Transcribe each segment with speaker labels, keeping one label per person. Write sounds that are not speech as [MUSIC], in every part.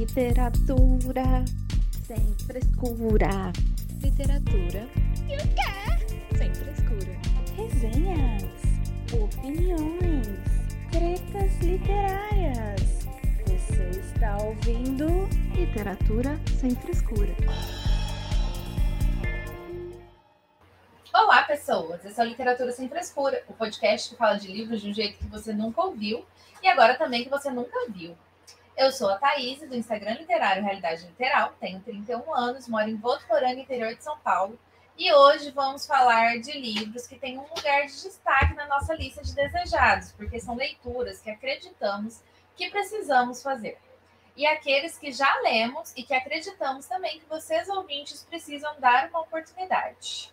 Speaker 1: Literatura sem frescura.
Speaker 2: Literatura e o quê? Sem frescura.
Speaker 1: Resenhas, opiniões, tretas literárias. Você está ouvindo Literatura sem frescura.
Speaker 3: Olá, pessoas! Esse é o Literatura Sem Frescura, o podcast que fala de livros de um jeito que você nunca ouviu e agora também que você nunca viu. Eu sou a Thaís, do Instagram Literário Realidade Literal, tenho 31 anos, moro em Votuporanga, interior de São Paulo, e hoje vamos falar de livros que têm um lugar de destaque na nossa lista de desejados, porque são leituras que acreditamos que precisamos fazer. E aqueles que já lemos e que acreditamos também que vocês, ouvintes, precisam dar uma oportunidade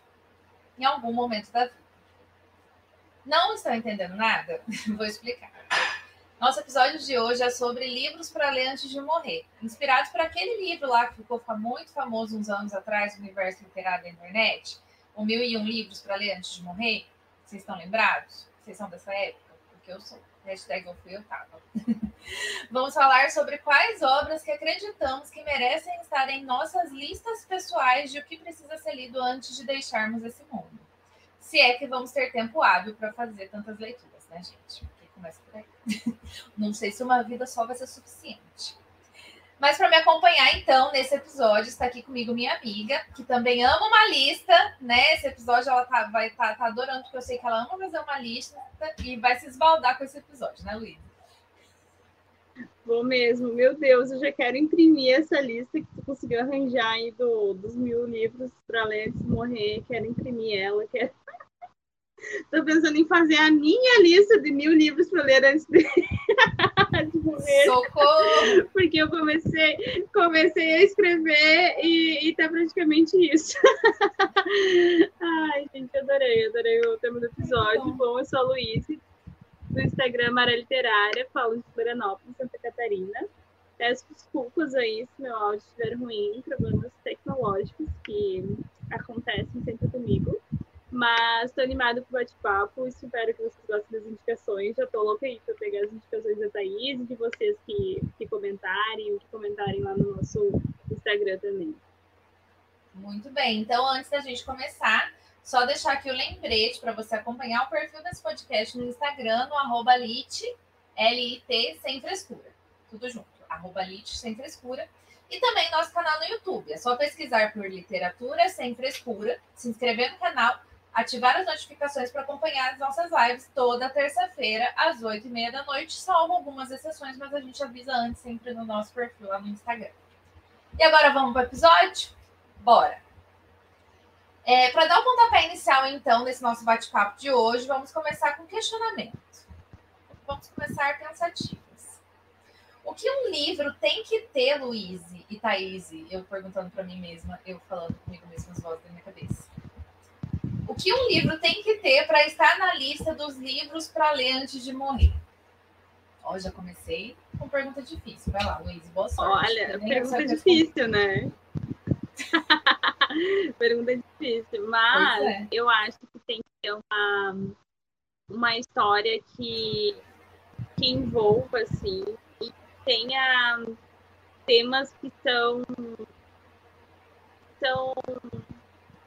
Speaker 3: em algum momento da vida. Não estão entendendo nada? [LAUGHS] Vou explicar. Nosso episódio de hoje é sobre livros para ler antes de morrer, inspirados por aquele livro lá que ficou muito famoso uns anos atrás no universo literário da internet, o Mil e Um Livros para Ler Antes de Morrer. Vocês estão lembrados? Vocês são dessa época? Porque eu sou. Hashtag eu fui, eu tava. [LAUGHS] Vamos falar sobre quais obras que acreditamos que merecem estar em nossas listas pessoais de o que precisa ser lido antes de deixarmos esse mundo. Se é que vamos ter tempo hábil para fazer tantas leituras, né, gente? Começa por aí. [LAUGHS] Não sei se uma vida só vai ser suficiente. Mas para me acompanhar, então, nesse episódio, está aqui comigo minha amiga, que também ama uma lista, né? Esse episódio ela tá, vai tá, tá adorando, porque eu sei que ela ama fazer uma lista e vai se esbaldar com esse episódio, né, Luísa?
Speaker 4: Vou mesmo, meu Deus, eu já quero imprimir essa lista que tu conseguiu arranjar aí do, dos mil livros para ler antes de morrer. Quero imprimir ela, quero [LAUGHS] Estou pensando em fazer a minha lista de mil livros para ler antes de, [LAUGHS] de morrer.
Speaker 3: Socorro!
Speaker 4: Porque eu comecei, comecei a escrever e, está praticamente isso. [LAUGHS] Ai, gente, adorei, adorei o tema do episódio. Bom, eu sou a Luísa, do Instagram Mara Literária, falo de Florianópolis, Santa Catarina. Peço desculpas aí se meu áudio estiver ruim, problemas tecnológicos que acontecem sempre comigo. Mas estou animada pro bate-papo. Espero que vocês gostem das indicações. Já estou louca aí para pegar as indicações da Thaís e de vocês que, que comentarem, ou que comentarem lá no nosso Instagram também.
Speaker 3: Muito bem. Então, antes da gente começar, só deixar aqui o lembrete para você acompanhar o perfil desse podcast no Instagram, no arroba lit, L-I-T, sem frescura. Tudo junto. Arroba lit, sem frescura. E também nosso canal no YouTube. É só pesquisar por literatura sem frescura, se inscrever no canal ativar as notificações para acompanhar as nossas lives toda terça-feira, às oito e meia da noite, salvo algumas exceções, mas a gente avisa antes sempre no nosso perfil lá no Instagram. E agora vamos para o episódio? Bora! É, para dar o um pontapé inicial, então, nesse nosso bate-papo de hoje, vamos começar com questionamento. Vamos começar pensativos. O que um livro tem que ter, Luiz e Thaís? Eu perguntando para mim mesma, eu falando comigo mesma as vozes da minha cabeça o que um livro tem que ter para estar na lista dos livros para ler antes de morrer? Ó, já comecei com pergunta difícil. Vai lá, Luiz, boa sorte.
Speaker 4: Olha, pergunta difícil, né? [LAUGHS] pergunta difícil, mas é. eu acho que tem que ter uma, uma história que, que envolva, assim, e tenha temas que são, são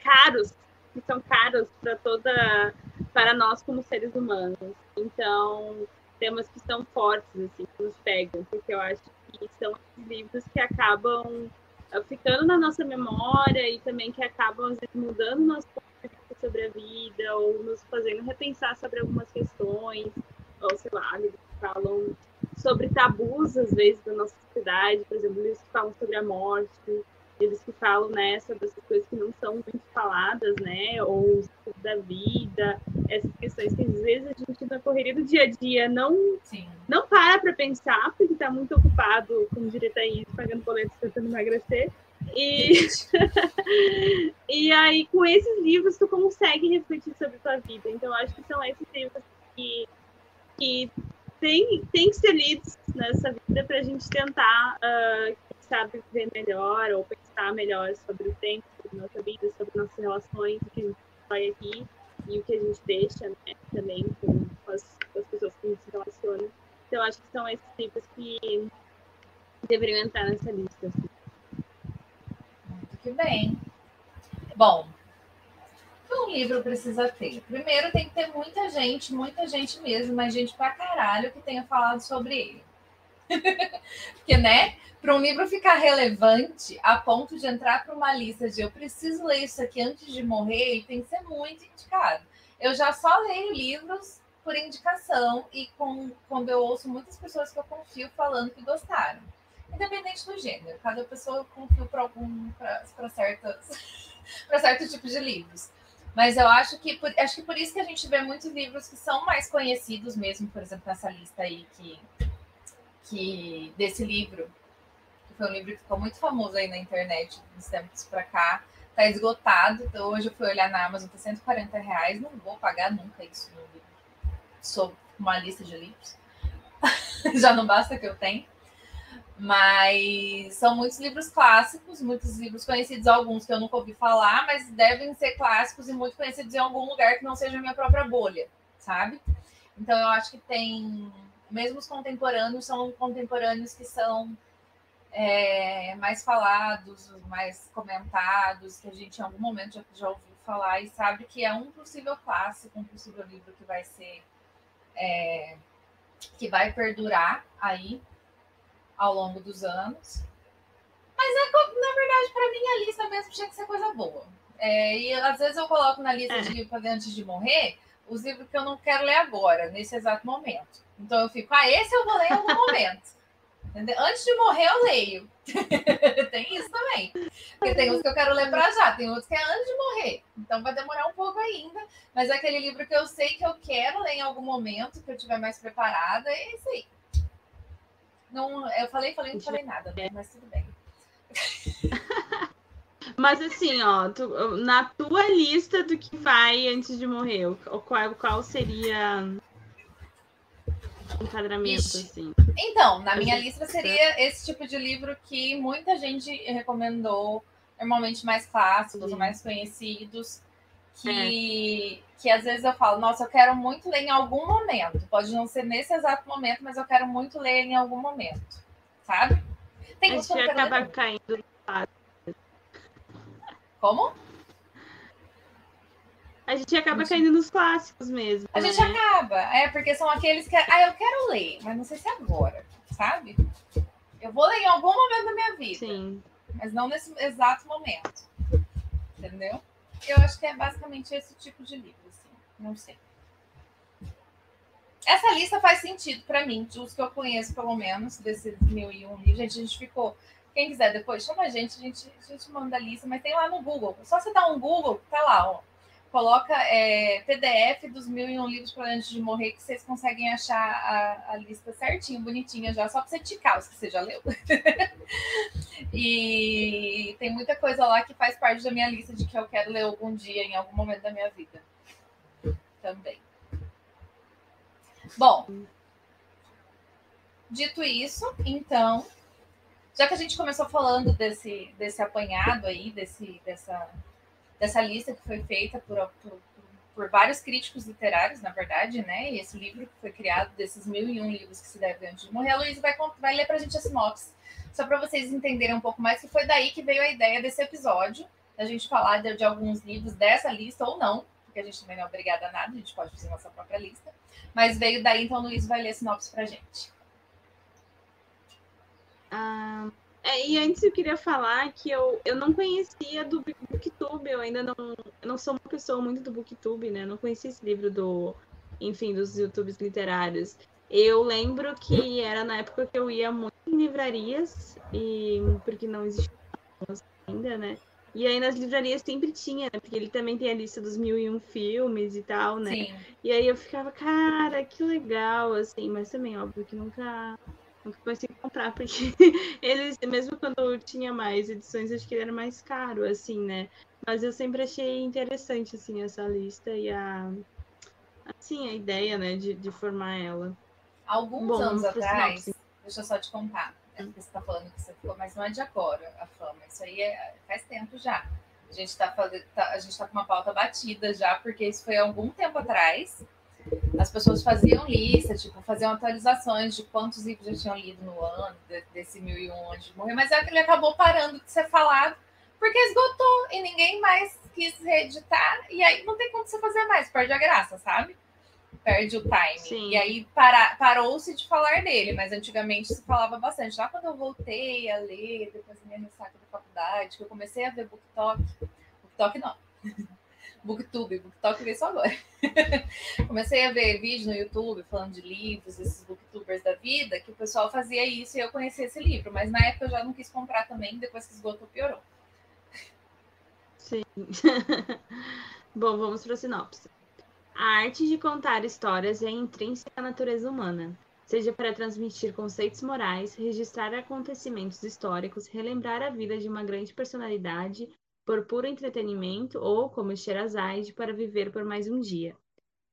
Speaker 4: caros que são caros para toda para nós como seres humanos. Então, temas que são fortes assim, que nos pegam, porque eu acho que são livros que acabam ah, ficando na nossa memória e também que acabam vezes mudando nosso ponto de vista sobre a vida ou nos fazendo repensar sobre algumas questões, ou sei lá, livros que falam sobre tabus às vezes da nossa sociedade, por exemplo, livros que falam sobre a morte, eles que falam né, sobre essas coisas que não são muito faladas, né? Ou da vida, essas questões que às vezes a gente na correria do dia a dia não, Sim. não para para pensar, porque está muito ocupado, como direita aí, pagando boletos, tentando emagrecer. E, [LAUGHS] e aí, com esses livros, tu consegue refletir sobre a tua vida. Então, acho que são esses livros que, que tem, tem que ser lidos nessa vida para a gente tentar uh, sabe ver melhor ou pensar melhor sobre o tempo, sobre nossa vida, sobre nossas relações, o que a gente vai aqui e o que a gente deixa né, também com, as, com, as, pessoas que a gente se relaciona. Então, acho que são esses livros que, deveriam entrar nessa lista. Assim.
Speaker 3: Muito que bem. Bom, o que um livro precisa ter? Primeiro tem que ter muita gente, muita gente mesmo, mas gente pra caralho que tenha falado sobre ele. [LAUGHS] Porque, né? Para um livro ficar relevante a ponto de entrar para uma lista de eu preciso ler isso aqui antes de morrer, ele tem que ser muito indicado. Eu já só leio livros por indicação e com, quando eu ouço muitas pessoas que eu confio falando que gostaram. Independente do gênero, cada pessoa confio para algum para para [LAUGHS] certo tipo de livros. Mas eu acho que por, acho que por isso que a gente vê muitos livros que são mais conhecidos mesmo, por exemplo, nessa lista aí que, que desse livro, que foi um livro que ficou muito famoso aí na internet nos tempos para cá, tá esgotado. Então hoje eu fui olhar na Amazon, tá 140 reais, não vou pagar nunca isso no livro. Sou uma lista de livros. [LAUGHS] Já não basta que eu tenho. Mas são muitos livros clássicos, muitos livros conhecidos, alguns que eu nunca ouvi falar, mas devem ser clássicos e muito conhecidos em algum lugar que não seja a minha própria bolha, sabe? Então eu acho que tem, mesmo os contemporâneos, são contemporâneos que são é, mais falados, mais comentados, que a gente em algum momento já, já ouviu falar e sabe que é um possível clássico, um possível livro que vai ser. É, que vai perdurar aí ao longo dos anos. Mas, é, na verdade, para mim, a lista mesmo tinha que ser coisa boa. É, e às vezes eu coloco na lista é. de livros para antes de morrer os livros que eu não quero ler agora, nesse exato momento. Então eu fico, ah, esse eu vou ler em algum momento. [LAUGHS] Entendeu? Antes de morrer, eu leio. [LAUGHS] tem isso também. Porque tem uns que eu quero ler para já, tem outros que é antes de morrer. Então vai demorar um pouco ainda. Mas é aquele livro que eu sei que eu quero ler em algum momento, que eu estiver mais preparada, é esse aí. Não, eu falei, falei, não falei nada, mas tudo bem. [LAUGHS]
Speaker 4: Mas assim, ó, tu, na tua lista do que vai antes de morrer, qual, qual seria enquadramento, Ixi. assim?
Speaker 3: Então, na minha lista seria esse tipo de livro que muita gente recomendou, normalmente mais clássicos, Sim. mais conhecidos, que, é. que às vezes eu falo, nossa, eu quero muito ler em algum momento. Pode não ser nesse exato momento, mas eu quero muito ler em algum momento. Sabe?
Speaker 4: Tem a gente acaba caindo
Speaker 3: Como?
Speaker 4: A gente acaba caindo nos clássicos mesmo.
Speaker 3: A né? gente acaba, é, porque são aqueles que. Ah, eu quero ler, mas não sei se agora, sabe? Eu vou ler em algum momento da minha vida. Sim. Mas não nesse exato momento. Entendeu? Eu acho que é basicamente esse tipo de livro, assim. Não sei. Essa lista faz sentido para mim, os que eu conheço, pelo menos, desses mil e um livros. Gente, a gente ficou. Quem quiser depois, chama a gente, a gente, a gente manda a lista, mas tem lá no Google. Só você dar um Google, tá lá, ó. Coloca é, PDF dos mil e um livros para antes de morrer, que vocês conseguem achar a, a lista certinho, bonitinha já, só para você ticar os que você já leu. [LAUGHS] e tem muita coisa lá que faz parte da minha lista de que eu quero ler algum dia, em algum momento da minha vida. Também. Bom, dito isso, então, já que a gente começou falando desse, desse apanhado aí, desse, dessa dessa lista que foi feita por, por, por, vários críticos literários, na verdade, né? E esse livro que foi criado, desses mil e um livros que se deve antes de morrer, a Luísa vai, vai ler para a gente a sinopse, só para vocês entenderem um pouco mais, que foi daí que veio a ideia desse episódio, da gente falar de, de alguns livros dessa lista ou não, porque a gente também não é obrigada a nada, a gente pode fazer nossa própria lista. Mas veio daí, então, a Luiz vai ler a sinopse para a gente.
Speaker 4: Ah, é, e antes eu queria falar que eu, eu não conhecia do Booktube, eu ainda não, eu não sou uma pessoa muito do Booktube, né? Eu não conhecia esse livro do, enfim, dos YouTubes literários. Eu lembro que era na época que eu ia muito em livrarias, e porque não existia ainda, né? E aí nas livrarias sempre tinha, né? Porque ele também tem a lista dos mil e um filmes e tal, né? Sim. E aí eu ficava, cara, que legal, assim, mas também, óbvio que nunca nunca consegui comprar, [LAUGHS] porque eles, mesmo quando eu tinha mais edições, acho que ele era mais caro, assim, né? Mas eu sempre achei interessante, assim, essa lista e a, assim, a ideia, né, de, de formar ela.
Speaker 3: Alguns Bom, anos atrás, deixa eu só te contar, é você está falando que você ficou, mas não é de agora a fama, isso aí é, faz tempo já. A gente está tá, a gente tá com uma pauta batida já, porque isso foi há algum tempo atrás. As pessoas faziam lista, tipo, faziam atualizações de quantos livros já tinham lido no ano, desse mil e um antes de morrer, mas é ele acabou parando de ser falado porque esgotou e ninguém mais quis reeditar, e aí não tem como você fazer mais, perde a graça, sabe? Perde o time. Sim. E aí para, parou-se de falar dele, mas antigamente se falava bastante. Lá quando eu voltei a ler, depois da minha ressaca da faculdade, que eu comecei a ver BookTok, BookTok não. [LAUGHS] Booktube, Booktalk veio só agora. [LAUGHS] Comecei a ver vídeo no YouTube falando de livros, esses booktubers da vida, que o pessoal fazia isso e eu conheci esse livro, mas na época eu já não quis comprar também, depois que esgotou, piorou.
Speaker 4: Sim. [LAUGHS] Bom, vamos para a sinopse. A arte de contar histórias é intrínseca à natureza humana, seja para transmitir conceitos morais, registrar acontecimentos históricos, relembrar a vida de uma grande personalidade por puro entretenimento ou, como Sherazade, para viver por mais um dia.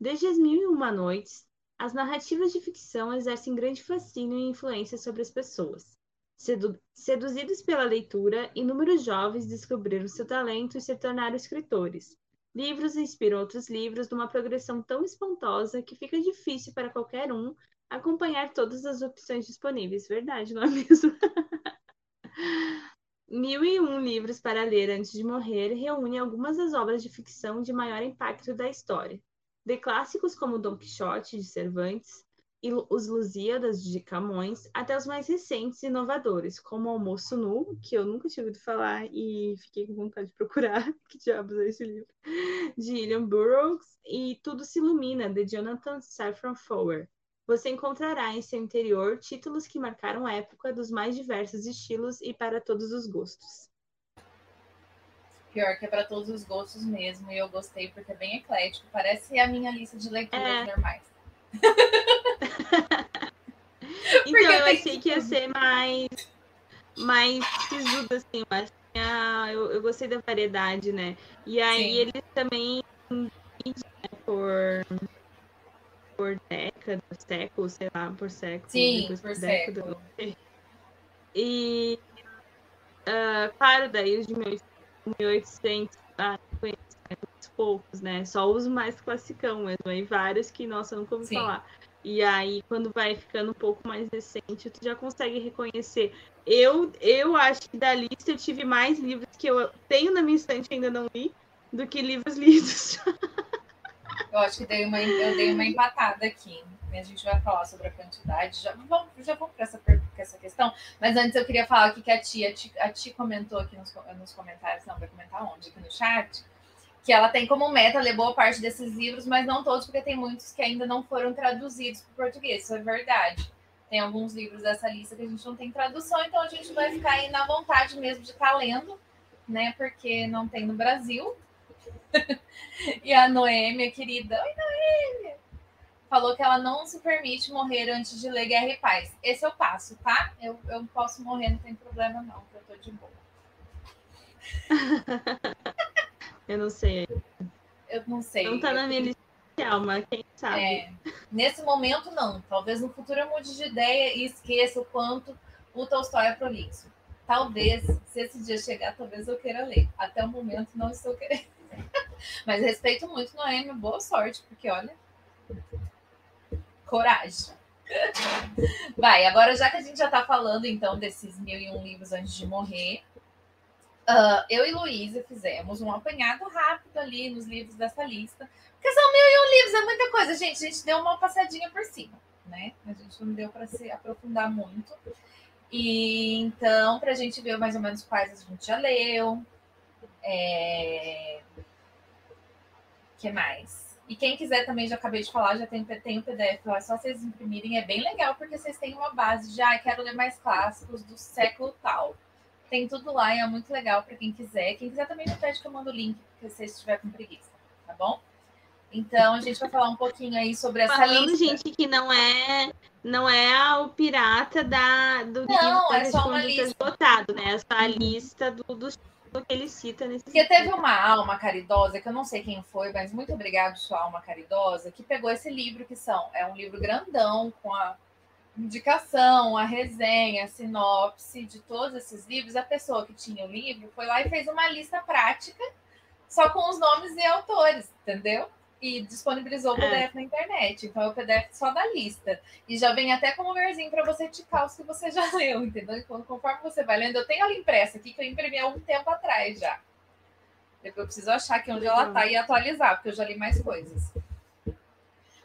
Speaker 4: Desde as Mil e Uma Noites, as narrativas de ficção exercem grande fascínio e influência sobre as pessoas. Sedu seduzidos pela leitura, inúmeros jovens descobriram seu talento e se tornaram escritores. Livros inspiram outros livros numa progressão tão espantosa que fica difícil para qualquer um acompanhar todas as opções disponíveis. Verdade, não é mesmo? [LAUGHS] Mil e um livros para ler antes de morrer reúne algumas das obras de ficção de maior impacto da história, de clássicos como Dom Quixote de Cervantes e Os Lusíadas de Camões, até os mais recentes e inovadores, como Almoço Nu, que eu nunca tinha ouvido falar e fiquei com vontade de procurar, [LAUGHS] que diabos é esse livro, de William Burroughs, e Tudo se Ilumina, de Jonathan Safran Foer, você encontrará em seu interior títulos que marcaram a época dos mais diversos estilos e para todos os gostos.
Speaker 3: Pior que é para todos os gostos mesmo, e eu gostei porque é bem eclético, parece a minha lista de leituras é. normais. [LAUGHS]
Speaker 4: então, eu achei que ia ser mais mais sisudo, assim, mas eu, eu gostei da variedade, né? E aí Sim. ele também né, por por décadas, séculos, sei lá, por séculos.
Speaker 3: Sim, por séculos.
Speaker 4: E, uh, claro, daí os de 1800, ah, conheço poucos, né? Só os mais classicão mesmo, aí vários que, nossa, eu nunca ouvi Sim. falar. E aí, quando vai ficando um pouco mais recente, tu já consegue reconhecer. Eu, eu acho que da lista eu tive mais livros que eu tenho na minha estante e ainda não li do que livros [LAUGHS] lidos.
Speaker 3: Eu acho que dei uma, eu dei uma empatada aqui. A gente vai falar sobre a quantidade. Já vamos, já vamos para essa, essa questão. Mas antes eu queria falar aqui que a tia, a tia comentou aqui nos, nos comentários, não, vai comentar onde? Aqui no chat, que ela tem como meta ler boa parte desses livros, mas não todos, porque tem muitos que ainda não foram traduzidos para o português. Isso é verdade. Tem alguns livros dessa lista que a gente não tem tradução, então a gente vai ficar aí na vontade mesmo de estar tá lendo, né? Porque não tem no Brasil. [LAUGHS] e a Noêmia, querida, oi Noêmia, falou que ela não se permite morrer antes de ler Guerra e Paz. Esse eu passo, tá? Eu, eu posso morrer, não tem problema não, eu tô de boa. [LAUGHS]
Speaker 4: eu não sei.
Speaker 3: Eu não sei.
Speaker 4: Não tá na minha lista mas quem sabe. É,
Speaker 3: nesse momento, não. Talvez no futuro eu mude de ideia e esqueça o quanto o Tolstói é prolixo. Talvez, se esse dia chegar, talvez eu queira ler. Até o momento, não estou querendo. [LAUGHS] Mas respeito muito Noêmia, boa sorte, porque olha. Coragem. [LAUGHS] Vai, agora já que a gente já tá falando então desses mil e um livros antes de morrer, uh, eu e Luísa fizemos um apanhado rápido ali nos livros dessa lista. Porque são mil e um livros, é muita coisa, gente. A gente deu uma passadinha por cima, né? A gente não deu para se aprofundar muito. E então, para a gente ver mais ou menos quais a gente já leu, é... que mais? E quem quiser também, já acabei de falar, já tem, tem o PDF lá, é só vocês imprimirem, é bem legal, porque vocês têm uma base de, ah, quero ler mais clássicos do século tal. Tem tudo lá e é muito legal para quem quiser. Quem quiser também me pede que eu mando o link, se você estiver com preguiça, tá bom? Então a gente vai falar um pouquinho aí sobre essa
Speaker 4: Falando,
Speaker 3: lista.
Speaker 4: gente, que não é não é o pirata da do
Speaker 3: não, livro é só uma lista
Speaker 4: esgotado, né? É só a lista do, dos que ele cita nesse
Speaker 3: Porque teve uma alma caridosa, que eu não sei quem foi, mas muito obrigado, sua alma caridosa, que pegou esse livro, que são, é um livro grandão, com a indicação, a resenha, a sinopse de todos esses livros. A pessoa que tinha o livro foi lá e fez uma lista prática, só com os nomes e autores, entendeu? E disponibilizou o PDF é. na internet. Então é o PDF só da lista. E já vem até com um lugarzinho para você ticar os que você [LAUGHS] já leu, entendeu? Então, conforme você vai lendo, eu tenho ela impressa aqui que eu imprimi há um tempo atrás já. Depois eu preciso achar aqui onde ela tá e atualizar, porque eu já li mais coisas.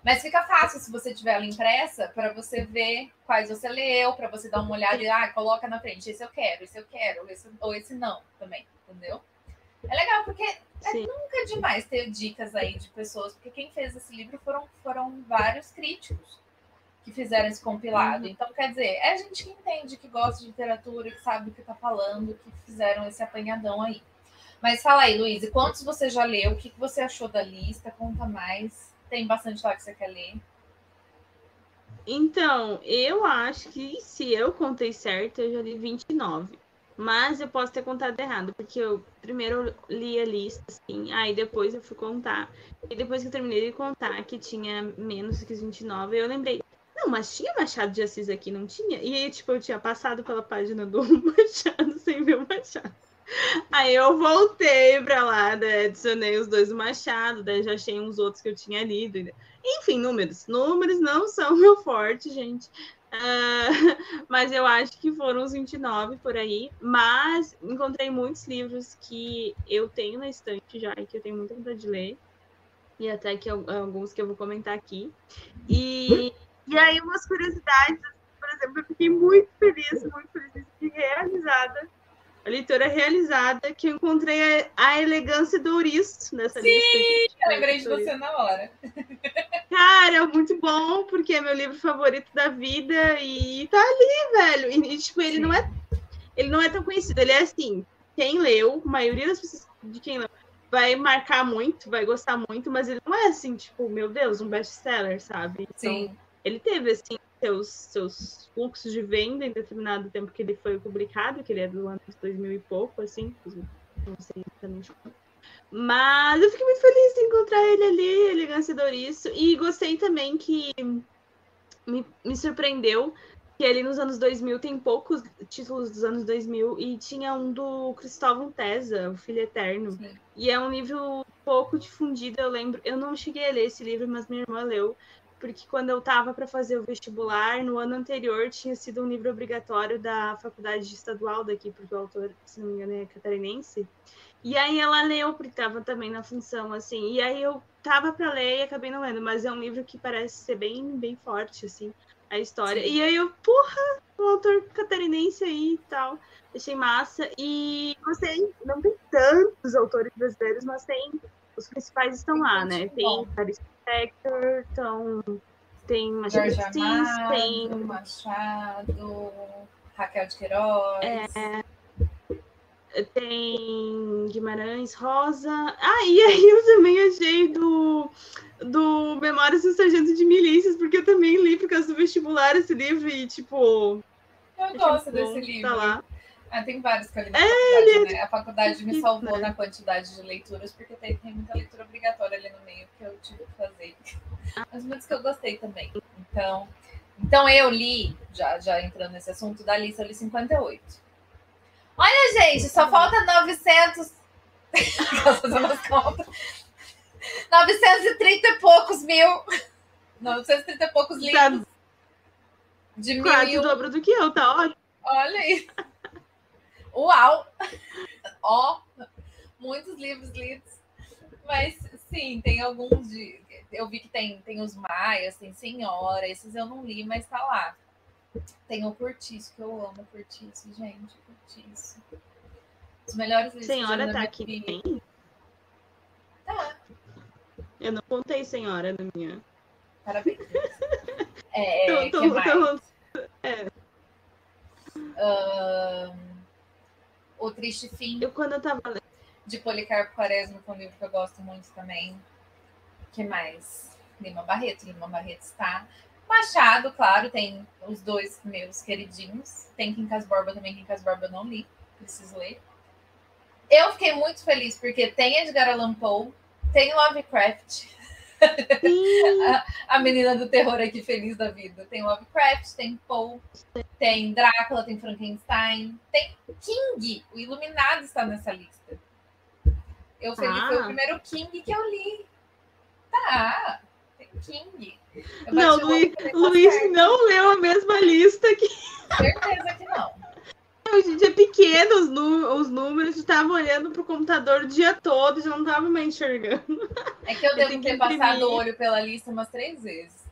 Speaker 3: Mas fica fácil se você tiver ela impressa para você ver quais você leu, para você dar uma olhada e ah, coloca na frente, esse eu quero, esse eu quero, esse, ou esse não também, entendeu? É legal, porque é nunca demais ter dicas aí de pessoas, porque quem fez esse livro foram, foram vários críticos que fizeram esse compilado. Uhum. Então, quer dizer, é gente que entende, que gosta de literatura, que sabe o que está falando, que fizeram esse apanhadão aí. Mas fala aí, Luiz, quantos você já leu? O que você achou da lista? Conta mais. Tem bastante lá que você quer ler.
Speaker 4: Então, eu acho que se eu contei certo, eu já li 29. Mas eu posso ter contado errado, porque eu primeiro li a lista, assim, aí depois eu fui contar. E depois que eu terminei de contar que tinha menos que 29, eu lembrei, não, mas tinha Machado de Assis aqui, não tinha? E aí, tipo, eu tinha passado pela página do [LAUGHS] Machado sem ver o Machado. Aí eu voltei pra lá, né, adicionei os dois do Machado, daí já achei uns outros que eu tinha lido. Enfim, números. Números não são meu forte, gente. Uh, [LAUGHS] mas eu acho que foram uns 29 por aí. Mas encontrei muitos livros que eu tenho na estante já e que eu tenho muita vontade de ler. E até que alguns que eu vou comentar aqui. E, e aí, umas curiosidades, por exemplo, eu fiquei muito feliz, muito feliz e realizada. A leitura realizada, que eu encontrei a, elegância do ouriço nessa
Speaker 3: Sim,
Speaker 4: lista.
Speaker 3: Sim, lembrei de você na hora.
Speaker 4: Cara, é muito bom, porque é meu livro favorito da vida e tá ali, velho. E, tipo, ele Sim. não é. Ele não é tão conhecido. Ele é assim, quem leu, a maioria das pessoas de quem leu, vai marcar muito, vai gostar muito, mas ele não é assim, tipo, meu Deus, um best-seller, sabe? Então,
Speaker 3: Sim.
Speaker 4: ele teve, assim, seus, seus fluxos de venda em determinado tempo que ele foi publicado, que ele é do ano de 2000 e pouco, assim, não sei exatamente mas eu fiquei muito feliz de encontrar ele ali, elegância Douriço. E gostei também que me, me surpreendeu que ali nos anos 2000 tem poucos títulos dos anos 2000 e tinha um do Cristóvão Tesa, O Filho Eterno. Sim. E é um livro pouco difundido, eu lembro. Eu não cheguei a ler esse livro, mas minha irmã leu. Porque quando eu estava para fazer o vestibular, no ano anterior tinha sido um livro obrigatório da faculdade estadual daqui, porque o autor, se não me engano, é catarinense. E aí ela leu, porque estava também na função, assim. E aí eu tava para ler e acabei não lendo, mas é um livro que parece ser bem, bem forte, assim, a história. Sim. E aí eu, porra, um autor catarinense aí e tal. Achei massa. E gostei, não tem tantos autores brasileiros, mas tem. Os principais estão tem lá, né? Tem Paris Spector, então, tem Machado
Speaker 3: Assis, tem. Machado, Raquel de Queiroz.
Speaker 4: É, tem Guimarães Rosa. Ah, e aí eu também achei do, do Memórias do Sargento de Milícias, porque eu também li por causa do vestibular esse livro e, tipo.
Speaker 3: Eu gosto desse livro.
Speaker 4: Tá lá.
Speaker 3: Ah, tem vários que eu li na é, faculdade, ele... né? A faculdade me salvou né? na quantidade de leituras, porque tem, tem muita leitura obrigatória ali no meio que eu tive que fazer. [LAUGHS] Mas muitos que eu gostei também. Então, então eu li, já, já entrando nesse assunto da lista, eu li 58. Olha, gente, só falta 900. fazendo as contas. 930 e poucos mil. 930 e poucos livros. Tá
Speaker 4: de mil. Quase o dobro do que eu, tá ótimo.
Speaker 3: Olha aí. Uau! [LAUGHS] Ó, muitos livros lidos. Mas sim, tem alguns de. Eu vi que tem, tem os Maias, tem Senhora, esses eu não li, mas tá lá. Tem o Curtiço, que eu amo Curtiço, gente. Curtiço. Os melhores livros
Speaker 4: Senhora tá aqui também?
Speaker 3: Tá.
Speaker 4: Eu não contei Senhora na minha.
Speaker 3: Parabéns. [LAUGHS] É, tô, tô, tô, é. Um, o Triste Fim.
Speaker 4: Eu quando eu tava
Speaker 3: de Policarpo Quaresma, que é um livro que eu gosto muito também. que mais? Lima Barreto. Lima Barreto está. Machado, claro, tem os dois meus queridinhos. Tem Quincas Borba também, Quincas Borba eu não li, preciso ler. Eu fiquei muito feliz porque tem Edgar Allan Poe, tem Lovecraft. A, a menina do terror aqui feliz da vida. Tem Lovecraft, tem Poe, tem Drácula, tem Frankenstein, tem King. O Iluminado está nessa lista. Eu feliz, ah. foi o primeiro King que eu li. Tá. Tem King.
Speaker 4: Não, Luiz,
Speaker 3: tá
Speaker 4: Luiz
Speaker 3: certo.
Speaker 4: não leu a mesma lista que
Speaker 3: Certeza que não.
Speaker 4: A gente é pequeno, os, os números, gente tava olhando pro computador o dia todo, já não tava mais enxergando. [LAUGHS]
Speaker 3: É que eu
Speaker 4: Eu
Speaker 3: devo ter passado o olho pela lista umas três vezes.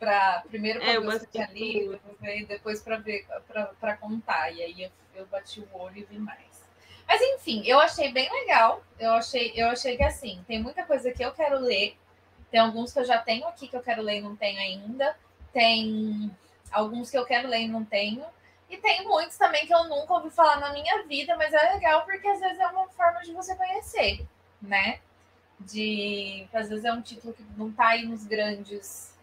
Speaker 3: Pra, primeiro pra
Speaker 4: É,
Speaker 3: ver
Speaker 4: eu
Speaker 3: que tinha ali, depois, pra ver pra, pra contar. E aí eu, eu bati o olho e vi mais. Mas enfim, eu achei bem legal. Eu achei, eu achei que assim, tem muita coisa que eu quero ler. Tem alguns que eu já tenho aqui que eu quero ler e não tenho ainda. Tem alguns que eu quero ler e não tenho. E tem muitos também que eu nunca ouvi falar na minha vida, mas é legal porque às vezes é uma forma de você conhecer, né? De. Às vezes é um título que não tá aí nos grandes.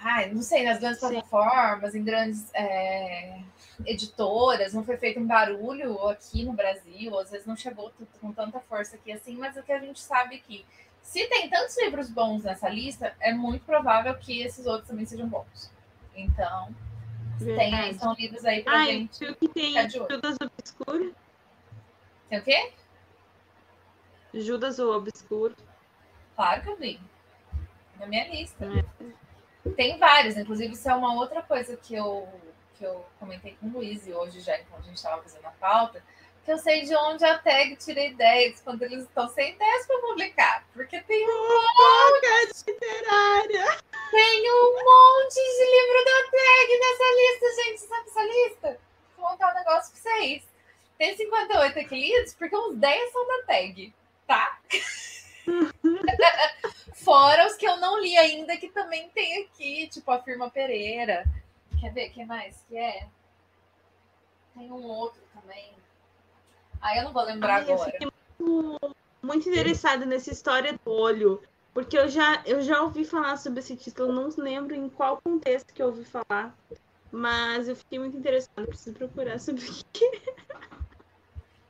Speaker 3: Ai, não sei, nas grandes
Speaker 4: Sim.
Speaker 3: plataformas, em grandes é, editoras, não foi feito um barulho aqui no Brasil, às vezes não chegou com tanta força aqui assim, mas o que a gente sabe é que se tem tantos livros bons nessa lista, é muito provável que esses outros também sejam bons. Então, tem, são livros aí pra
Speaker 4: Ai,
Speaker 3: gente.
Speaker 4: que tem
Speaker 3: de.
Speaker 4: Judas Obscuro?
Speaker 3: Tem o quê?
Speaker 4: Judas o Obscuro.
Speaker 3: Claro que eu vi. Na minha lista.
Speaker 4: É.
Speaker 3: Tem vários, inclusive isso é uma outra coisa que eu, que eu comentei com o Luiz e hoje já, enquanto a gente estava fazendo a pauta, que eu sei de onde a tag tira ideias quando eles estão sem ideias para publicar. Porque tem um,
Speaker 4: Fofoca literária!
Speaker 3: Tem um monte de livro da tag nessa lista, gente. Você sabe essa lista? Vou contar um negócio pra vocês. Tem 58 aqui lidos porque uns 10 são da tag, tá? [LAUGHS] Fora os que eu não li ainda, que também tem aqui, tipo a Firma Pereira. Quer ver? que mais que é? Tem um outro também. Ah, eu não vou lembrar
Speaker 4: Ai, eu
Speaker 3: agora.
Speaker 4: fiquei muito, muito interessada nessa história do olho. Porque eu já, eu já ouvi falar sobre esse título, não lembro em qual contexto que eu ouvi falar. Mas eu fiquei muito interessada, preciso procurar sobre o que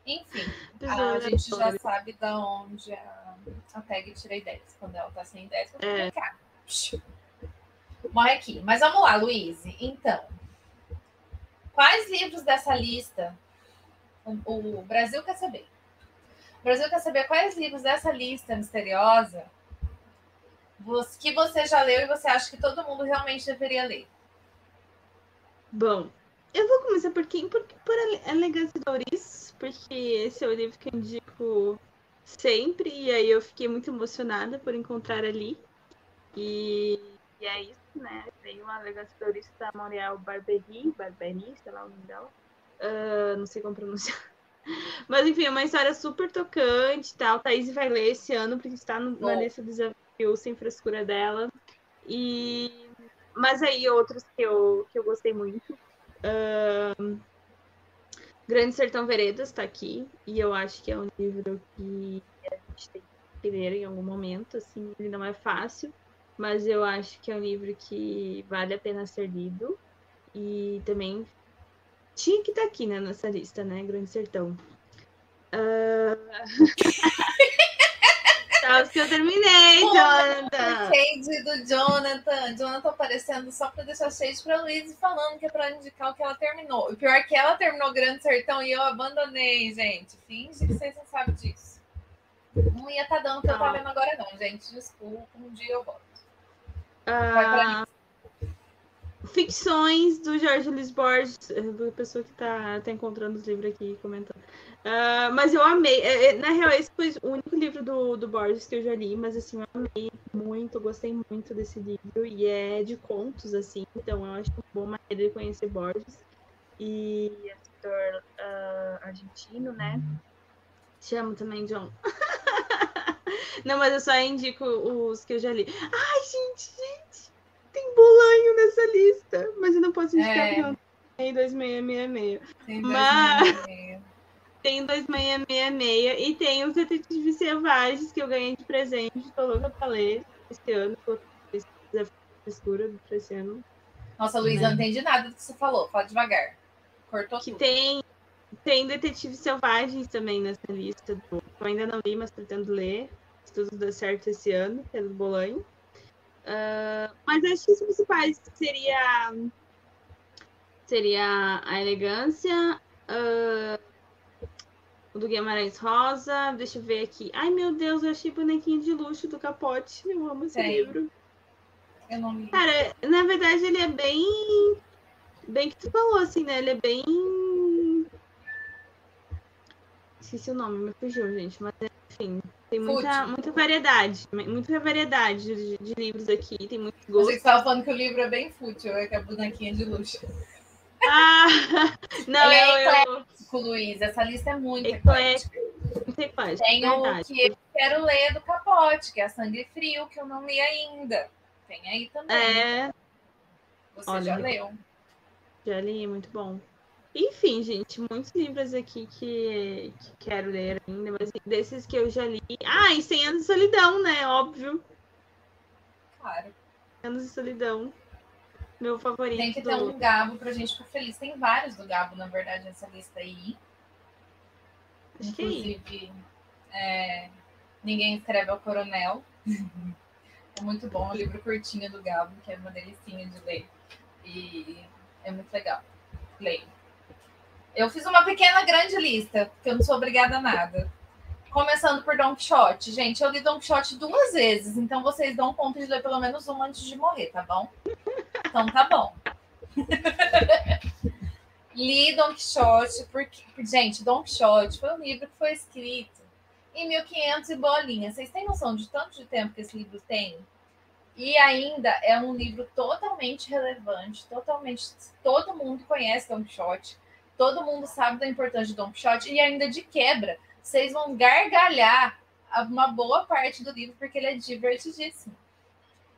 Speaker 3: Enfim,
Speaker 4: é.
Speaker 3: a gente já sabe da onde a, a tag tira ideias. Quando ela tá sem ideias, vou
Speaker 4: É.
Speaker 3: Morre aqui. Mas vamos lá, Luiz. Então, quais livros dessa lista o, o Brasil quer saber? O Brasil quer saber quais livros dessa lista misteriosa que você já leu e você acha que todo mundo realmente deveria ler.
Speaker 4: Bom, eu vou começar por quem? Por, por Elegância Doris, porque esse é o livro que eu indico sempre, e aí eu fiquei muito emocionada por encontrar ali. E, e é isso, né? Veio uma Elegância Doris da Morial Barberi, Barberi, sei lá o nome dela. Ah, não sei como pronunciar. [LAUGHS] Mas enfim, é uma história super tocante e tal. Thaís vai ler esse ano, porque está no- na lista do desafio sem frescura dela. E mas aí outros que eu, que eu gostei muito. Grande Sertão Veredas está aqui. E eu acho que é um livro que a gente tem que ler em algum momento. Assim, ele não é fácil, mas eu acho que é um livro que vale a pena ser lido. E também tinha que estar aqui né, nessa lista, né? Grande Sertão. Ah, [LAUGHS] Tá, os que eu terminei, Jonathan.
Speaker 3: Shade do Jonathan. Jonathan aparecendo só pra deixar shade pra Luiz e falando que é pra indicar o que ela terminou. O pior é que ela terminou Grande Sertão e eu abandonei, gente. Finge que vocês não sabem disso. Não ia estar dando o que eu
Speaker 4: Ah.
Speaker 3: tô vendo agora, não, gente. Desculpa, um dia eu volto.
Speaker 4: Ah, ficções do Jorge Luiz Borges, a pessoa que tá, tá encontrando os livros aqui comentando. Ah, mas eu amei. É, é, Na real, esse foi o único livro do, do Borges que eu já li, mas assim, eu amei muito, gostei muito desse livro. E é de contos, assim, então eu acho uma boa maneira de conhecer Borges. E escritor ah, argentino, né? Te amo também, John. [LAUGHS] Não, mas eu só indico os que eu já li. Ai, gente, gente, tem bolanho nessa lista. Mas eu não posso indicar
Speaker 3: É.
Speaker 4: porque não tem 2666.
Speaker 3: Tem
Speaker 4: Mas-
Speaker 3: dois e meio.
Speaker 4: Tem 2666 e tem os Detetives Selvagens que eu ganhei de presente. Tô louca pra ler esse ano. Tô escura pra esse ano.
Speaker 3: Nossa, eu não entendi nada do que você falou. Fala devagar. Cortou
Speaker 4: Que
Speaker 3: tudo.
Speaker 4: tem, tem Detetives Selvagens também nessa lista. Do, eu ainda não li, mas pretendo ler. Se tudo der certo esse ano, pelo Bolanho. Ah, mas acho que os principais seria seria a elegância, ah, o do Guimarães Rosa. Deixa eu ver aqui. Ai, meu Deus, eu achei bonequinho de luxo do Capote. Eu amo esse
Speaker 3: Tem.
Speaker 4: livro.
Speaker 3: Eu não li.
Speaker 4: Cara, na verdade, ele é bem. Bem que tu falou, assim, né? Ele é bem. Esqueci o nome, me fugiu, gente. Mas, enfim, tem muita, muita variedade. Muita variedade de, de livros aqui. Tem muito
Speaker 3: Você
Speaker 4: gosto.
Speaker 3: estava falando que o livro é bem fútil, é que a bonequinha de luxo.
Speaker 4: Ah! [LAUGHS] Não,
Speaker 3: Ele é
Speaker 4: eu, eu,
Speaker 3: Com Luiz, essa lista é muito
Speaker 4: Eclético.
Speaker 3: eclética. Tem o
Speaker 4: verdade.
Speaker 3: que eu quero ler do Capote, que é Sangue Frio, que eu não li ainda. Tem aí também.
Speaker 4: É,
Speaker 3: Você
Speaker 4: olha,
Speaker 3: já leu?
Speaker 4: já li, muito bom. Enfim, gente, muitos livros aqui que, que quero ler ainda, mas desses que eu já li. Ah, e 100 anos de solidão, né? Óbvio.
Speaker 3: Claro.
Speaker 4: 100 anos de solidão. Meu favorito.
Speaker 3: Tem que ter um Gabo pra gente ficar feliz. Tem vários do Gabo, na verdade, nessa lista aí.
Speaker 4: Acho que é.
Speaker 3: Inclusive, é, Ninguém Escreve ao Coronel. [LAUGHS] é muito bom, o livro curtinho do Gabo, que é uma delicinha de ler. E é muito legal. Leio. Eu fiz uma pequena, grande lista, porque eu não sou obrigada a nada. Começando por Don Quixote. Gente, eu li Don Quixote duas vezes, então vocês dão conta de ler pelo menos uma antes de morrer, tá bom? Então tá bom. Li Don Quixote, porque, gente, Don Quixote foi um livro que foi escrito em 1500 e bolinha. Vocês têm noção de tanto de tempo que esse livro tem? E ainda é um livro totalmente relevante, totalmente. Todo mundo conhece Don Quixote, todo mundo sabe da importância de Don Quixote, e ainda de quebra, vocês vão gargalhar uma boa parte do livro, porque ele é divertidíssimo.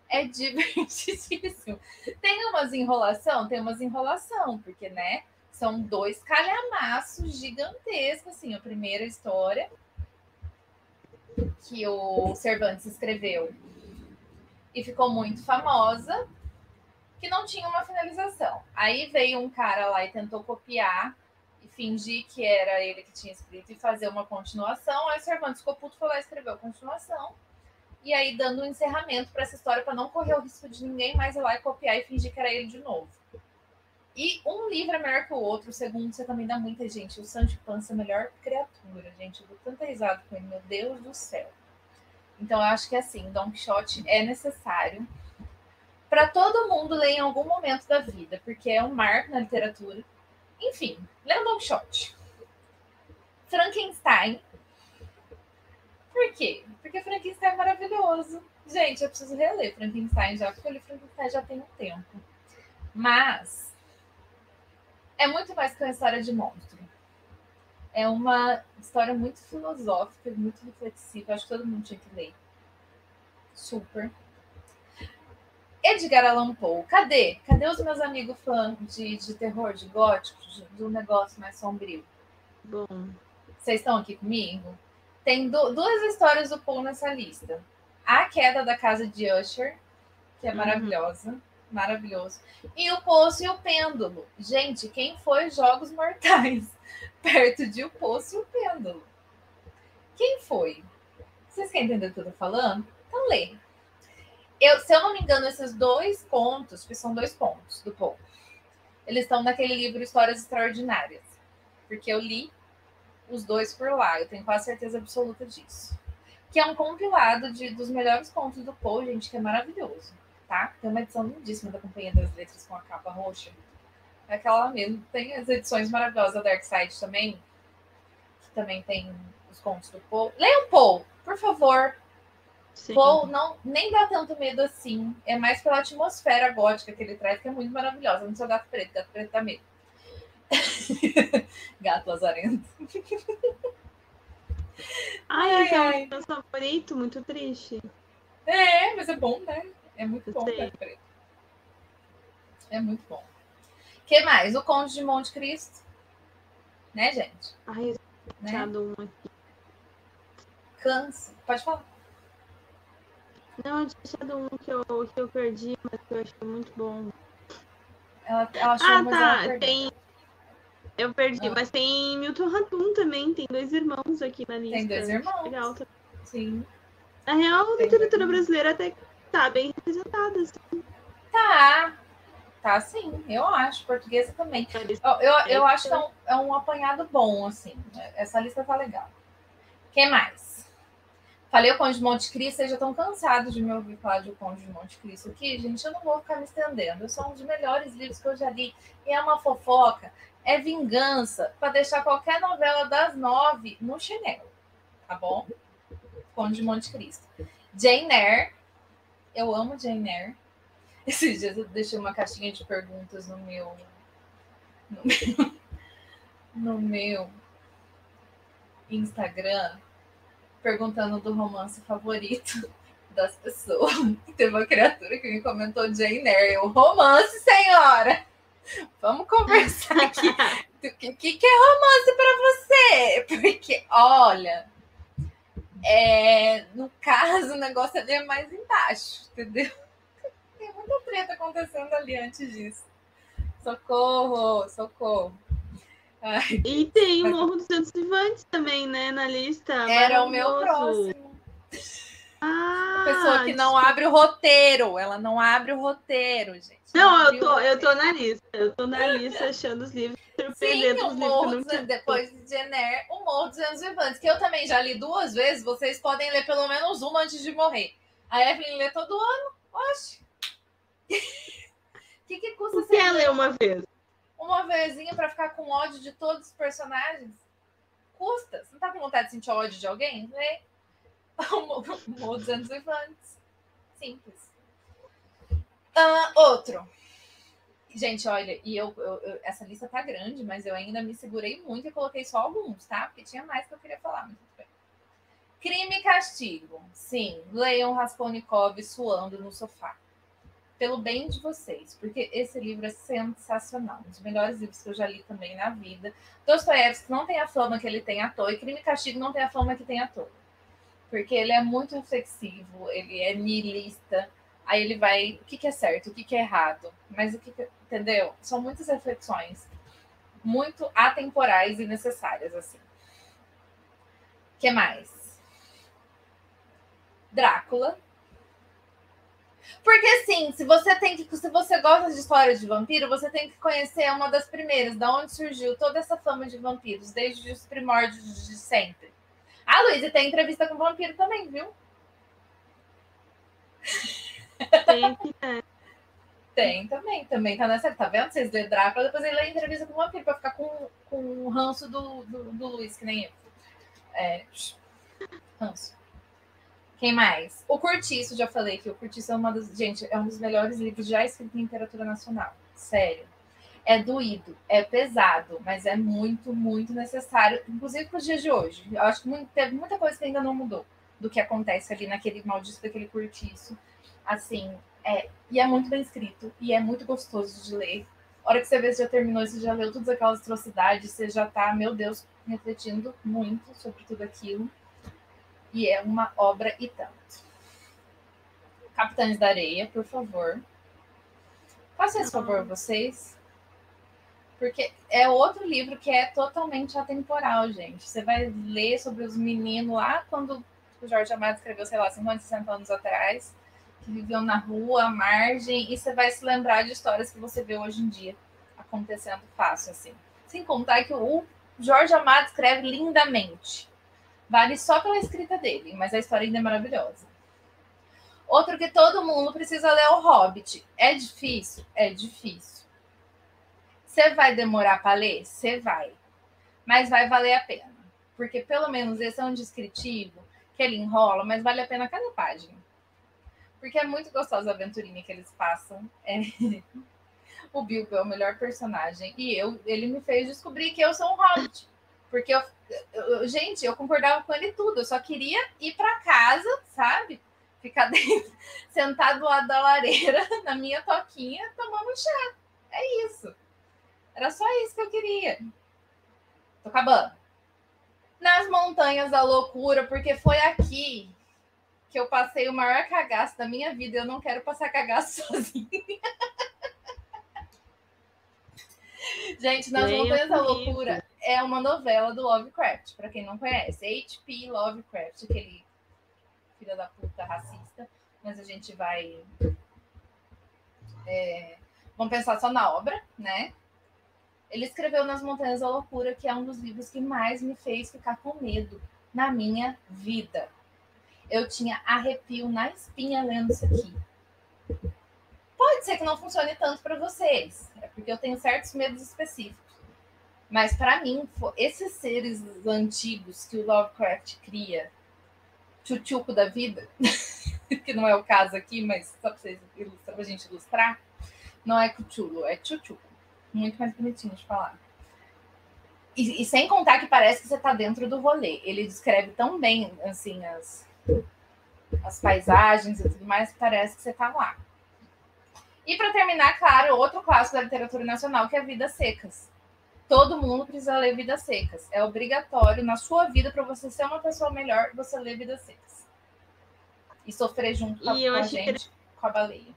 Speaker 3: É divertidíssimo. [LAUGHS] Tem umas enrolação? Tem umas enrolação, porque, né? São dois calhamaços gigantescos, assim. A primeira história que o Cervantes escreveu e ficou muito famosa, que não tinha uma finalização. Aí veio um cara lá e tentou copiar e fingir que era ele que tinha escrito e fazer uma continuação. Aí Cervantes ficou puto, foi lá e escreveu a continuação. E aí dando um encerramento para essa história para não correr o risco de ninguém mais ir lá e copiar e fingir que era ele de novo. E um livro é melhor que o outro, segundo você também dá muita gente. O Sancho Panza é a melhor criatura, gente. Eu dou tanta risada com ele, meu Deus do céu. Então eu acho que assim, Don Quixote é necessário para todo mundo ler em algum momento da vida, porque é um marco na literatura. Enfim, o Don Quixote. Frankenstein. Por quê? Porque Frankenstein é maravilhoso. Gente, eu preciso reler Frankenstein já, porque eu li Frankenstein já tem um tempo. Mas é muito mais que uma história de monstro. É uma história muito filosófica, muito reflexiva. Acho que todo mundo tinha que ler. Super. Edgar Allan Poe. Cadê? Cadê os meus amigos fãs de, de terror, de gótico, de, um negócio mais sombrio?
Speaker 4: Bom,
Speaker 3: Vocês estão aqui comigo? Tem du- duas histórias do Poe nessa lista. A Queda da Casa de Usher, que é
Speaker 4: Uhum.
Speaker 3: maravilhosa. Maravilhoso. E o Poço e o Pêndulo. Gente, quem foi Jogos Mortais? [LAUGHS] Perto de O Poço e o Pêndulo. Quem foi? Vocês querem entender o que eu tô falando? Então lê. Eu, se eu não me engano, esses dois contos, que são dois contos do Poe, eles estão naquele livro Histórias Extraordinárias. Porque eu li os dois por lá, eu tenho quase certeza absoluta disso. Que é um compilado de, dos melhores contos do Poe, gente, que é maravilhoso, tá? Tem uma edição lindíssima da Companhia das Letras com a capa roxa. É aquela mesmo. Tem as edições maravilhosas da Dark Side também, que também tem os contos do Poe. Leiam Poe, por favor.
Speaker 4: sim.
Speaker 3: Poe não, nem dá tanto medo assim. É mais pela atmosfera gótica que ele traz, que é muito maravilhosa. Não sou gato preto, gato preto dá medo. [LAUGHS] gato lazarento.
Speaker 4: Ai,
Speaker 3: Ai,
Speaker 4: é
Speaker 3: ai.
Speaker 4: o meu favorito, muito triste.
Speaker 3: É, mas é bom, né? É muito bom gato preto. É muito bom. O que mais? O Conde de Monte Cristo. Né, gente?
Speaker 4: Ai, eu
Speaker 3: Né?
Speaker 4: um aqui.
Speaker 3: Cansa. Pode falar.
Speaker 4: Não, eu tinha achado um que eu, que eu perdi, mas que eu achei muito bom.
Speaker 3: Ela, ela achou,
Speaker 4: Ah,
Speaker 3: ela
Speaker 4: tá.
Speaker 3: perdeu.
Speaker 4: Tem. Eu perdi,
Speaker 3: Ah.
Speaker 4: mas tem Milton Ratum também. Tem dois irmãos aqui na lista.
Speaker 3: Tem dois irmãos.
Speaker 4: Legal. também.
Speaker 3: Sim.
Speaker 4: Na real, a
Speaker 3: Tem
Speaker 4: literatura
Speaker 3: dois
Speaker 4: brasileira até tá bem representada. assim.
Speaker 3: Tá. Tá sim, eu acho. Portuguesa também. Eu, eu, eu acho que é um, é um apanhado bom, assim. Essa lista tá legal. Quem mais? Falei o Conde de Monte Cristo, vocês já estão cansados de me ouvir falar de O Conde de Monte Cristo aqui, gente. Eu não vou ficar me estendendo. São um dos melhores livros que eu já li. E é uma fofoca, é vingança, para deixar qualquer novela das nove no chinelo. Tá bom? Conde de Monte Cristo. Jane Eyre. Eu amo Jane Eyre. [LAUGHS] Esses dias eu deixei uma caixinha de perguntas no meu. No meu, [LAUGHS] no meu Instagram perguntando do romance favorito [LAUGHS] das pessoas. [LAUGHS] Teve uma criatura que me comentou Jane Eyre. O romance, senhora! [LAUGHS] Vamos conversar aqui. O que, que, é romance para você? Porque, olha, é, no caso, o negócio ali é mais embaixo, entendeu? Tem muita treta acontecendo ali antes disso. Socorro, socorro.
Speaker 4: Ai, e tem o Morro dos Santos Vivantes também, né, na lista.
Speaker 3: Era o meu próximo. Ah, a pessoa que não abre o roteiro, ela não abre o roteiro, gente.
Speaker 4: Não, não eu, tô, eu tô na lista. Eu tô na lista achando os livros
Speaker 3: surpreendendo Sim, os livros que não Depois de Jenner, o Morro dos Anos Vivantes, que eu também já li duas vezes, vocês podem ler pelo menos uma antes de morrer. A Evelyn lê todo ano. Oxe. O [LAUGHS] que, que custa
Speaker 4: você ler uma vez?
Speaker 3: Uma vezinha para ficar com ódio de todos os personagens? Custa. Você não tá com vontade de sentir ódio de alguém? Vê. [LAUGHS] O dos anos infantes. Simples. Uh, outro. Gente, olha, e eu, eu, eu, essa lista tá grande, mas eu ainda me segurei muito e coloquei só alguns, tá? Porque tinha mais que eu queria falar, mas. Crime e castigo. Sim, Leon Raskolnikov suando no sofá pelo bem de vocês, porque esse livro é sensacional, um dos melhores livros que eu já li também na vida. Dostoiévski não tem a fama que ele tem à toa, e Crime e Castigo não tem a fama que tem à toa. Porque ele é muito reflexivo, ele é nihilista, aí ele vai, o que, que é certo, o que, que é errado, mas o que, que entendeu? São muitas reflexões muito atemporais e necessárias, assim. que mais? Drácula, porque assim, se você tem que, se você gosta de histórias de vampiro, você tem que conhecer uma das primeiras, da onde surgiu toda essa fama de vampiros, desde os primórdios de sempre. Ah, Luiz, e tem entrevista com vampiro também, viu?
Speaker 4: Tem.
Speaker 3: Tem também, também tá nessa. Tá vendo? Vocês lêem Drácula, depois ele lê entrevista com o vampiro pra ficar com, com o ranço do, do, do Luiz, que nem eu. É. Ranço. Quem mais? O Curtiço, já falei que o Curtiço é uma das. Gente, é um dos melhores livros já escritos em literatura nacional. Sério. É doído, é pesado, mas é muito, muito necessário, inclusive para os dias de hoje. Eu acho que muito, teve muita coisa que ainda não mudou do que acontece ali naquele maldito daquele curtiço. Assim, é, e é muito bem escrito, e é muito gostoso de ler. A hora que você vê se já terminou, você já leu todas aquelas atrocidades, você já tá, meu Deus, refletindo muito sobre tudo aquilo e é uma obra e tanto. Capitães da Areia, por favor. Faça esse favor vocês. Porque é outro livro que é totalmente atemporal, gente. Você vai ler sobre os meninos lá quando o Jorge Amado escreveu, sei lá, 50, 60 anos atrás, que viviam na rua, à margem, e você vai se lembrar de histórias que você vê hoje em dia acontecendo fácil, assim. Sem contar que o Jorge Amado escreve lindamente. Vale só pela escrita dele, mas a história ainda é maravilhosa. Outro que todo mundo precisa ler é o Hobbit. É difícil? É difícil. Você vai demorar para ler? Você vai. Mas vai valer a pena. Porque pelo menos esse é um descritivo que ele enrola, mas vale a pena cada página. Porque é muito gostosa a aventurinha que eles passam. É... [LAUGHS] o Bilbo é o melhor personagem. E eu, ele me fez descobrir que eu sou um hobbit. Porque eu, eu, gente, eu concordava com ele tudo. Eu só queria ir para casa, sabe? Ficar [LAUGHS] dentro, sentado do lado da lareira, [LAUGHS] na minha toquinha, tomando chá. É isso. Era só isso que eu queria. Tô acabando. Nas montanhas da loucura, porque foi aqui que eu passei o maior cagaço da minha vida. Eu não quero passar cagaço [LAUGHS] sozinha. Gente, nas montanhas da loucura é uma novela do Lovecraft, para quem não conhece. H.P. Lovecraft, aquele filho da puta racista, mas a gente vai é, Vamos pensar só na obra, né? Ele escreveu Nas Montanhas da Loucura, que é um dos livros que mais me fez ficar com medo na minha vida. Eu tinha arrepio na espinha lendo isso aqui. Pode ser que não funcione tanto para vocês, é porque eu tenho certos medos específicos. Mas para mim, esses seres antigos que o Lovecraft cria, tchutchuco da vida, [LAUGHS] que não é o caso aqui, mas só para a gente ilustrar, não é cuchulo, é tchutchuco. Muito mais bonitinho de falar. E, e, sem contar que parece que você está dentro do rolê. Ele descreve tão bem assim as, as paisagens e tudo mais, que parece que você está lá. E para terminar, claro, outro clássico da literatura nacional que é Vidas Secas. Todo mundo precisa ler Vidas Secas. É obrigatório na sua vida para você ser uma pessoa melhor, você ler Vidas Secas. E sofrer junto com, a, com a gente, com a baleia.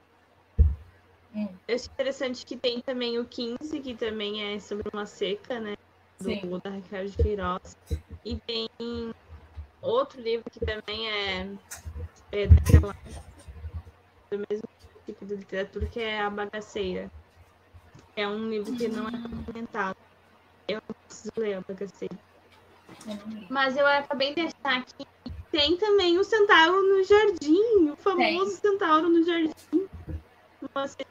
Speaker 4: Hum. Eu acho interessante que tem também o 15, que também é sobre uma seca, né? Do, Sim. da Raquel de Queiroz. E tem outro livro que também é, é daquela, do mesmo tipo de literatura, que é A Bagaceira. É um livro que não é comentado. Eu preciso ler A Bagaceira. Mas eu acabei de achar aqui tem também o Centauro no Jardim, o famoso. Centauro no Jardim. Você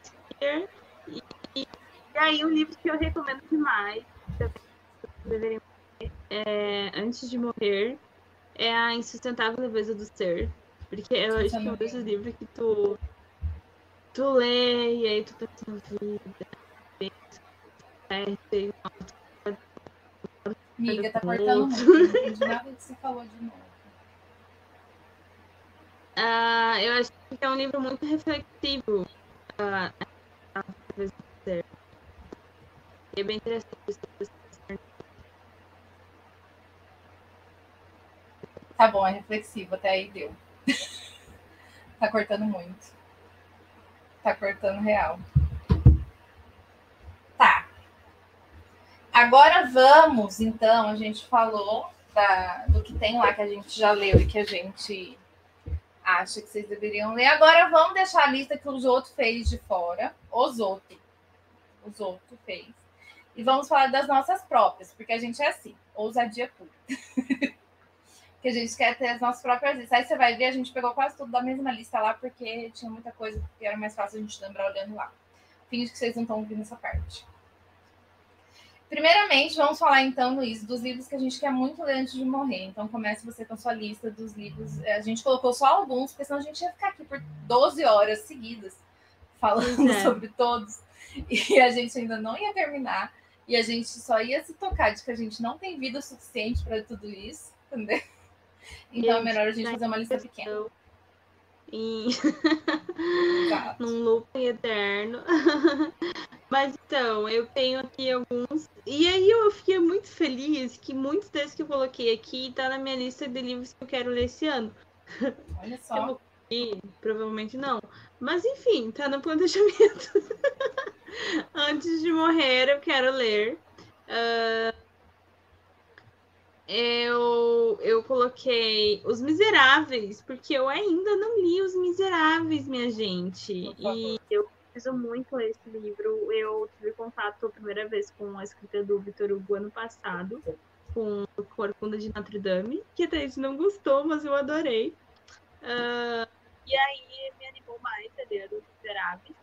Speaker 4: e, e, aí um livro que eu recomendo demais, deveriam ler, é, antes de morrer, é a Insustentável Leveza do Ser. Porque eu acho que é um desses livros que tu, tu lê e aí tu pensa na vida.
Speaker 3: Amiga, tá cortando muito. Não entendi nada que você falou de novo.
Speaker 4: Uh, eu acho que é um livro muito reflexivo. Uh, é bem interessante.
Speaker 3: Tá bom, é reflexivo, até aí deu. [LAUGHS] tá cortando muito. Tá cortando real. Tá. Agora vamos, então, a gente falou da, do que tem lá que a gente já leu e que a gente acha que vocês deveriam ler. Agora vamos deixar a lista que os outros fez de fora. Os outros. Os outros fez. E vamos falar das nossas próprias, porque a gente é assim, ousadia pura. [LAUGHS] que a gente quer ter as nossas próprias listas. Aí você vai ver, a gente pegou quase tudo da mesma lista lá, porque tinha muita coisa que era mais fácil a gente lembrar olhando lá. Finge que vocês não estão ouvindo essa parte. Primeiramente, vamos falar então, Luiz, dos livros que a gente quer muito ler antes de morrer. Então, comece você com a sua lista dos livros. É, a gente colocou só alguns, porque senão a gente ia ficar aqui por 12 horas seguidas falando é. [LAUGHS] sobre todos. E a gente ainda não ia terminar. E a gente só ia se tocar de que a gente não tem vida suficiente para tudo isso, entendeu? [LAUGHS] Então é melhor a gente fazer uma lista pequena.
Speaker 4: E... [LAUGHS] num looping eterno. Mas então, eu tenho aqui alguns. E aí eu fiquei muito feliz que muitos desses que eu coloquei aqui tá na minha lista de livros que eu quero ler esse ano.
Speaker 3: Olha [LAUGHS] só.
Speaker 4: E, provavelmente não. Mas enfim, tá no planejamento. [LAUGHS] Antes de morrer, eu quero ler. Uh, eu, eu coloquei Os Miseráveis, porque eu ainda não li Os Miseráveis, minha gente. E eu preciso muito ler esse livro. Eu tive contato a primeira vez com a escrita do Vitor Hugo ano passado, com Corcunda de Notre Dame, que até gente não gostou, mas eu adorei. Uh, e aí me animou mais a ler Os Miseráveis.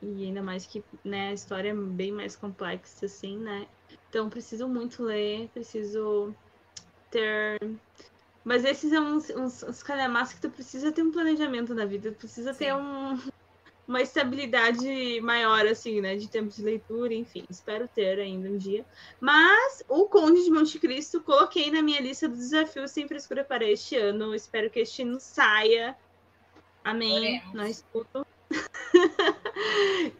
Speaker 4: E ainda mais que né, a história é bem mais complexa, assim, né? Então preciso muito ler, preciso ter. Mas esses são uns, uns, uns calhamaços que tu precisa ter um planejamento na vida, tu precisa Sim. ter um, uma estabilidade maior, assim, né? De tempo de leitura, enfim. Espero ter ainda um dia. Mas o Conde de Monte Cristo coloquei na minha lista dos desafios sem frescura para este ano. Espero que este ano saia. Amém. Oremos. Nós [LAUGHS] tudo.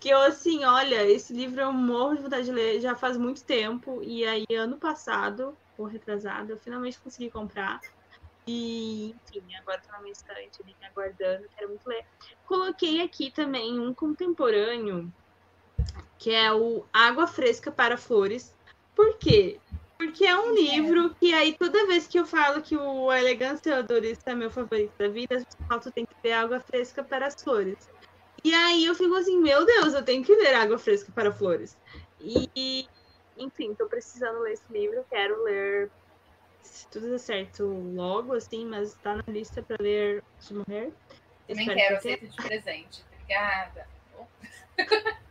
Speaker 4: que eu, assim, olha, esse livro eu morro de vontade de ler já faz muito tempo. E aí, ano passado, ou retrasado, eu finalmente consegui comprar. E, enfim, agora tá na minha estante ali, me aguardando, quero muito ler. Coloquei aqui também um contemporâneo, que é o Água Fresca para Flores. Por quê? Porque é um livro que aí toda vez que eu falo que o Elegância Teodorista é meu favorito da vida, eu falo, tu tem que ter água fresca para as flores. E aí eu fico assim, meu Deus, eu tenho que ler Água Fresca para Flores. E, enfim, tô precisando ler esse livro, quero ler se tudo der certo logo, assim, mas tá na lista para ler Se Morrer.
Speaker 3: Também
Speaker 4: Espero
Speaker 3: quero,
Speaker 4: que
Speaker 3: aceito de presente. Obrigada. [LAUGHS]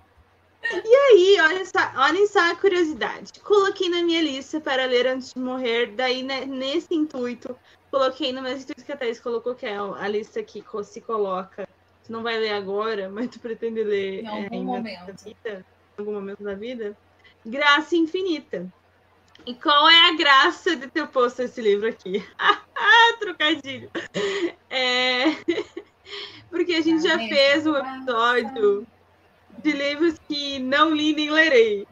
Speaker 4: E aí, olha só, olhem só a curiosidade. Coloquei na minha lista para ler antes de morrer, daí né, nesse intuito, coloquei no mesmo intuito que a Thaís colocou, que é a lista que se coloca. Tu não vai ler agora, [LAUGHS] mas tu pretende ler
Speaker 3: Em
Speaker 4: é,
Speaker 3: algum
Speaker 4: ainda
Speaker 3: momento.
Speaker 4: vida, em algum momento da vida. Graça Infinita. E qual é a graça de ter posto esse livro aqui? [LAUGHS] Trocadilho. É... [LAUGHS] Porque a gente já fez um episódio de livros que não li nem lerei.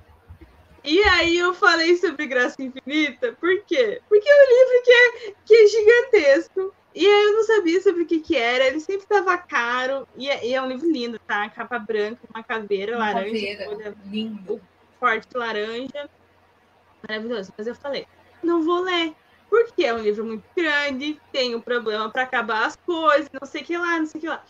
Speaker 4: E aí eu falei sobre Graça Infinita, por quê? Porque é um livro que é, que é gigantesco. E aí eu não sabia sobre o que que era, ele sempre estava caro. E é, e é um livro lindo, tá? Capa branca, uma caveira
Speaker 3: Uma
Speaker 4: laranja,
Speaker 3: caveira. Lindo.
Speaker 4: forte laranja. Maravilhoso. Mas eu falei, não vou ler. Porque é um livro muito grande, tem um problema para acabar as coisas, não sei o que lá, não sei o que lá.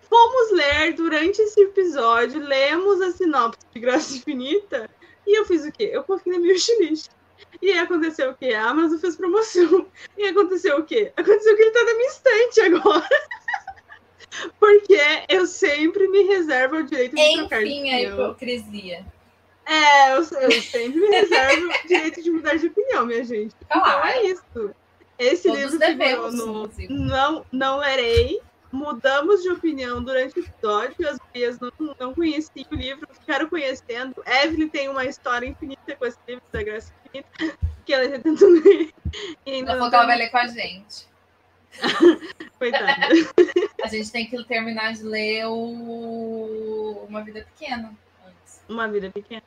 Speaker 4: Fomos ler durante esse episódio, lemos a sinopse de Graça Infinita, e eu fiz o quê? Eu coloquei na minha wishlist. E aí aconteceu o quê? A Amazon fez promoção. [LAUGHS] E aconteceu o quê? Aconteceu que ele tá na minha estante agora. [LAUGHS] Porque eu sempre me reservo o direito de trocar de
Speaker 3: Enfim, a hipocrisia.
Speaker 4: É, eu, eu sempre me [LAUGHS] reservo o direito de mudar de opinião, minha gente. Então
Speaker 3: Claro.
Speaker 4: é isso. Esse
Speaker 3: Todos
Speaker 4: livro
Speaker 3: devemos,
Speaker 4: no não, não lerei. Mudamos de opinião durante o episódio. As Bias não, não conheciam o livro, ficaram conhecendo. Evelyn tem uma história infinita com esse livro da Graça Infinita, [LAUGHS] que ela já tentou ler. Ainda
Speaker 3: Ela
Speaker 4: não
Speaker 3: falou que ela vai ler com a gente. [LAUGHS]
Speaker 4: Coitada.
Speaker 3: A gente tem que terminar de ler o Uma Vida Pequena.
Speaker 4: Uma vida pequena.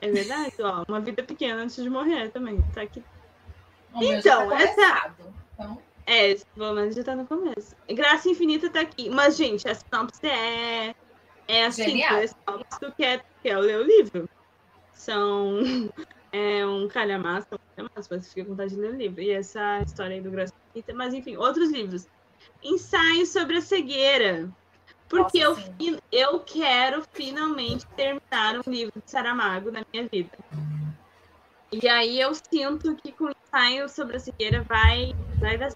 Speaker 4: É verdade, ó. Uma vida pequena antes de morrer também. Tá aqui
Speaker 3: já
Speaker 4: Então,
Speaker 3: tá
Speaker 4: essa-.
Speaker 3: Então,
Speaker 4: É, pelo menos já tá no começo. Graça Infinita tá aqui. Mas, gente, a sinopse é. É assim, é a sinopse do que é, que é ler o livro. São. [LAUGHS] É um calhamaço, um calhamaço, mas fica com vontade de ler o livro. E essa história aí do Graça Infinita. Mas, enfim, outros livros. Ensaio sobre a cegueira. Porque eu,
Speaker 3: Nossa, sim.
Speaker 4: fi- eu quero finalmente terminar um livro de Saramago na minha vida. E aí eu sinto que com o ensaio sobre a cegueira vai, vai dar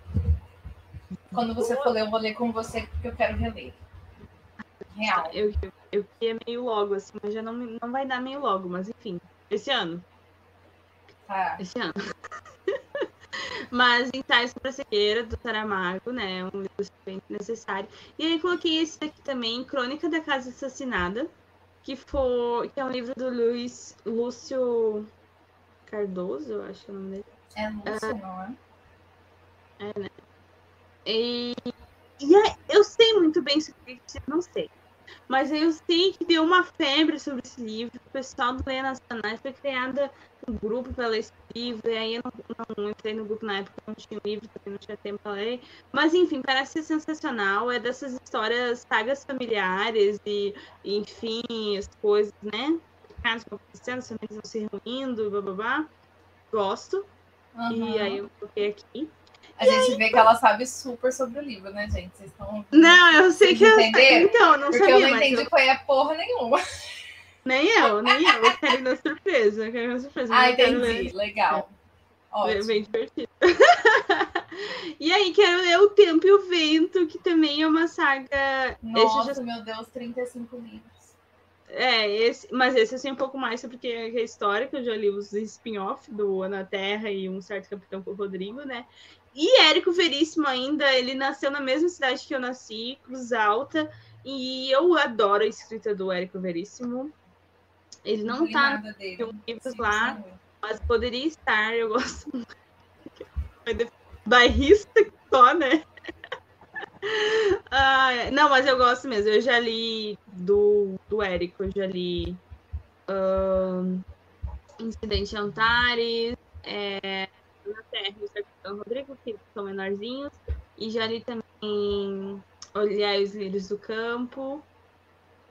Speaker 3: quando você for ler, eu vou ler com você, porque eu quero reler. Real.
Speaker 4: Eu, eu, eu queria meio logo, assim, mas já não, não vai dar meio logo, mas enfim, esse ano.
Speaker 3: Tá.
Speaker 4: Esse ano. Mas Ensaio sobre a Cegueira, do Saramago, né? Um livro bem necessário. E aí coloquei esse daqui também, Crônica da Casa Assassinada, que, foi, que é um livro do Luiz Lúcio Cardoso, eu acho que é o nome dele.
Speaker 3: É Lúcio, não é?
Speaker 4: E, e é- eu sei muito bem sobre isso, não sei. Mas eu sei que deu uma febre sobre esse livro. O pessoal do Leia Nacionais foi criada um grupo para ler esse livro. E aí eu não, não entrei no grupo na época, não tinha livro, porque não tinha tempo para ler. Mas enfim, parece ser sensacional. É dessas histórias, sagas familiares e, enfim, as coisas, né? Vão acontecendo, as famílias vão se reunindo, blá blá blá. Gosto. E
Speaker 3: Aham.
Speaker 4: aí eu coloquei aqui.
Speaker 3: A gente vê que ela sabe super sobre o livro, né, gente? Vocês estão?
Speaker 4: Não, eu sei que eu
Speaker 3: entenderam?
Speaker 4: Então, não
Speaker 3: Porque
Speaker 4: sabia,
Speaker 3: eu não
Speaker 4: mas
Speaker 3: entendi
Speaker 4: eu-
Speaker 3: qual é porra nenhuma.
Speaker 4: Nem eu, nem eu. Eu quero ir na surpresa. Eu quero ir na surpresa.
Speaker 3: Ah, entendi. Legal. Ótimo.
Speaker 4: bem divertido. [LAUGHS] e aí, quero ler O Tempo e o Vento, que também é uma saga.
Speaker 3: Nossa,
Speaker 4: já...
Speaker 3: meu Deus, 35 livros.
Speaker 4: É, esse... mas esse eu sei um pouco mais sobre que é história, que eu já li os spin-off do Ana Terra e um certo Capitão Rodrigo, né? E Érico Veríssimo ainda, ele nasceu na mesma cidade que eu nasci, Cruz Alta, e eu adoro a escrita do Érico Veríssimo. Ele não
Speaker 3: li
Speaker 4: tá livros lá,
Speaker 3: sim.
Speaker 4: mas poderia estar, eu gosto muito. [LAUGHS] Bairrista só, né? [LAUGHS] Ah, não, mas eu gosto mesmo. Eu já li do, do Érico, eu já li Incidente Antares, é, Na Terra e o Rodrigo, que são menorzinhos, e já li também Olhar os Lírios do Campo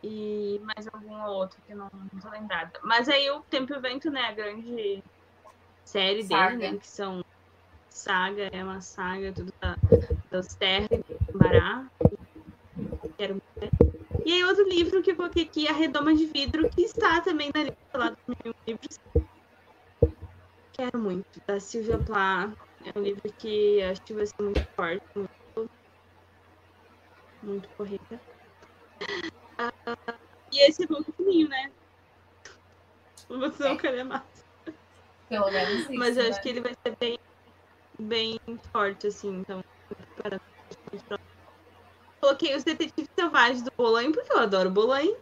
Speaker 4: e mais algum outro que não, não tô lembrada. Mas aí o Tempo e o Vento, né, a grande série
Speaker 3: Saga.
Speaker 4: dele, né, que são saga, é uma saga, tudo da, das terras. Quero ver. E aí, outro livro que eu coloquei aqui, A Redoma de Vidro, que está também na lista lá dos mil livros. Quero muito, da Silvia Plath. É um livro que acho que vai ser muito forte, muito, muito corrida. Ah, e esse é bom pequenininho, né? Você não quer mais.
Speaker 3: Pelo menos isso,
Speaker 4: Mas eu acho
Speaker 3: né?
Speaker 4: que ele vai ser bem, bem forte, assim. Então, para... Coloquei os Detetives Selvagens do Bolanho, porque eu adoro Bolanho.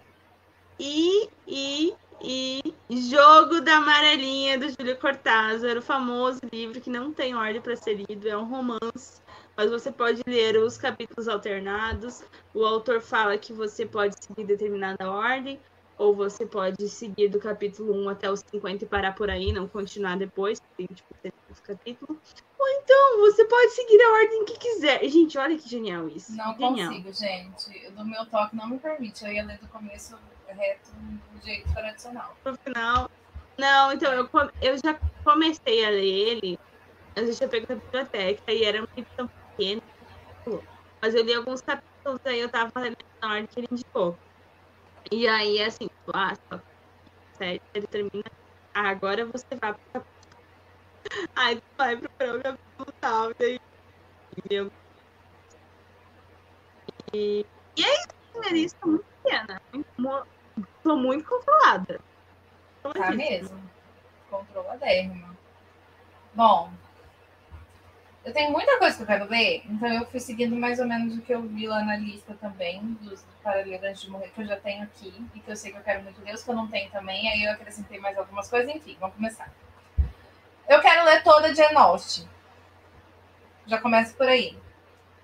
Speaker 4: E, e, e Jogo da Amarelinha, do Júlio Cortázar, o famoso livro que não tem ordem para ser lido, é um romance, mas você pode ler os capítulos alternados. O autor fala que você pode seguir determinada ordem, ou você pode seguir do capítulo 1 até os 50 e parar por aí, não continuar depois, tem tipo 70 capítulos. Ou então você pode seguir a ordem que quiser. Gente, olha que genial isso.
Speaker 3: Não
Speaker 4: genial.
Speaker 3: consigo, gente. Do meu toque não me permite. Eu ia ler do começo reto do jeito tradicional.
Speaker 4: pro final. Não, então eu, eu já comecei a ler ele, eu já tinha pego da biblioteca e era um livro tão pequeno. Mas eu li alguns capítulos, aí eu tava lendo na hora que ele indicou. E aí, assim, tipo, ah, só sério, ele termina. Ah, agora você vai pro capítulo. [LAUGHS] Aí tu vai procurar o capítulo tal, e daí. Entendeu? E, e é isso, minha lista muito pequena. Muito, tô muito controlada.
Speaker 3: Tá
Speaker 4: Controladíssima.
Speaker 3: mesmo? Controladérrima. Bom, eu tenho muita coisa que eu quero ler, então eu fui seguindo mais ou menos o que eu vi lá na lista também, dos para ler antes de morrer, que eu já tenho aqui, e que eu sei que eu quero muito ler, os que eu não tenho também, aí eu acrescentei mais algumas coisas, enfim, vamos começar. Eu quero ler toda de Austen. Já começa por aí.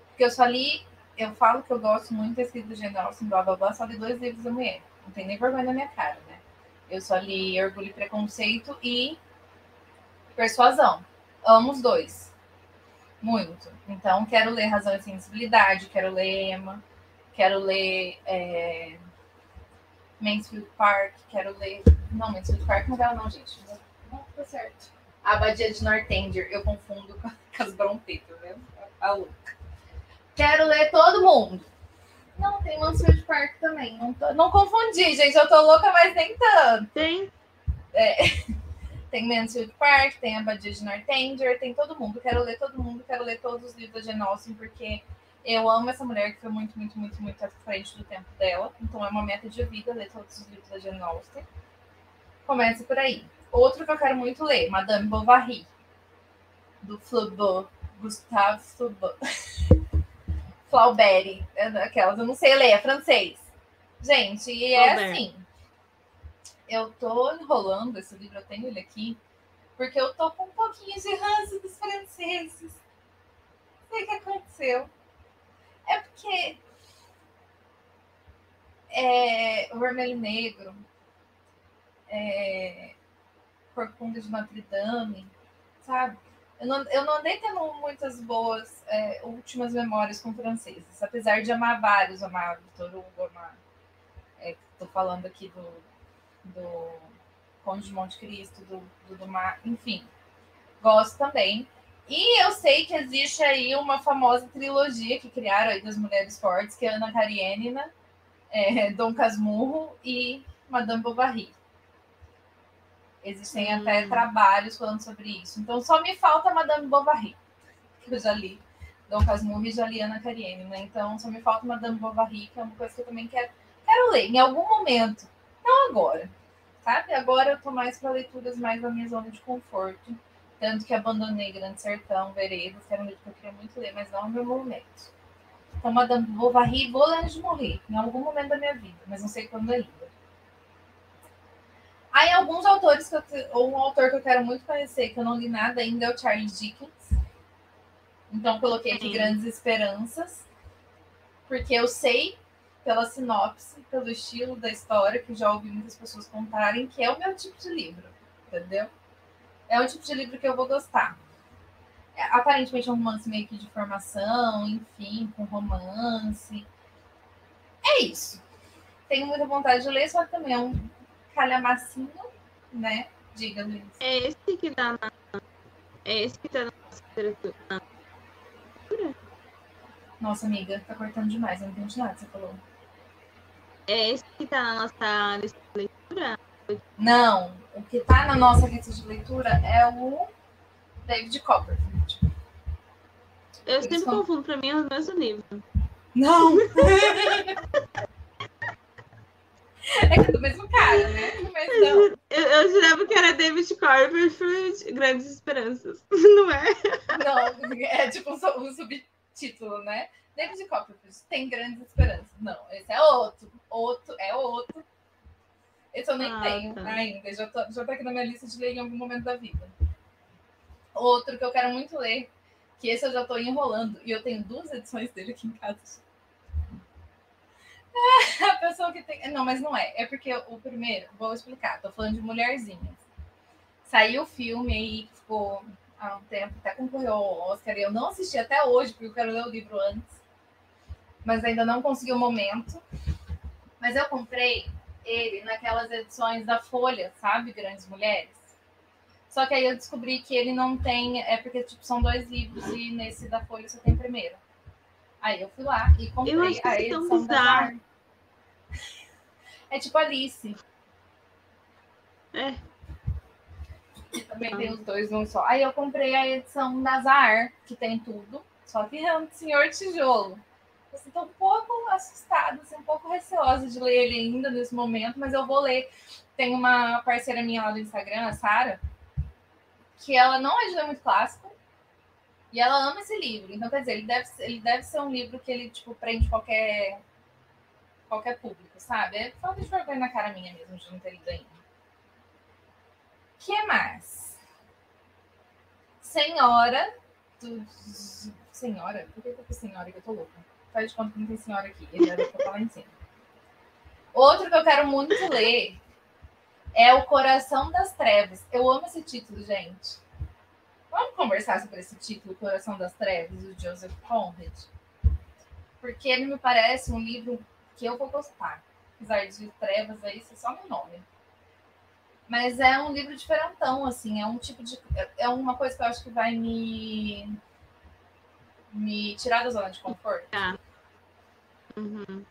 Speaker 3: Porque eu só li, eu falo que eu gosto muito da escrita de Jane Austen, blá blá blá, só li dois livros da mulher. Não tem nem vergonha na minha cara, né? Eu só li Orgulho e Preconceito e Persuasão. Amo os dois. Muito. Então, quero ler Razão e Sensibilidade, quero ler Emma, quero ler é... Mansfield Park, quero ler. Não, Mansfield Park não é não, gente. Não, tá certo. A Abadia de Northanger, eu confundo com [LAUGHS] com as brontetas, né? A louca. Quero ler todo mundo. Não, tem Mansfield Park também. Não, tô- não confundi, gente. Eu tô louca, mas nem tanto.
Speaker 4: Tem
Speaker 3: Tem Mansfield Park, tem Abadia de Northanger, tem todo mundo. Quero ler todo mundo, quero ler todos os livros da Jane Austen, porque eu amo essa mulher que foi muito, muito, muito, muito à frente do tempo dela. Então é uma meta de vida ler todos os livros da Jane Austen. Comece por aí. Outro que eu quero muito ler, Madame Bovary, do Flaubert, Gustave Flaubert. [LAUGHS] Flaubert, é aquelas, eu não sei ler, é francês. Gente, e é
Speaker 4: Flaubert.
Speaker 3: assim. Eu tô enrolando esse livro, eu tenho ele aqui, porque eu tô com um pouquinho de ranço dos franceses. O que aconteceu. É porque é, o Vermelho Negro, é, Corcunda de Notre Dame, sabe? Eu não, eu não andei tendo muitas boas é, últimas memórias com franceses, apesar de amar vários, amar Vitor Hugo, amar. É, tô falando aqui do, do Conde de Monte Cristo, do, do Dumas, enfim. Gosto também. E eu sei que existe aí uma famosa trilogia que criaram aí das mulheres fortes, que é Ana Karenina, é, Dom Casmurro e Madame Bovary. Existem
Speaker 4: Hum.
Speaker 3: até trabalhos falando sobre isso. Então só me falta Madame Bovary, que eu já li. Dom Casmurro e já li Ana Karenina. Então só me falta Madame Bovary, que é uma coisa que eu também quero, quero ler em algum momento. Não agora, sabe? Agora eu tô mais para leituras mais da minha zona de conforto. Tanto que abandonei Grande Sertão, Veredas, que era um livro que eu queria muito ler, mas não é o meu momento. Então, Madame Bovary, vou ler antes de morrer, em algum momento da minha vida, mas não sei quando ainda. Aí, alguns autores, que eu ou um autor que eu quero muito conhecer, que eu não li nada ainda, é o Charles Dickens. Então, coloquei aqui
Speaker 4: Sim.
Speaker 3: Grandes Esperanças, porque eu sei, pela sinopse, pelo estilo da história, que já ouvi muitas pessoas contarem, que é o meu tipo de livro, entendeu? É um tipo de livro que eu vou gostar. É, aparentemente é um romance meio que de formação, enfim, com romance. É isso. Tenho muita vontade de ler, só que também é um calhamacinho, né? Diga, Luiz.
Speaker 4: É esse que tá na. É esse que tá na nossa literatura.
Speaker 3: Nossa, amiga, tá cortando demais, eu não entendi nada que você falou.
Speaker 4: É esse que tá na nossa lista de leitura?
Speaker 3: Não, o que tá na nossa lista de leitura é o David Copperfield.
Speaker 4: Eu
Speaker 3: Eles
Speaker 4: sempre
Speaker 3: são-
Speaker 4: confundo, pra mim é o mesmo livro.
Speaker 3: Não! [LAUGHS] é que é do mesmo cara, né? Mas não.
Speaker 4: Eu, eu jurava que era David Copperfield, Grandes Esperanças. [LAUGHS] Não é?
Speaker 3: Não, é tipo um, um subtítulo, né? David Copperfield tem grandes esperanças. Não, esse é outro. Outro, é outro. Esse eu nem
Speaker 4: Ah,
Speaker 3: tenho
Speaker 4: tá.
Speaker 3: ainda. Já, tô, já tá aqui na minha lista de ler em algum momento da vida. Outro que eu quero muito ler, que esse eu já tô enrolando, e eu tenho duas edições dele aqui em casa. Ah, A pessoa que tem. Não, mas não é. É porque o primeiro, vou explicar, tô falando de mulherzinhas. Saiu o filme aí, ficou há um tempo, até concorreu ao Oscar, e eu não assisti até hoje, porque eu quero ler o livro antes. Mas ainda não consegui o momento. Mas eu comprei ele naquelas edições da Folha, sabe? Grandes Mulheres. Só que aí eu descobri que ele não tem. É porque tipo, são dois livros e nesse da Folha só tem o primeiro. Aí eu fui lá e comprei
Speaker 4: Eu acho
Speaker 3: a
Speaker 4: é tão
Speaker 3: edição da. Zar. É tipo Alice.
Speaker 4: É.
Speaker 3: que também tem os dois num só. Aí eu comprei a edição da Zar, que tem tudo, só que é um senhor tijolo. Assim, tô um pouco assustada, assim, um pouco receosa de ler ele ainda nesse momento, mas eu vou ler. Tem uma parceira minha lá do Instagram, a Sara, que ela não é de ler muito clássico, e ela ama esse livro. Então, quer dizer, ele deve, ser- ele deve ser um livro que ele, tipo, prende qualquer, qualquer público, sabe? É falta de vergonha na cara minha mesmo, de não ter lido ainda. que mais? Senhora dos... Senhora? Por que eu tô com senhora que eu tô louca? Faz conta que não tem senhora aqui. Ele era em cima. Outro que eu quero muito ler é O Coração das Trevas. Eu amo esse título, gente. Vamos conversar sobre esse título, Coração das Trevas, do Joseph Conrad? Porque ele me parece um livro que eu vou gostar. Apesar de trevas aí, isso é só meu nome. Mas é um livro diferentão, assim. É um tipo de. É uma coisa que eu acho que vai me. me tirar da zona de conforto.
Speaker 4: Uhum.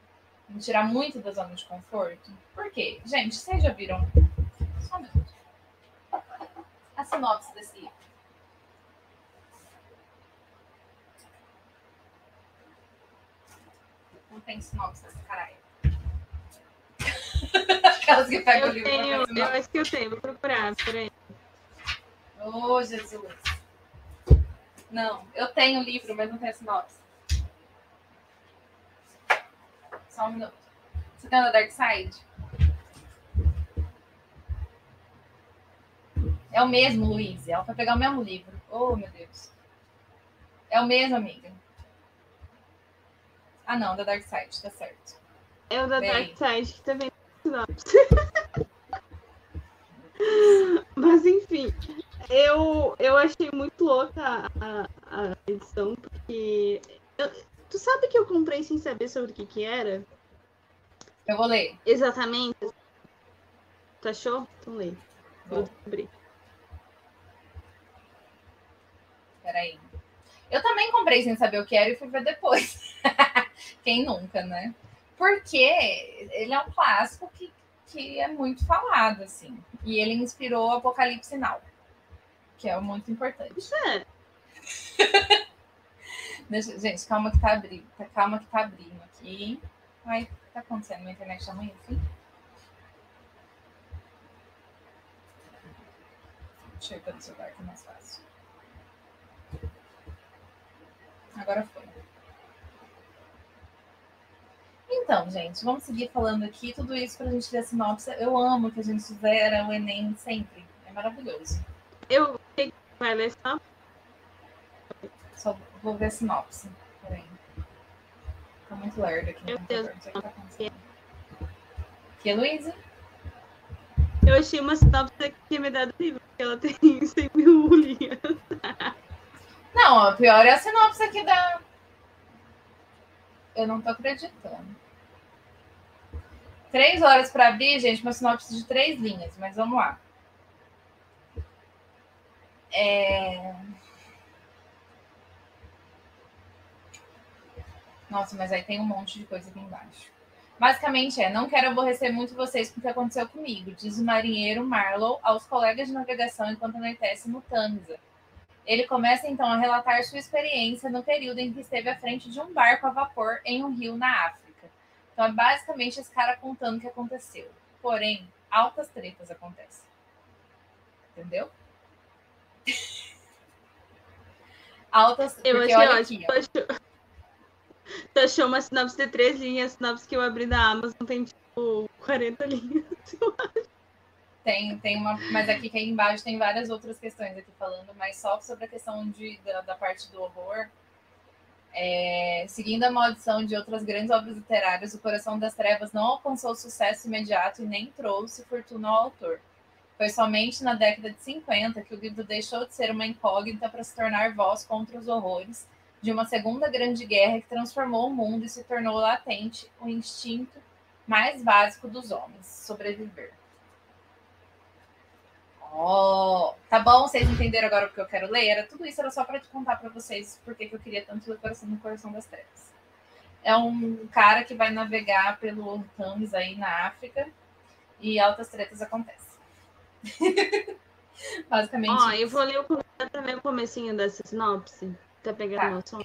Speaker 3: Me tirar muito da zona de conforto. Por quê? Gente, vocês já viram. Só um minuto. A sinopse desse livro. Não tem sinopse desse caralho. [LAUGHS] Aquelas que pegam o
Speaker 4: Eu
Speaker 3: livro.
Speaker 4: tenho, eu
Speaker 3: tem
Speaker 4: acho que eu tenho, vou procurar, peraí.
Speaker 3: Ô, Jesus. Não, eu tenho o livro, mas não tenho a sinopse. Só um minuto. Você tem o da Dark Side? É o mesmo, Luiz. Ela foi pegar o mesmo livro. Oh, meu Deus. É o mesmo, amiga. Ah, não, da Dark Side, tá certo.
Speaker 4: É o da
Speaker 3: Bem.
Speaker 4: Dark Side que tá sinopse. [LAUGHS] Mas enfim, eu, eu achei muito louca a, a edição, porque. eu- tu sabe que eu comprei sem saber sobre o que, que era?
Speaker 3: Eu vou ler.
Speaker 4: Exatamente. Tu achou? Então lê. Vou descobrir.
Speaker 3: Peraí. Eu também comprei sem saber o que era e fui ver depois. [LAUGHS] Quem nunca, né? Porque ele é um clássico que, que é muito falado, assim. E ele inspirou o Apocalipse Now, que é muito importante.
Speaker 4: Isso é. [LAUGHS]
Speaker 3: Deixa- gente, calma que tá abrindo. tá- Calma que tá abrindo aqui. Ai, tá acontecendo? Minha internet tá ruim assim? Deixa eu ir pelo celular que é mais fácil. Agora foi. Então, gente, vamos seguir falando aqui. Tudo isso pra gente ter a sinopse. Eu amo que a gente zera o Enem sempre. É maravilhoso.
Speaker 4: Eu vai ler só.
Speaker 3: Só vou ver a sinopse. Peraí. Tá muito lerdo aqui
Speaker 4: Meu Deus.
Speaker 3: computador. Não sei o que tá acontecendo. Que, Luísa?
Speaker 4: Eu achei uma sinopse que tinha me dado livro, porque ela tem [LAUGHS] 100 mil linhas.
Speaker 3: Não, a pior é a sinopse aqui da. Eu não tô acreditando. Três horas para abrir, gente, uma sinopse de três linhas, mas vamos lá. É... Nossa, mas aí tem um monte de coisa aqui embaixo. Basicamente é: não quero aborrecer muito vocês com o que aconteceu comigo, diz o marinheiro Marlow aos colegas de navegação enquanto anoitece no Tamisa. Ele começa então a relatar sua experiência no período em que esteve à frente de um barco a vapor em um rio na África. Então é basicamente esse cara contando o que aconteceu. Porém, altas tretas acontecem. Entendeu? [LAUGHS] altas.
Speaker 4: Eu achei ótimo. Aqui, Tu achou uma sinopse de três linhas, a sinopse que eu abri da Amazon tem tipo 40 linhas, [LAUGHS] eu acho.
Speaker 3: Tem, tem uma, mas aqui, aqui embaixo tem várias outras questões aqui falando, mas só sobre a questão de, da, da parte do horror. É, seguindo a maldição de outras grandes obras literárias, O Coração das Trevas não alcançou sucesso imediato e nem trouxe fortuna ao autor. Foi somente na década de 50 que o livro deixou de ser uma incógnita para se tornar voz contra os horrores de uma segunda grande guerra que transformou o mundo e se tornou latente o instinto mais básico dos homens, sobreviver. Oh, tá bom? Vocês entenderam agora o que eu quero ler? Era tudo isso, era só para te contar para vocês porque que eu queria tanto ler Coração no Coração das Trevas. É um cara que vai navegar pelo Thames aí na África e altas tretas acontecem. [LAUGHS] Basicamente.
Speaker 4: Ó, oh, eu vou ler o, também o comecinho dessa sinopse. Tá pegando tá. meu som?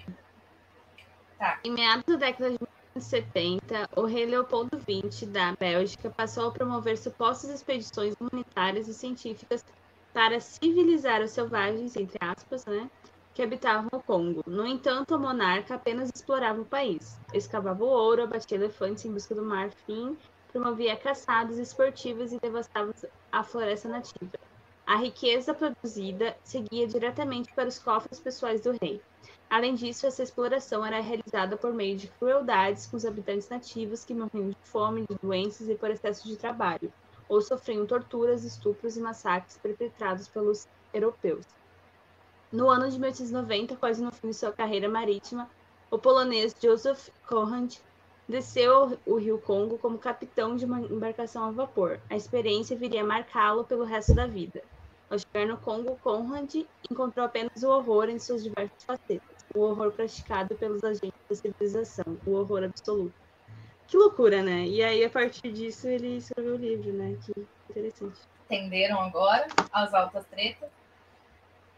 Speaker 3: Tá.
Speaker 4: Em meados da década de 1970, o rei Leopoldo XX da Bélgica passou a promover supostas expedições humanitárias e científicas para civilizar os selvagens, entre aspas, né, que habitavam o Congo. No entanto, o monarca apenas explorava o país, escavava o ouro, abatia elefantes em busca do marfim, promovia caçadas esportivas e devastava a floresta nativa. A riqueza produzida seguia diretamente para os cofres pessoais do rei. Além disso, essa exploração era realizada por meio de crueldades com os habitantes nativos que morriam de fome, de doenças e por excesso de trabalho, ou sofriam torturas, estupros e massacres perpetrados pelos europeus. No ano de 1890, quase no fim de sua carreira marítima, o polonês Joseph Conrad desceu o rio Congo como capitão de uma embarcação a vapor. A experiência viria a marcá-lo pelo resto da vida. Ao chegar no Congo, Conrad encontrou apenas o horror em suas diversas facetas. O horror praticado pelos agentes da civilização, o horror absoluto. Que loucura, né? E aí, a partir disso, ele escreveu o livro, né? Que interessante.
Speaker 3: Entenderam agora as altas tretas?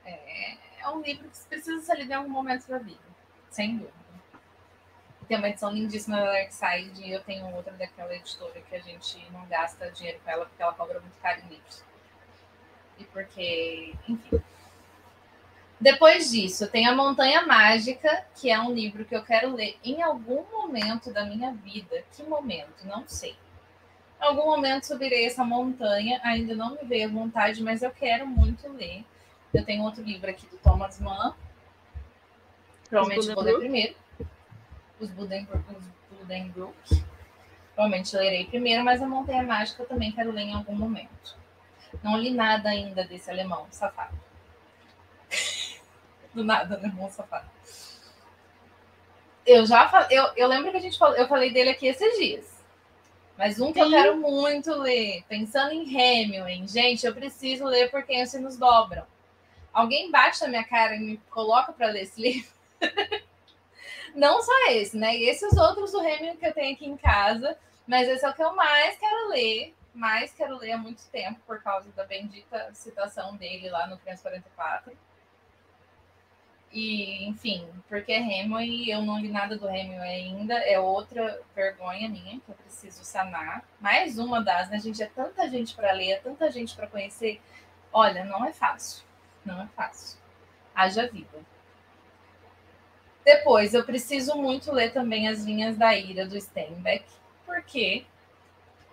Speaker 3: É, é um livro que precisa ser lido em algum momento da vida, sem dúvida. Tem uma edição lindíssima da Darkside e eu tenho outra daquela editora que a gente não gasta dinheiro com ela porque ela cobra muito caro em livros e porque, enfim. Depois disso, tem A Montanha Mágica, que é um livro que eu quero ler em algum momento da minha vida. Que momento? Não sei. Em algum momento subirei essa montanha, ainda não me veio a vontade, mas eu quero muito ler. Eu tenho outro livro aqui do Thomas Mann. Provavelmente vou ler primeiro. Os Budenbrook. Provavelmente lerei primeiro, mas a Montanha Mágica eu também quero ler em algum momento. Não li nada ainda desse alemão safado. Do nada, alemão safado. Eu já falei, eu, eu lembro que a gente falou, eu falei dele aqui esses dias. Mas um que Sim. eu quero muito ler, pensando em Hemingway, gente, eu preciso ler Por Quem os Sinos Dobram. Alguém bate na minha cara e me coloca para ler esse livro? [LAUGHS] Não só esse, né? E esses outros do Hemingway que eu tenho aqui em casa, mas esse é o que eu mais quero ler mas quero ler há muito tempo por causa da bendita citação dele lá no 344. E, enfim, porque Hemingway, eu não li nada do Hemingway ainda, é outra vergonha minha que eu preciso sanar. Mais uma das, né, gente? É tanta gente para ler, é tanta gente para conhecer. Olha, não é fácil. Não é fácil. Haja vida. Depois, eu preciso muito ler também As Linhas da Ira, do Steinbeck, porque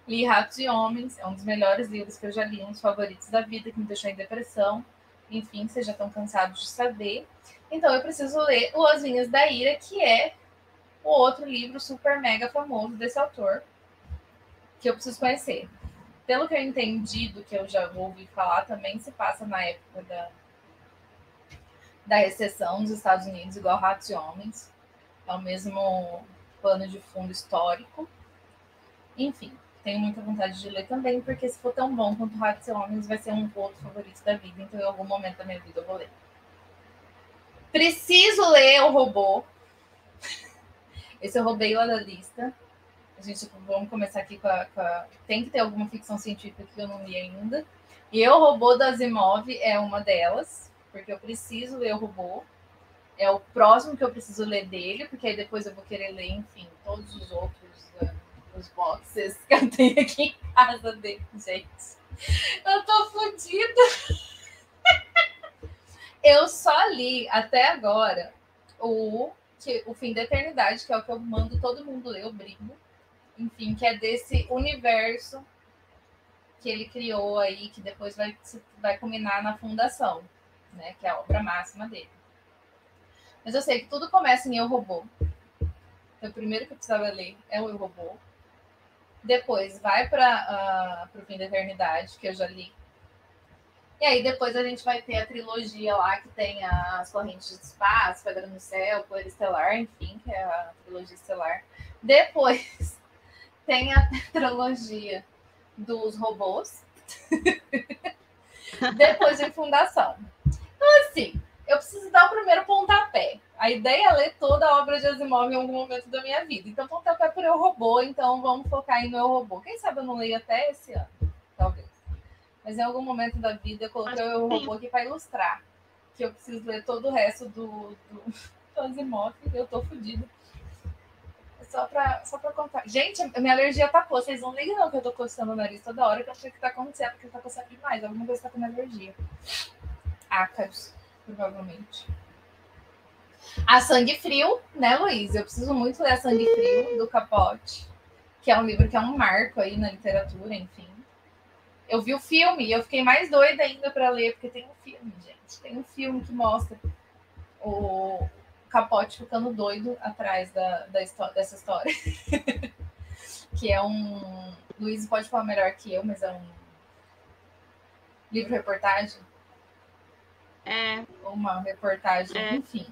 Speaker 3: Li Ratos e Homens, é um dos melhores livros que eu já li, um dos favoritos da vida, que me deixou em depressão. Enfim, vocês já estão cansados de saber. Então eu preciso ler O As Vinhas da Ira, que é o outro livro super mega famoso desse autor, que eu preciso conhecer. Pelo que eu entendi, do que eu já ouvi falar, também se passa na época da, da recessão dos Estados Unidos, igual Ratos e Homens. É o mesmo pano de fundo histórico. Enfim, tenho muita vontade de ler também, porque se for tão bom quanto Ratos e Homens, vai ser um outro favorito da vida. Então, em algum momento da minha vida, eu vou ler. Preciso ler o robô. Esse eu roubei lá da lista. A gente, vamos começar aqui com a, com a, Tem que ter alguma ficção científica que eu não li ainda. E Eu, Robô da Asimov é uma delas, porque eu preciso ler o Robô. É o próximo que eu preciso ler dele, porque aí depois eu vou querer ler, enfim, todos os outros uh, os boxes [LAUGHS] que eu tenho aqui em casa dele, gente. Eu tô fodida. Eu só li até agora o, que, o Fim da Eternidade, que é o que eu mando todo mundo ler, eu brigo. Enfim, que é desse universo que ele criou aí, que depois vai, vai culminar na fundação, né? Que é a obra máxima dele. Mas eu sei que tudo começa em Eu Robô. Então, o primeiro que eu precisava ler é o Eu Robô. Depois vai para uh, o Fim da Eternidade, que eu já li e aí depois a gente vai ter a trilogia lá que tem as correntes de espaço, Pedra no Céu, Poeira Estelar, enfim, que é a trilogia estelar. Depois [LAUGHS] tem a trilogia dos robôs. [LAUGHS] depois de Fundação. Então, assim, eu preciso dar o primeiro pontapé. A ideia é ler toda a obra de Asimov em algum momento da minha vida. Então, pontapé por Eu Robô, então vamos focar em Eu Robô. Quem sabe eu não leio até esse ano. Mas em algum momento da vida eu coloquei o robô aqui para ilustrar. Que eu preciso ler todo o resto do, do, [LAUGHS] do Asimov eu tô fodida. É só pra, só pra contar. Gente, a minha alergia tá pô. Vocês não ligam não que eu tô coçando o nariz toda hora, que eu sei que tá acontecendo, porque tá coçando demais. Alguma coisa tá com alergia. Ácaros, provavelmente. A Sangue Frio, né, Luiz? Eu preciso muito ler a Sangue Frio, do Capote, que é um livro que é um marco aí na literatura, enfim. Eu vi o filme e eu fiquei mais doida ainda para ler, porque tem um filme, gente. Tem um filme que mostra o Capote ficando doido atrás da, da história, dessa história. [LAUGHS] que é um. Luiz pode falar melhor que eu, mas é um livro-reportagem.
Speaker 4: É.
Speaker 3: Uma reportagem, é. enfim.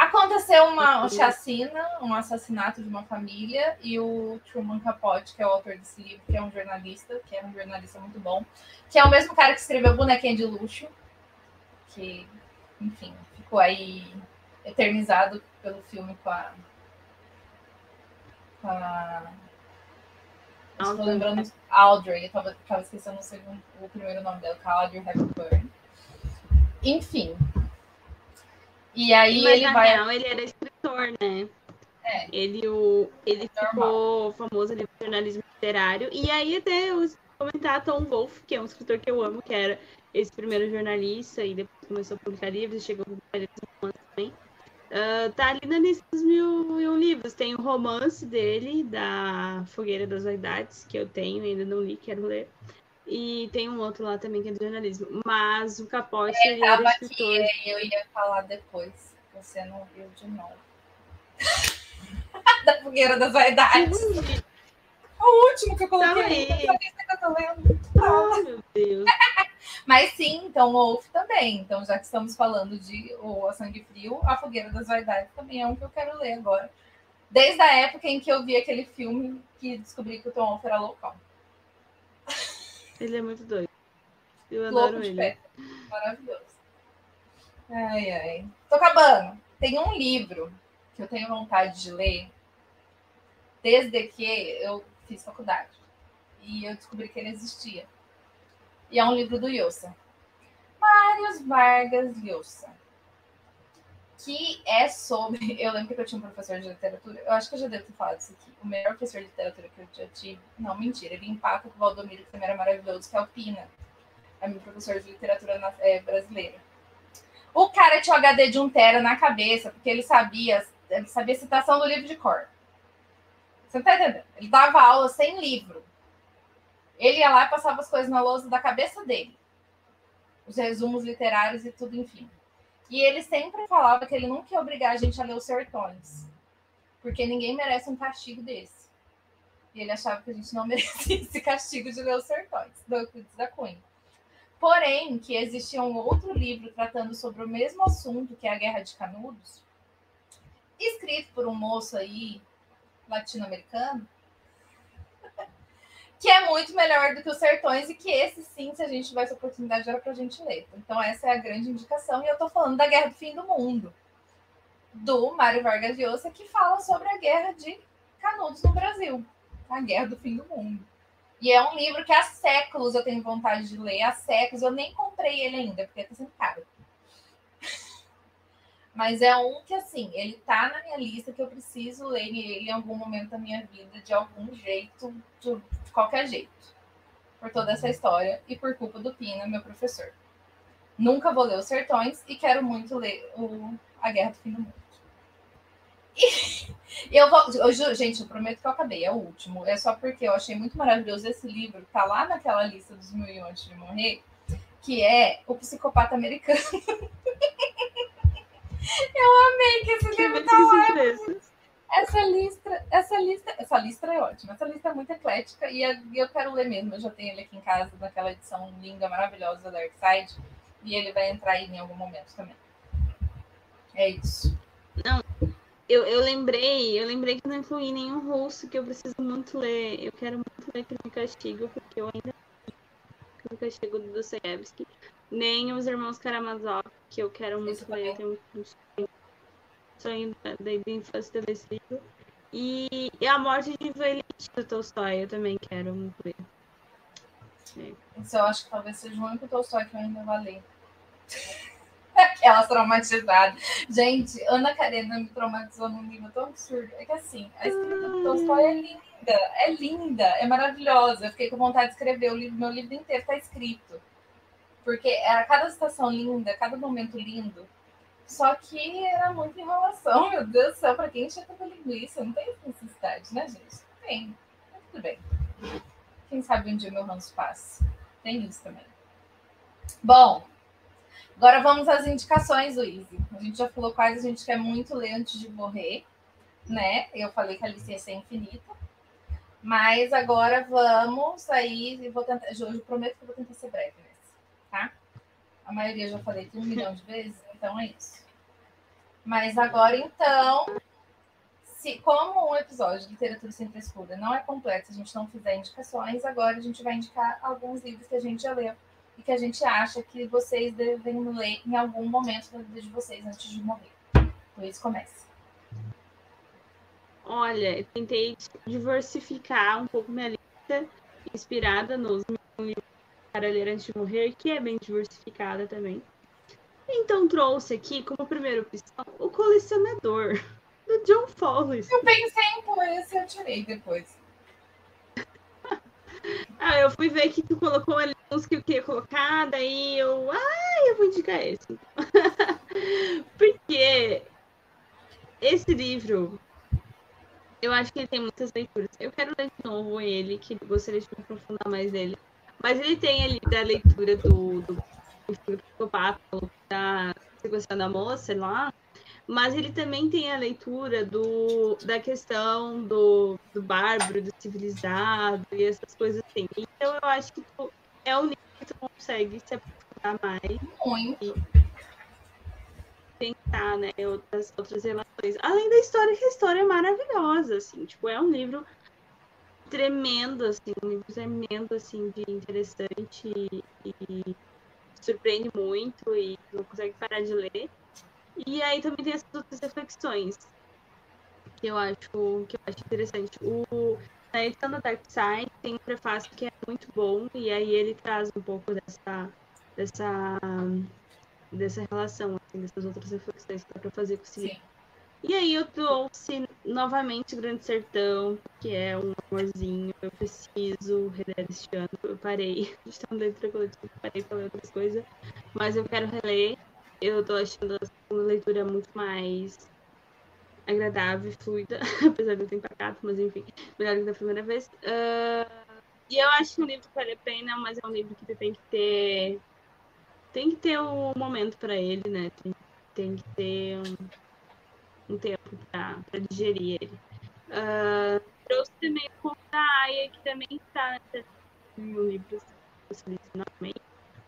Speaker 3: Aconteceu uma chacina, um assassinato de uma família, e o Truman Capote, que é o autor desse livro, que é um jornalista, que é um jornalista muito bom, que é o mesmo cara que escreveu Bonequinha de Luxo, que, enfim, ficou aí eternizado pelo filme com a. Com a. Estou lembrando. Audrey, eu tava, tava esquecendo o, segundo, o primeiro nome dela, com a Audrey Hepburn. Enfim, e aí
Speaker 4: Mas,
Speaker 3: ele vai.
Speaker 4: Real, ele era escritor, né?
Speaker 3: É.
Speaker 4: Ele, o, ele ficou famoso ali no jornalismo literário. E aí até eu comentar Tom Wolfe, que é um escritor que eu amo, que era esse primeiro jornalista e depois começou a publicar livros, chegou a publicar livros também. Uh, tá ali na lista dos mil, mil livros. Tem o romance dele, da Fogueira das Vaidades, que eu tenho, ainda não li, quero ler. E tem um outro lá também que é de jornalismo. Mas o Capote
Speaker 3: é,
Speaker 4: ele era escritor.
Speaker 3: Aqui, eu ia falar depois. Você não viu de novo. [LAUGHS] da fogueira das vaidades. O último que eu coloquei.
Speaker 4: Tá
Speaker 3: que eu tô lendo.
Speaker 4: Oh, meu Deus. [LAUGHS]
Speaker 3: Mas sim, então o Wolf também. Então, já que estamos falando de o A Sangue Frio, A Fogueira das Vaidades também é um que eu quero ler agora. Desde a época em que eu vi aquele filme que descobri que o Tom Wolf era loucão.
Speaker 4: Ele é muito doido. Eu adoro
Speaker 3: Louco de
Speaker 4: ele.
Speaker 3: pé. Maravilhoso. Ai, ai. Tô acabando. Tem um livro que eu tenho vontade de ler desde que eu fiz faculdade. E eu descobri que ele existia. E é um livro do Llosa. Mários Vargas Llosa. Que é sobre. [LAUGHS] Eu lembro que eu tinha um professor de literatura. Eu acho que eu já devo ter falado isso aqui. O melhor professor de literatura que eu já tive. Não, mentira. Ele empata com o Valdomiro, que também era maravilhoso, que é o Pina. É meu professor de literatura na, é, brasileira. O cara tinha o HD de um tera na cabeça, porque ele sabia, ele sabia citação do livro de cor. Você não tá entendendo? Ele dava aula sem livro. Ele ia lá e passava as coisas na lousa da cabeça dele. Os resumos literários e tudo, enfim. E ele sempre falava que ele nunca ia obrigar a gente a ler os sertões. Porque ninguém merece um castigo desse. E ele achava que a gente não [LAUGHS] merecia esse castigo de ler os sertões, do Euclides da Cunha. Porém, que existia um outro livro tratando sobre o mesmo assunto, que é a Guerra de Canudos, escrito por um moço aí latino-americano, que é muito melhor do que os Sertões e que esse sim, se a gente tivesse oportunidade, era para a gente ler. Então, essa é a grande indicação. E eu estou falando da Guerra do Fim do Mundo, do Mário Vargas Llosa, que fala sobre a Guerra de Canudos no Brasil, A Guerra do Fim do Mundo. E é um livro que há séculos eu tenho vontade de ler, há séculos. Eu nem comprei ele ainda, porque está sendo caro. [LAUGHS] Mas é um que, assim, ele tá na minha lista que eu preciso ler ele em algum momento da minha vida, de algum jeito, de qualquer jeito. Por toda essa história e por culpa do Pina, meu professor. Nunca vou ler Os Sertões e quero muito ler o A Guerra do Fim do Mundo. E [LAUGHS] eu vou. Eu, gente, eu prometo que eu acabei, é o último. É só porque eu achei muito maravilhoso esse livro, tá lá naquela lista dos mil e antes de morrer, que é O Psicopata Americano. [LAUGHS] eu amei que esse livro tá lá. Essa lista, essa lista, essa lista é ótima. Essa lista é muito eclética e eu quero ler mesmo. Eu já tenho ele aqui em casa, naquela edição linda, maravilhosa da Dark Side. E ele vai entrar aí em algum momento também. É isso.
Speaker 4: Não, eu, eu lembrei, eu lembrei que não incluí nenhum russo que eu preciso muito ler. Eu quero muito ler Crime Castigo, porque eu ainda e Castigo do Dostoiévski. Nem os Irmãos Karamazov, que eu quero muito Isso ler. Eu tenho um sonho da, infância livro. E, e A Morte de Velite do Tolstói, eu também quero muito ler.
Speaker 3: É. Isso eu acho que talvez seja o único Tolstói que eu ainda vou ler. [LAUGHS] Aquelas traumatizadas. Gente, Ana Karenina me traumatizou num nível tão absurdo. É que assim, a escrita do Tolstói é linda, é linda, é maravilhosa. Eu fiquei com vontade de escrever o livro, meu livro inteiro está escrito. Porque era cada situação linda, cada momento lindo. Só que era muita enrolação, meu Deus do céu, para quem tinha tanta linguiça, não tem necessidade, né, gente? Tem. Mas tudo bem. Quem sabe um dia meu ranço passa. Tem isso também. Bom, Agora vamos às indicações, Luiz. A gente já falou quais a gente quer muito ler antes de morrer, né? Eu falei que a licença é infinita. Mas agora vamos aí. Vou tentar, eu prometo que eu vou tentar ser breve nesse, tá? A maioria eu já falei um milhão de vezes, então é isso. Mas agora, então, se como um episódio de literatura sem frescura não é completo, se a gente não fizer indicações, agora a gente vai indicar alguns livros que a gente já leu e que a gente acha que vocês devem ler em algum momento da vida de vocês antes de morrer. Luiz, comece.
Speaker 4: Olha, eu tentei diversificar um pouco minha lista, inspirada nos livros para ler antes de morrer, que é bem diversificada também. Então trouxe aqui como primeira opção o colecionador do John Follis.
Speaker 3: Eu pensei em pôr esse, eu tirei depois. [LAUGHS]
Speaker 4: ah, eu fui ver que tu colocou ali uns que eu queria colocar, daí eu, ah, eu vou indicar esse. [LAUGHS] Porque esse livro, eu acho que ele tem muitas leituras. Eu quero ler de novo ele, que gostaria de me aprofundar mais nele. Mas ele tem ali da leitura do, do, do psicopata, da sequência da moça lá. Mas ele também tem a leitura do, da questão do, do bárbaro, do civilizado e essas coisas assim. Então eu acho que tu, é o livro que tu consegue se aprofundar mais.
Speaker 3: Muito.
Speaker 4: Tentar, né, outras, outras relações. Além da história, que a história é maravilhosa, assim. Tipo, é um livro tremendo, assim, um livro tremendo, assim, de interessante e, e surpreende muito e não consegue parar de ler. E aí também tem essas outras reflexões que eu acho que eu acho interessante. O na edição da Dark Side tem um prefácio que é muito bom, e aí ele traz um pouco dessa, dessa, dessa relação, assim, dessas outras reflexões que dá para fazer com o. E aí eu trouxe novamente Grande Sertão, que é um amorzinho, eu preciso reler este ano. Eu parei de estar no leitura coletiva, parei para ler outras coisas, mas eu quero reler. Eu tô achando a leitura muito mais agradável e fluida, [LAUGHS] apesar de eu ter empacado, mas enfim, melhor do que da primeira vez. Uh, e eu acho que um livro que vale a pena, mas é um livro que tem que ter. Tem que ter um momento para ele, né? Tem, tem que ter um, um tempo para digerir ele. Uh, trouxe também o Conto da Aya, que também está um livro.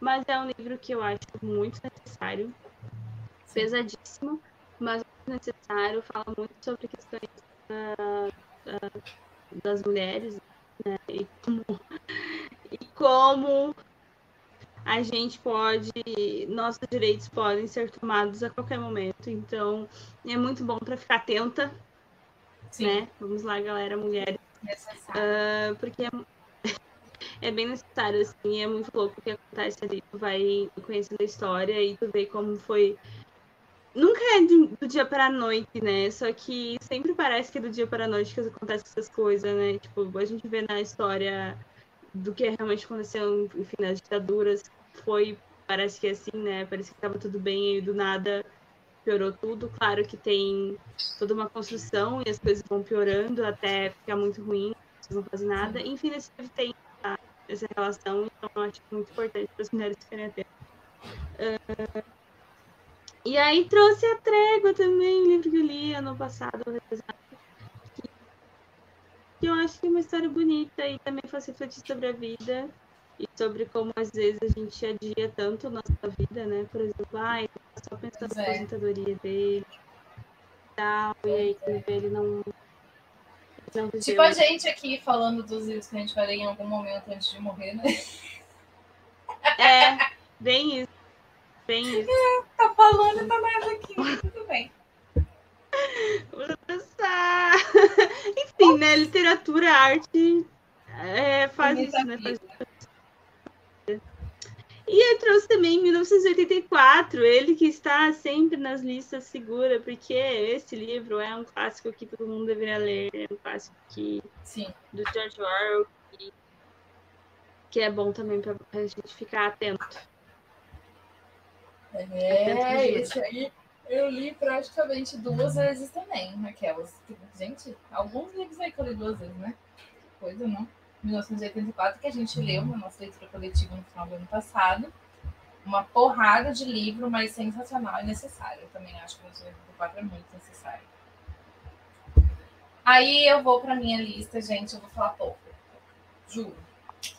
Speaker 4: Mas é um livro que eu acho muito necessário, pesadíssimo, mas necessário, fala muito sobre questões uh, uh, das mulheres né? e, como, [LAUGHS] e como a gente pode, nossos direitos podem ser tomados a qualquer momento. Então, é muito bom para ficar atenta
Speaker 3: Sim,
Speaker 4: né? Vamos lá, galera, mulheres. Ah, porque é, [LAUGHS] é bem necessário, assim, é muito louco o que acontece ali. Tu vai conhecendo a história e tu vê como foi. Nunca é do, do dia para a noite, né? Só que sempre parece que é do dia para a noite que acontecem essas coisas, né? Tipo, a gente vê na história do que realmente aconteceu, enfim, nas ditaduras, foi, parece que é assim, né? Parece que estava tudo bem e do nada piorou tudo. Claro que tem toda uma construção e as coisas vão piorando até ficar muito ruim, vocês não fazem nada. Enfim, nesse livro tem a- essa relação, então eu acho muito importante para as mulheres ficarem atentas. Ah, e aí trouxe a Trégua também, um livro que eu li ano passado, eu acho que é uma história bonita e também faz refletir sobre a vida e sobre como às vezes a gente adia tanto a nossa vida, né? Por exemplo, ai, tá só pensando na
Speaker 3: é.
Speaker 4: aposentadoria dele e tal, e aí quando ele não. não viveu.
Speaker 3: Tipo a gente aqui falando dos livros que a gente vai ler em algum momento antes de morrer, né?
Speaker 4: É, bem isso. Bem isso. [LAUGHS]
Speaker 3: Tá falando e tá nada aqui. Tudo bem.
Speaker 4: Enfim, né? Literatura, arte é, faz isso, né? Faz. E eu trouxe também 1984, ele que está sempre nas listas segura, porque esse livro é um clássico que todo mundo deveria ler, é um clássico que,
Speaker 3: Sim.
Speaker 4: do George Orwell, que, que é bom também para a gente ficar atento.
Speaker 3: É, esse aí eu li praticamente duas vezes também, aquelas. Gente, alguns livros aí que eu li duas vezes, né? Coisa, não? 1984, que a gente leu na nossa leitura coletiva no final do ano passado. Uma porrada de livro, mas sensacional e necessário. Eu também acho que 1984 é muito necessário. Aí eu vou para minha lista, gente, eu vou falar pouco. Juro.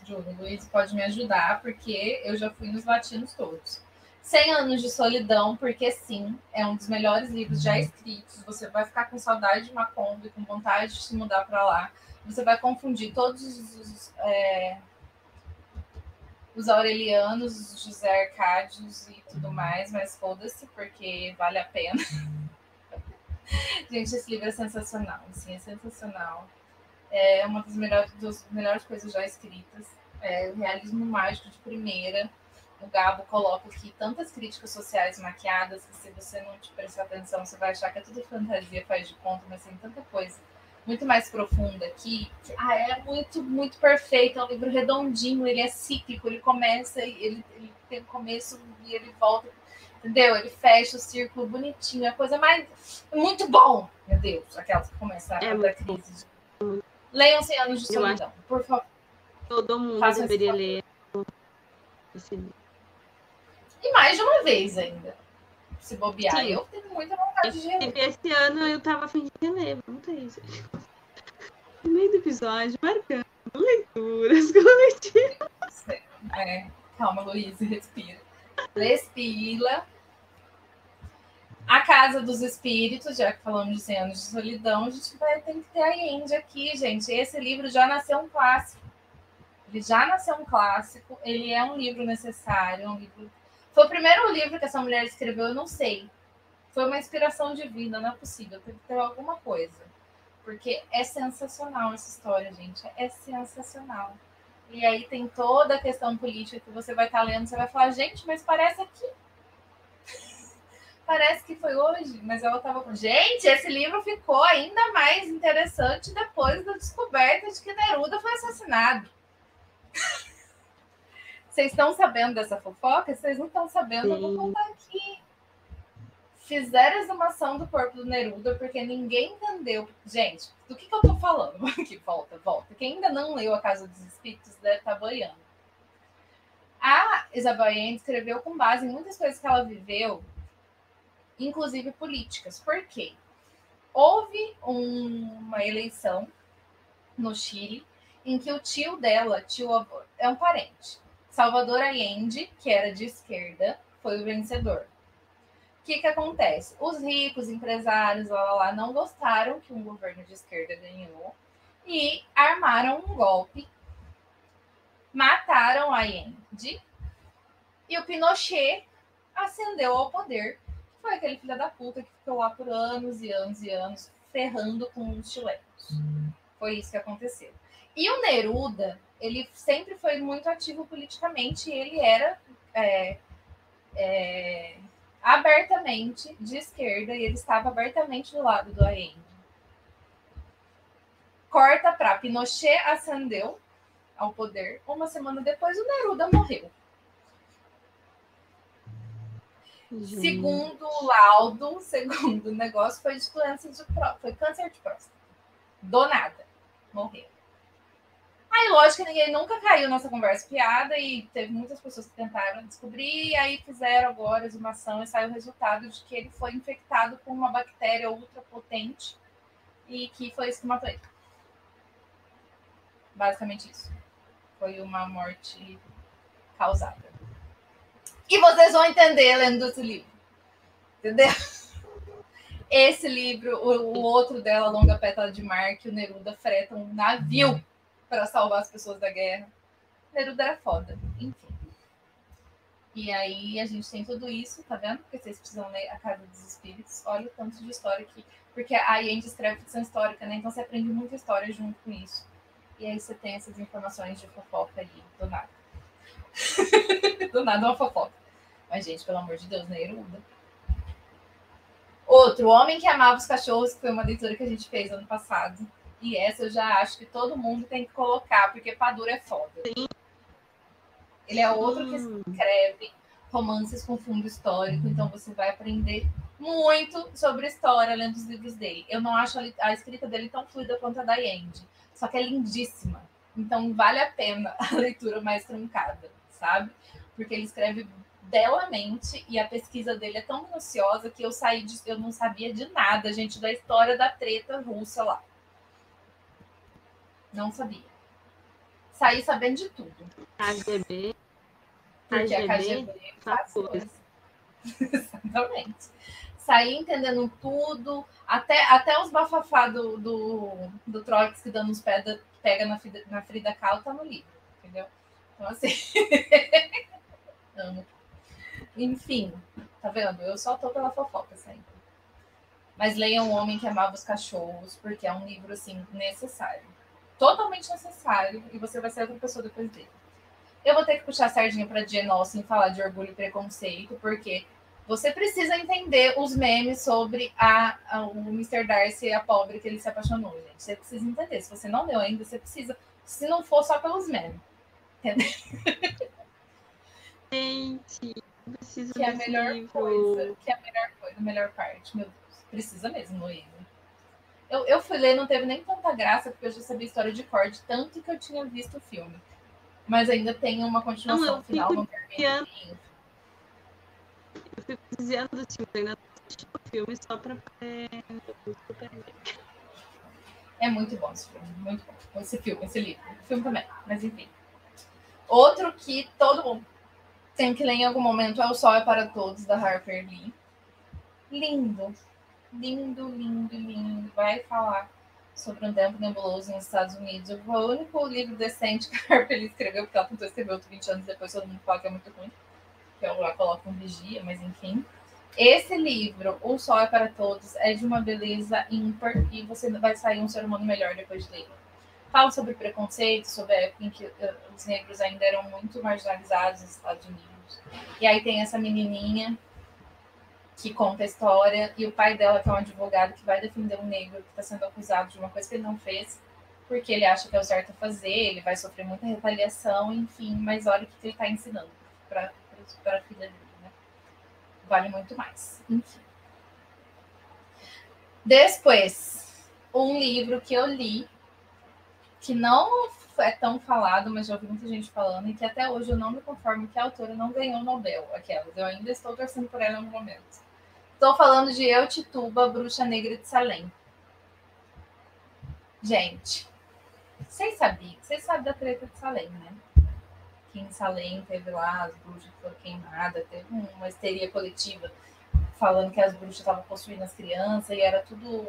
Speaker 3: Juro, Luiz pode me ajudar, porque eu já fui nos latinos todos. 100 anos de solidão, porque sim, é um dos melhores livros já escritos. Você vai ficar com saudade de Macomb, com vontade de se mudar para lá. Você vai confundir todos os, é, os aurelianos, os José Arcádios e tudo mais, mas foda-se, porque vale a pena. [LAUGHS] Gente, esse livro é sensacional, assim, é sensacional. É uma das melhores, das melhores coisas já escritas. É o realismo mágico de primeira o Gabo coloca aqui tantas críticas sociais maquiadas que se você não te prestar atenção, você vai achar que é tudo fantasia, faz de conta, mas tem tanta coisa muito mais profunda aqui. Que, ah, é muito, muito perfeito. É um livro redondinho, ele é cíclico, ele começa, ele, ele tem começo e ele volta, entendeu? Ele fecha o círculo bonitinho, é a coisa mais. Muito bom! Meu Deus, aquelas que começam a
Speaker 4: É bom.
Speaker 3: crise. Leiam 100 anos de solidão, por favor.
Speaker 4: Todo mundo
Speaker 3: Faça esse
Speaker 4: deveria ler esse livro.
Speaker 3: E mais de uma vez ainda. Se bobear.
Speaker 4: Sim.
Speaker 3: Eu tenho muita vontade de reler.
Speaker 4: Esse ano eu tava afim de reler, vamos ter isso. No meio do episódio, marcando leituras [LAUGHS] coletivas.
Speaker 3: É, calma, Luiz, respira. Respira. A Casa dos Espíritos, já que falamos de 100 anos de solidão, a gente vai ter que ter a Ende aqui, gente. Esse livro já nasceu um clássico. Ele já nasceu um clássico, ele é um livro necessário, um livro... Foi o primeiro livro que essa mulher escreveu, eu não sei. Foi uma inspiração divina, não é possível, teve que ter alguma coisa. Porque é sensacional essa história, gente. É sensacional. E aí tem toda a questão política que você vai estar lendo, você vai falar, gente, mas parece aqui. [LAUGHS] parece que foi hoje, mas ela estava. Gente, esse livro ficou ainda mais interessante depois da descoberta de que Neruda foi assassinado. [LAUGHS] Vocês estão sabendo dessa fofoca? Vocês não estão sabendo, eu vou
Speaker 4: Sim.
Speaker 3: contar aqui. Fizeram exumação do corpo do Neruda porque ninguém entendeu. Gente, do que, que eu tô falando? [LAUGHS] Aqui, volta, volta. Quem ainda não leu A Casa dos Espíritos deve estar boiando. A Isabel Allende escreveu com base em muitas coisas que ela viveu, inclusive políticas. Por quê? Houve um- uma eleição no Chile em que o tio dela, tio avô, é um parente, Salvador Allende, que era de esquerda, foi o vencedor. O que, que acontece? Os ricos, empresários, lá, lá, lá, não gostaram que um governo de esquerda ganhou e armaram um golpe, mataram Allende e o Pinochet ascendeu ao poder. Foi aquele filho da puta que ficou lá por anos e anos e anos, ferrando com os chilenos. Foi isso que aconteceu. E o Neruda, ele sempre foi muito ativo politicamente, e ele era é, é, abertamente de esquerda e ele estava abertamente do lado do Allende. Corta para Pinochet ascendeu ao poder. Uma semana depois, o Neruda morreu. Gente. Segundo o laudo, [LAUGHS] segundo o negócio, foi de de próstata, foi câncer de próstata. Do nada. Morreu. Aí, lógico que ninguém nunca caiu nessa conversa piada e teve muitas pessoas que tentaram descobrir, e aí fizeram agora a exumação e saiu o resultado de que ele foi infectado com uma bactéria ultra potente e que foi isso que matou ele. Basicamente isso. Foi uma morte causada. E vocês vão entender lendo esse livro. Entendeu? Esse livro, o, o outro dela, Longa Pétala de Mar, que o Neruda freta um navio para salvar as pessoas da guerra. Neruda era foda, enfim. E aí a gente tem tudo isso, tá vendo? Porque vocês precisam ler A Casa dos Espíritos. Olha o tanto de história que. Porque a Allende escreve ficção histórica, né? Então você aprende muita história junto com isso. E aí você tem essas informações de fofoca ali, do nada. [LAUGHS] do nada uma fofoca. Mas, gente, pelo amor de Deus, Neruda. Outro, O Homem que Amava os Cachorros, que foi uma leitura que a gente fez ano passado. E essa eu já acho que todo mundo tem que colocar, porque Padura é foda. Sim. Ele é outro que escreve romances com fundo histórico, então você vai aprender muito sobre história lendo os livros dele. Eu não acho a escrita dele tão fluida quanto a da Yandy, só que é lindíssima. Então vale a pena [LAUGHS] a leitura mais truncada, sabe? Porque ele escreve belamente e a pesquisa dele é tão minuciosa que eu saí de, eu não sabia de nada, gente, da história da treta russa lá. Não sabia. Saí sabendo de tudo.
Speaker 4: KGB.
Speaker 3: Porque a KGB faz coisas. [LAUGHS] Exatamente. Saí entendendo tudo, até, até os bafafá do, do, do Trotsky dando os pés pega na, na Frida Kahlo tá no livro, entendeu? Então, assim. [LAUGHS] Amo. Enfim, tá vendo? Eu só tô pela fofoca sempre. Mas leiam O Homem que Amava os Cachorros, porque é um livro, assim, necessário totalmente necessário e você vai ser outra pessoa depois dele. Eu vou ter que puxar a sardinha para Jane Austen e falar de orgulho e preconceito, porque você precisa entender os memes sobre a, a, o Mr. Darcy e a pobre que ele se apaixonou, gente. Você precisa entender. Se você não leu ainda, você precisa. Se não for só pelos memes. Entendeu?
Speaker 4: Gente, preciso
Speaker 3: que é a melhor
Speaker 4: livro.
Speaker 3: coisa. Que é a melhor coisa, a melhor parte. Meu Deus. Precisa mesmo, Luísa. Eu, eu fui ler, não teve nem tanta graça, porque eu já sabia a história de Cord, tanto que eu tinha visto o filme. Mas ainda tem uma continuação não, final, não termina.
Speaker 4: Eu fico dizendo assim, eu ainda assisti o filme só pra ver.
Speaker 3: É muito bom esse filme, muito bom. Esse filme, esse livro. O filme também, mas enfim. Outro que todo mundo tem que ler em algum momento é O Sol é para Todos, da Harper Lee. Lindo, lindo, lindo, lindo. Vai falar sobre um tempo nebuloso nos Estados Unidos. Foi o único livro decente [LAUGHS] que a Harper escreveu, porque ela tentou escrever outro 20 anos depois, todo mundo fala que é muito ruim. Que eu lá coloco um vigia, mas enfim. Esse livro, O Sol é para Todos, é de uma beleza ímpar e você vai sair um ser humano melhor depois de ler. Fala sobre preconceito, sobre a época em que uh, os negros ainda eram muito marginalizados nos Estados Unidos. E aí tem essa menininha que conta a história, e o pai dela, que é um advogado que vai defender um negro que está sendo acusado de uma coisa que ele não fez, porque ele acha que é o certo a fazer, ele vai sofrer muita retaliação, enfim, mas olha o que ele está ensinando para a filha dele, né? Vale muito mais, enfim. Depois, um livro que eu li, que não é tão falado, mas já ouvi muita gente falando, e que até hoje eu não me conformo que a autora não ganhou o Nobel, aquelas. Eu ainda estou torcendo por ela algum momento. Estou falando de Eu Tituba, Bruxa Negra de Salem. Gente, vocês sabiam, vocês sabem da treta de Salem, né? Que em Salem teve lá as bruxas que foram queimadas, teve uma histeria coletiva falando que as bruxas estavam possuindo as crianças e era tudo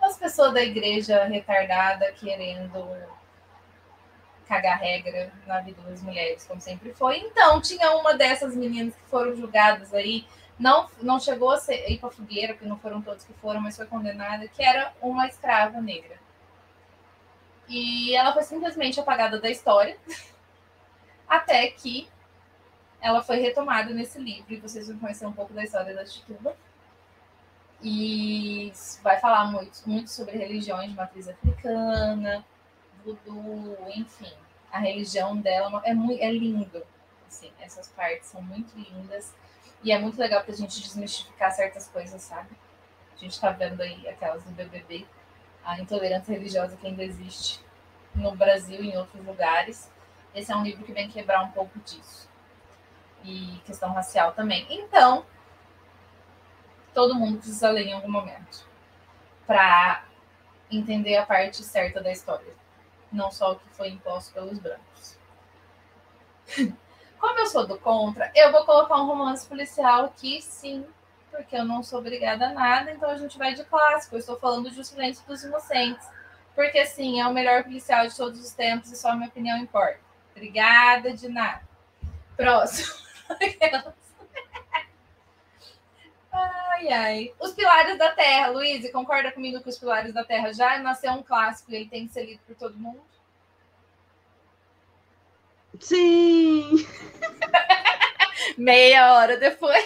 Speaker 3: as pessoas da igreja retardada querendo cagar regra na vida das mulheres, como sempre foi. Então, tinha uma dessas meninas que foram julgadas aí não, não chegou a ser, ir para fogueira, porque não foram todos que foram, mas foi condenada, que era uma escrava negra. E ela foi simplesmente apagada da história, [LAUGHS] até que ela foi retomada nesse livro, e vocês vão conhecer um pouco da história da Chiquila. E vai falar muito, muito sobre religiões de matriz africana, voodoo, enfim. A religião dela é, muito, é lindo. Assim, essas partes são muito lindas. E é muito legal para a gente desmistificar certas coisas, sabe? A gente está vendo aí aquelas do BBB, a intolerância religiosa que ainda existe no Brasil e em outros lugares. Esse é um livro que vem quebrar um pouco disso. E questão racial também. Então, todo mundo precisa ler em algum momento para entender a parte certa da história, não só o que foi imposto pelos brancos. [LAUGHS] Como eu sou do contra, eu vou colocar um romance policial aqui, sim, porque eu não sou obrigada a nada, então a gente vai de clássico. Eu estou falando de O Silêncio dos Inocentes, porque sim, é o melhor policial de todos os tempos e só minha opinião importa. Obrigada de nada. Próximo. [LAUGHS] ai, ai. Os Pilares da Terra, Luiz, concorda comigo que Os Pilares da Terra já nasceu um clássico e ele tem que ser lido por todo mundo?
Speaker 4: Sim! [LAUGHS]
Speaker 3: Meia hora depois.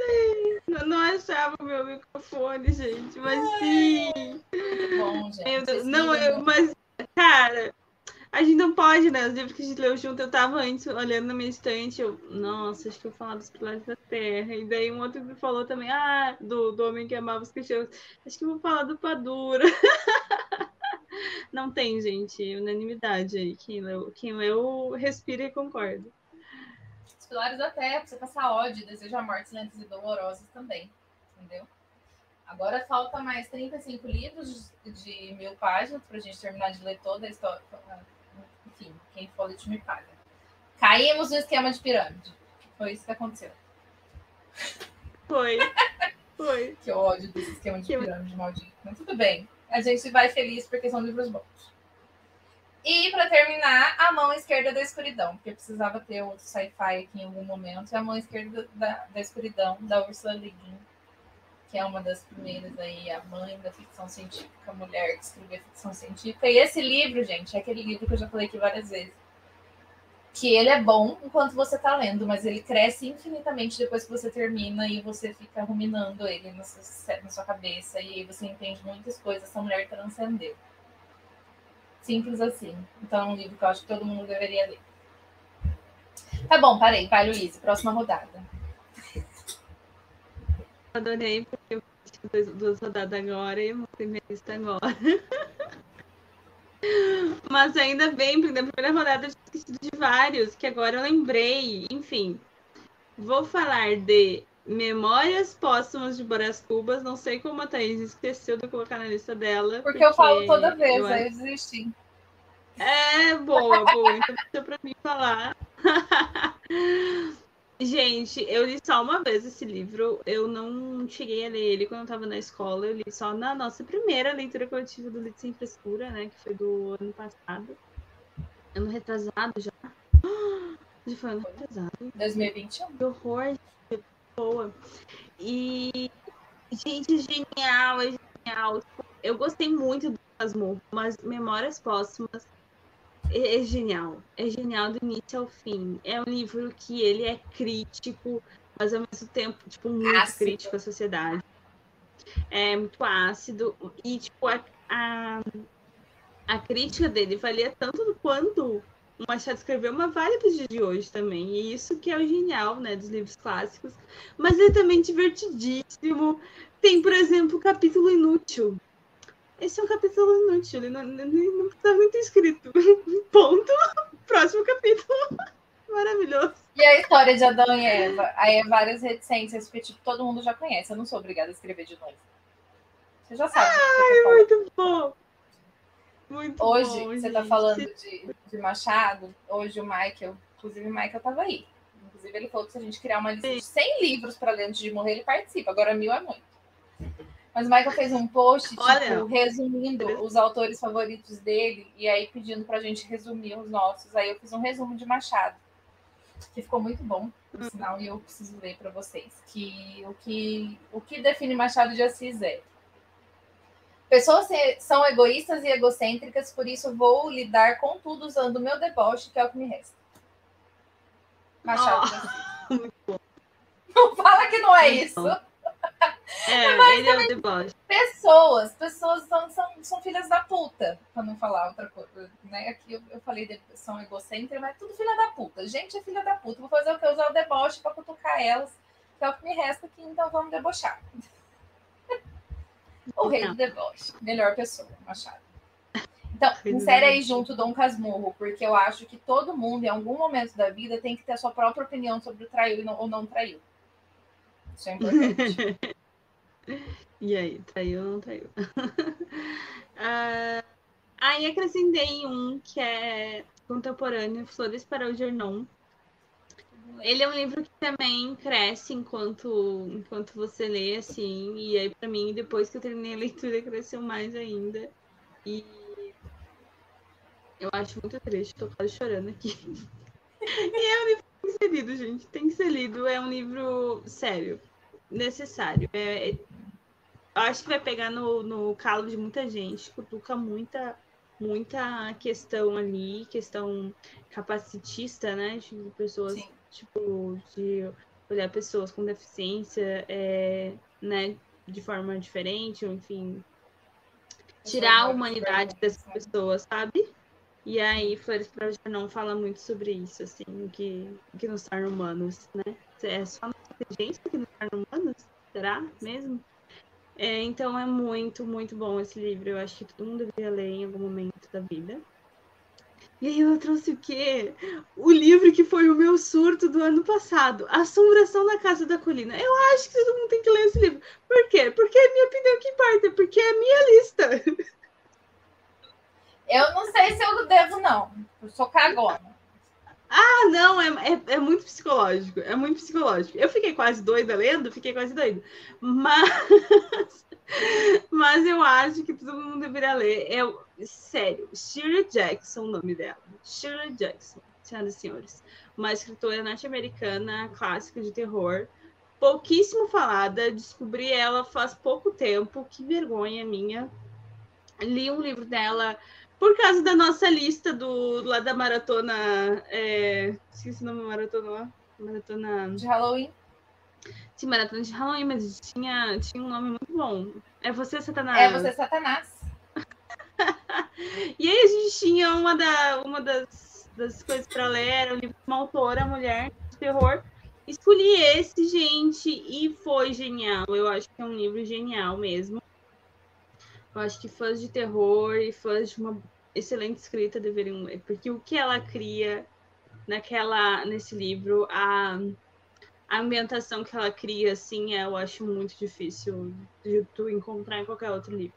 Speaker 4: Sim. Eu não achava o meu microfone, gente, mas Ai, sim.
Speaker 3: Bom, gente.
Speaker 4: Não, eu, mas, cara, a gente não pode, né? Os livros que a gente leu junto, eu tava antes olhando na minha estante, eu, nossa, acho que eu vou falar dos Pilares da Terra. E daí um outro me falou também, ah, do, do Homem que Amava os Cachorros. Acho que eu vou falar do Padura. [LAUGHS] [LAUGHS] Não tem, gente, unanimidade aí. Quem leu, quem leu respira e concorda.
Speaker 3: Os Pilares da Terra, você passar ódio, deseja mortes lentas e dolorosas também, entendeu? Agora falta mais 35 livros de mil páginas para a gente terminar de ler toda a história. Enfim, quem for ler me paga. Caímos no esquema de pirâmide. Foi isso que aconteceu.
Speaker 4: Foi. Foi. [LAUGHS]
Speaker 3: que ódio desse esquema de pirâmide maldito. Mas tudo bem a gente vai feliz porque são livros bons. E para terminar, a mão esquerda da escuridão, porque precisava ter outro sci-fi aqui em algum momento, é a mão esquerda da, da escuridão, da Ursula Le Guin, que é uma das primeiras aí, a mãe da ficção científica, a mulher que escreveu ficção científica. E esse livro, gente, é aquele livro que eu já falei aqui várias vezes que ele é bom enquanto você está lendo, mas ele cresce infinitamente depois que você termina e você fica ruminando ele na sua, na sua cabeça e aí você entende muitas coisas. Essa mulher transcendeu. Simples assim. Então é um livro que eu acho que todo mundo deveria ler. Tá bom, parei. Vai, Luiz. Próxima rodada.
Speaker 4: Adorei, porque eu fiz duas rodadas agora e minha lista agora. [LAUGHS] Mas ainda bem, porque na primeira rodada eu tinha esquecido de vários, que agora eu lembrei. Enfim, vou falar de Memórias Póstumas de Boras Cubas. Não sei como a Thaís esqueceu de colocar na lista dela.
Speaker 3: Porque, porque eu falo toda vez, eu... aí eu desisti.
Speaker 4: É, boa, boa. Então deixa pra mim falar. [LAUGHS] Gente, eu li só uma vez esse livro. Eu não cheguei a ler ele quando eu estava na escola. Eu li só na nossa primeira leitura coletiva do Lit Sem Frescura, né? Que foi do ano passado. Ano retrasado já. [GASPS] Já foi ano retrasado.
Speaker 3: 2021.
Speaker 4: Que horror. Boa. E, gente, genial, é genial. Eu gostei muito do Asmo, mas Memórias Póstumas é, é, genial. É genial do início ao fim. É um livro que ele é crítico, mas ao mesmo tempo, tipo, muito ácido. crítico à sociedade. É muito ácido. E, tipo, a, a, a crítica dele valia tanto quanto o Machado escreveu, mas vale para os dias de hoje também. E isso que é o genial, né, dos livros clássicos. Mas ele é também divertidíssimo. Tem, por exemplo, o capítulo inútil, esse é um capítulo inútil, ele não, não precisava nem ter escrito. [LAUGHS] Ponto. Próximo capítulo. [LAUGHS] Maravilhoso.
Speaker 3: E a história de Adão e Eva? Aí é várias reticências, porque tipo, todo mundo já conhece. Eu não sou obrigada a escrever de novo. Você já sabe.
Speaker 4: Ai, muito bom. Muito
Speaker 3: hoje,
Speaker 4: bom,
Speaker 3: você
Speaker 4: gente.
Speaker 3: tá falando de, de Machado. Hoje o Michael, inclusive o Michael tava aí. Inclusive ele falou que se a gente criar uma lista de 100 livros para ler antes de morrer, ele participa. Agora mil é muito. Mas o Michael fez um post, tipo, resumindo os autores favoritos dele, e aí pedindo pra gente resumir os nossos. Aí eu fiz um resumo de Machado. que ficou muito bom, por sinal, e eu preciso ler para vocês. Que o, que o que define Machado de Assis é Pessoas são egoístas e egocêntricas, por isso vou lidar com tudo usando o meu deboche, que é o que me resta. Machado. Oh, não fala que não é isso.
Speaker 4: É, Mas ele é o deboche.
Speaker 3: Pessoas, pessoas são, são, são filhas da puta, para não falar outra coisa. Né? Aqui eu, eu falei de são egocêntricas, mas tudo filha da puta. Gente é filha da puta. Vou fazer o que? Usar o deboche para cutucar elas, que é o que me resta aqui, então vamos debochar. [LAUGHS] O rei do deboche. Melhor pessoa, Machado. Então, insere aí junto Dom Casmurro, porque eu acho que todo mundo, em algum momento da vida, tem que ter a sua própria opinião sobre o traiu ou não traiu. Isso é importante. [LAUGHS]
Speaker 4: e aí, traiu ou não traiu? uh, [LAUGHS] aí acrescentei um que é contemporâneo, Flores para o Gernon, ele é um livro que também cresce enquanto, enquanto você lê, assim. E aí, para mim, depois que eu terminei a leitura, cresceu mais ainda. E eu acho muito triste, tô quase chorando aqui. [LAUGHS] e é um livro tem que ser lido, gente. Tem que ser lido. É um livro sério, necessário. É, é, acho que vai pegar no, no calo de muita gente, cutuca muita muita questão ali, questão capacitista, né? De pessoas Sim tipo, de olhar pessoas com deficiência, é, né, de forma diferente, ou enfim, tirar a humanidade dessas pessoas, sabe? E aí, Flores para não fala muito sobre isso, assim, que, que nos torna humanos, né? É só nossa inteligência que nos torna humanos? Será mesmo? É, então é muito, muito bom esse livro. Eu acho que todo mundo deveria ler em algum momento da vida. E aí eu trouxe o quê? O livro que foi o meu surto do ano passado, Assombração na Casa da Colina. Eu acho que todo mundo tem que ler esse livro. Por quê? Porque é minha opinião que importa, porque é a minha lista. [LAUGHS]
Speaker 3: Eu não sei se eu devo, não. Eu sou cagona.
Speaker 4: Ah, não, é, é, é, muito psicológico. É muito psicológico. Eu fiquei quase doida lendo, fiquei quase doida. Mas, [LAUGHS] mas eu acho que todo mundo deveria ler. Eu, sério, Shirley Jackson, o nome dela. Shirley Jackson, senhoras e senhores. Uma escritora norte-americana, clássica de terror. Pouquíssimo falada, descobri ela faz pouco tempo, que vergonha minha. Li um livro dela por causa da nossa lista do lá da maratona. É... Esqueci o nome da maratona lá. Maratona.
Speaker 3: De Halloween.
Speaker 4: Sim, maratona de Halloween, mas tinha, tinha um nome muito bom. É Você, Satanás.
Speaker 3: É Você, Satanás. [LAUGHS]
Speaker 4: e aí a gente tinha uma, da, uma das, das coisas para ler, era um livro de uma autora, mulher, de terror. Escolhi esse, gente, e foi genial. Eu acho que é um livro genial mesmo. Eu acho que fãs de terror e fãs de uma excelente escrita deveriam ler, porque o que ela cria naquela nesse livro, a, a ambientação que ela cria, assim, é, eu acho muito difícil de tu encontrar em qualquer outro livro.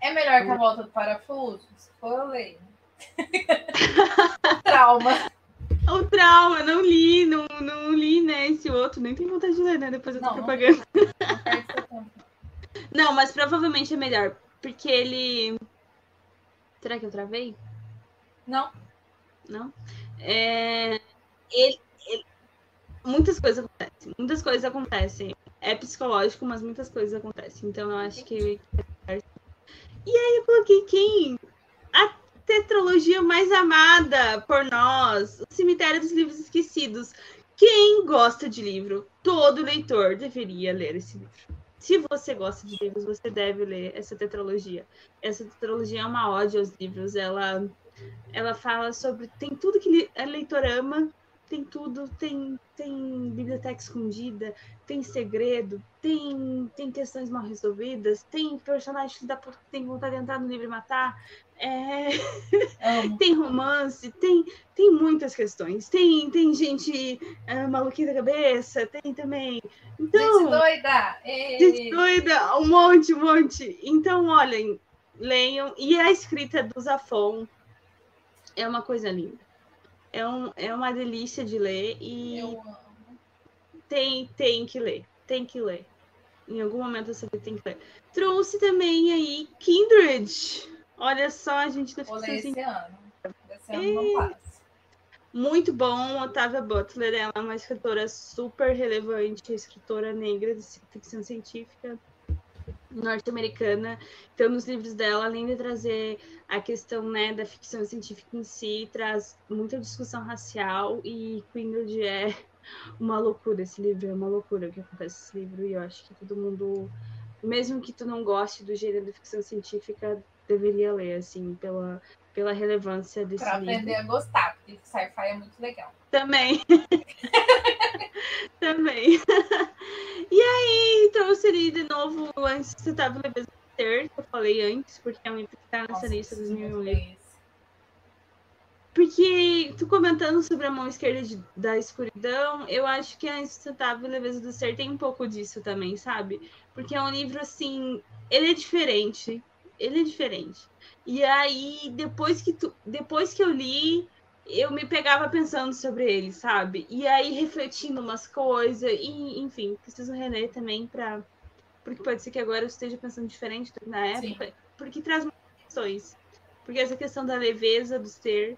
Speaker 3: É melhor que a volta do parafuso? Se for, eu leio. [LAUGHS] trauma.
Speaker 4: O trauma, não li, não, não li, né? Esse outro, nem tenho vontade de ler, né? Depois eu tô não, propaganda. Não, não, mas provavelmente é melhor, porque ele. Será que eu travei?
Speaker 3: Não.
Speaker 4: Não? É... Ele, ele... Muitas coisas acontecem. Muitas coisas acontecem. É psicológico, mas muitas coisas acontecem. Então eu acho que e aí eu coloquei quem? A tetralogia mais amada por nós, O Cemitério dos Livros Esquecidos. Quem gosta de livro, todo leitor deveria ler esse livro. Se você gosta de livros, você deve ler essa tetralogia. Essa tetralogia é uma ódio aos livros. Ela, ela fala sobre. Tem tudo que a leitor ama, tem tudo, tem, tem biblioteca escondida, tem segredo, tem, tem questões mal resolvidas, tem personagens que dá tem vontade de entrar no livro e matar, é... tem romance, tem, tem muitas questões, tem, tem gente é, maluquinha da cabeça, tem também. Então,
Speaker 3: gente doida!
Speaker 4: Gente doida, um monte, um monte. Então, olhem, leiam. E a escrita do Zafon é uma coisa linda é, um, é uma delícia de ler e tem, tem que ler, tem que ler. Em algum momento você tem que ler. Trouxe também aí Kindred. Olha só, a gente
Speaker 3: não Vou ler assim. esse ano. Esse ano não passa.
Speaker 4: Muito bom. Otávia Butler, ela é uma escritora super relevante, escritora negra de ficção científica norte-americana. Então, nos livros dela, além de trazer a questão né, da ficção científica em si, traz muita discussão racial e Queenwood é uma loucura esse livro, é uma loucura o que acontece nesse livro, e eu acho que todo mundo, mesmo que tu não goste do gênero da ficção científica, deveria ler, assim, pela, pela relevância desse
Speaker 3: pra
Speaker 4: livro.
Speaker 3: Pra aprender a gostar, porque sci-fi é muito legal.
Speaker 4: Também. [LAUGHS] Também. e aí, trouxe ali de novo, antes você estava levando ter, que eu falei antes, porque é um livro que está nessa lista dos mil
Speaker 3: livro
Speaker 4: livros. Porque tu comentando sobre a mão esquerda de, da escuridão, eu acho que a Insustentável Leveza do Ser tem um pouco disso também, sabe? Porque é um livro assim, ele é diferente. Ele é diferente. E aí, depois que tu, depois que eu li, eu me pegava pensando sobre ele, sabe? E aí refletindo umas coisas, e enfim, preciso reler também para porque pode ser que agora eu esteja pensando diferente do que na época, Sim. porque traz muitas questões. Porque essa questão da leveza do ser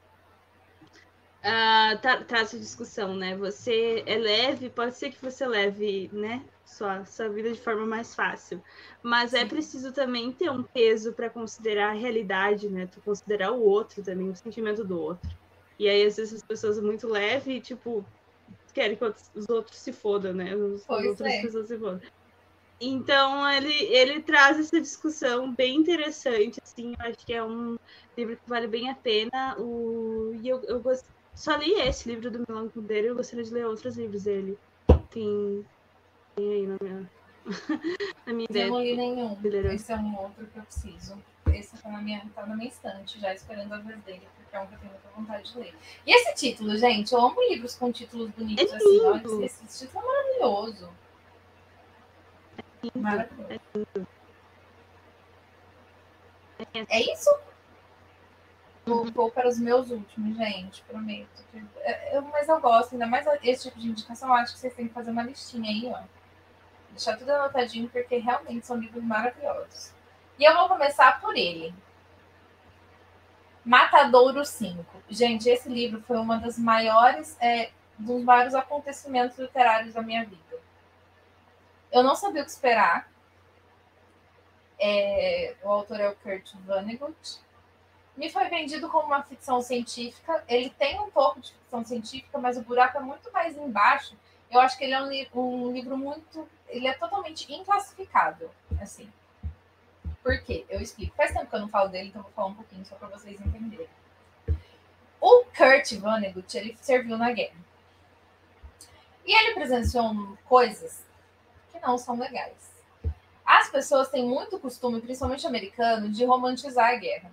Speaker 4: uh, tra traz essa discussão, né? Você é leve, pode ser que você leve, né? Sua, sua vida de forma mais fácil. Mas é Sim. é preciso também ter um peso para considerar a realidade, né? Tu considerar o outro também, o sentimento do outro. E aí, às vezes, as pessoas muito leve, tipo, querem que os outros se fodam, né? Os, as outras é. pessoas se fodam. Então, ele, ele traz essa discussão bem interessante, assim, eu acho que é um livro que vale bem a pena. O, e eu, eu gost... só li esse livro do Milan Kundera, eu gostaria de ler outros livros dele. Tem, [LAUGHS] na minha ideia.
Speaker 3: Eu não li nenhum, esse é um outro que eu preciso. Esse tá na minha, tá na minha estante, já esperando a vez dele, porque é um que eu tenho muita vontade de ler. E esse título, gente, eu amo livros com títulos bonitos é assim, esse, esse título é maravilhoso. Maravilhoso. É isso? Vou, vou para os meus últimos, gente, prometo. Eu, mas eu gosto, ainda mais esse tipo de indicação, eu acho que vocês têm que fazer uma listinha aí, ó. Deixar tudo anotadinho, porque realmente são livros maravilhosos. E eu vou começar por ele. Matadouro 5. Gente, esse livro foi uma das maiores, é, dos vários acontecimentos literários da minha vida. Eu não sabia o que esperar. É, o autor é o Kurt Vonnegut. Me foi vendido como uma ficção científica. Ele tem um pouco de ficção científica, mas o buraco é muito mais embaixo. Eu acho que ele é um, um livro muito. Ele é totalmente inclassificável. Assim. Por quê? Eu explico. Faz tempo que eu não falo dele, então vou falar um pouquinho só para vocês entenderem. O Kurt Vonnegut, ele serviu na guerra. E ele presenciou coisas que não são legais. As pessoas têm muito costume, principalmente americano, de romantizar a guerra.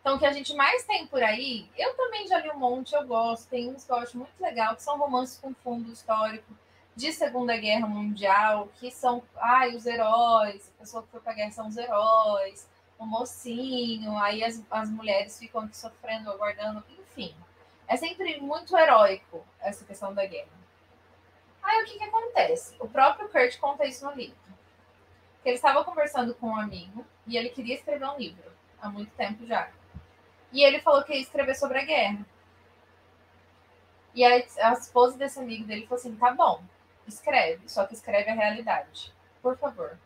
Speaker 3: Então, o que a gente mais tem por aí, eu também já li um monte, eu gosto, tem uns que eu acho muito legal, que são romances com fundo histórico de Segunda Guerra Mundial, que são, ai, os heróis, a pessoa que foi para a guerra são os heróis, o mocinho, aí as, as mulheres ficam sofrendo, aguardando, enfim. É sempre muito heróico essa questão da guerra. Aí o que, que acontece? O próprio Kurt conta isso no livro. Que ele estava conversando com um amigo e ele queria escrever um livro há muito tempo já. E ele falou que ia escrever sobre a guerra. E a, a esposa desse amigo dele falou assim: tá bom, escreve, só que escreve a realidade. Por favor.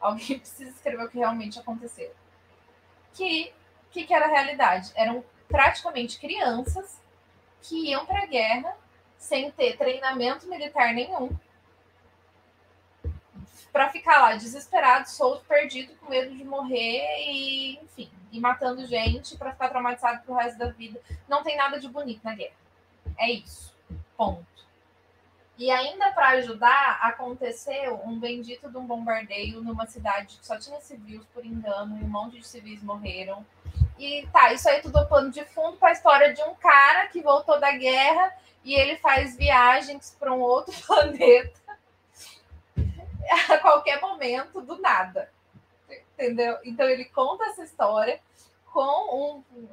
Speaker 3: Alguém [LAUGHS] precisa escrever o que realmente aconteceu. Que que, que era a realidade? Eram praticamente crianças que iam para a guerra sem ter treinamento militar nenhum, para ficar lá desesperado, solto, perdido, com medo de morrer e, enfim, e matando gente para ficar traumatizado pro resto da vida. Não tem nada de bonito na guerra. É isso. Ponto. E ainda para ajudar, aconteceu um bendito de um bombardeio numa cidade que só tinha civis por engano e um monte de civis morreram. E tá, isso aí tudo pano de fundo para a história de um cara que voltou da guerra e ele faz viagens para um outro [LAUGHS] planeta [LAUGHS] a qualquer momento, do nada. Entendeu? Então ele conta essa história com um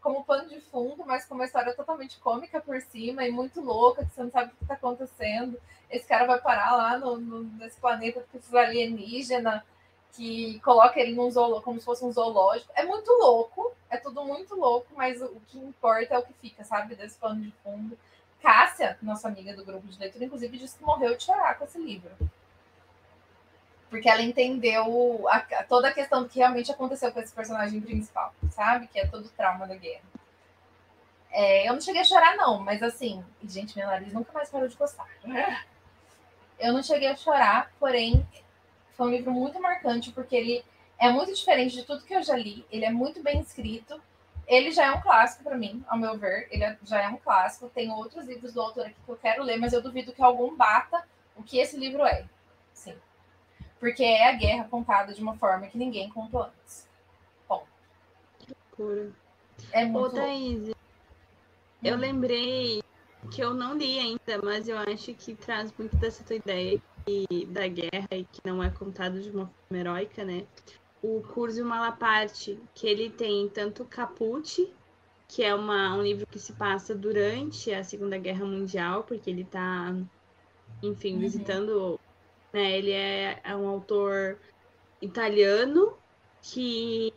Speaker 3: como pano de fundo, mas com uma história totalmente cômica por cima e muito louca, que você não sabe o que está acontecendo. Esse cara vai parar lá no, no, nesse planeta com esses alienígena que coloca ele num zoológico, como se fosse um zoológico. É muito louco, É tudo muito louco, mas o que importa é o que fica, sabe? Desse pano de fundo. Cássia, nossa amiga do grupo de leitura, inclusive, disse que morreu de chorar com esse livro. Porque ela entendeu a, toda a questão do que realmente aconteceu com esse personagem principal, sabe? Que é todo o trauma da guerra. É, eu não cheguei a chorar, não, mas assim, gente, meu nariz nunca mais parou de coçar. [LAUGHS] Eu não cheguei a chorar, porém, foi um livro muito marcante, porque ele é muito diferente de tudo que eu já li, ele é muito bem escrito. Ele já é um clássico para mim, ao meu ver, ele é, já é um clássico. Tem outros livros do autor aqui que eu quero ler, mas eu duvido que algum bata o que esse livro é. Sim. Porque é a guerra contada de uma forma que ninguém contou antes. Bom.
Speaker 4: Que loucura.
Speaker 3: É muito.
Speaker 4: Ô, Thaís, eu lembrei que eu não li ainda, mas eu acho que traz muito dessa tua ideia que, da guerra e que não é contado de uma forma heróica, né? O Curzio Malaparte, que ele tem tanto Caput, que é uma, um livro que se passa durante a Segunda Guerra Mundial, porque ele está, enfim, uhum. Né, ele é, é um autor italiano que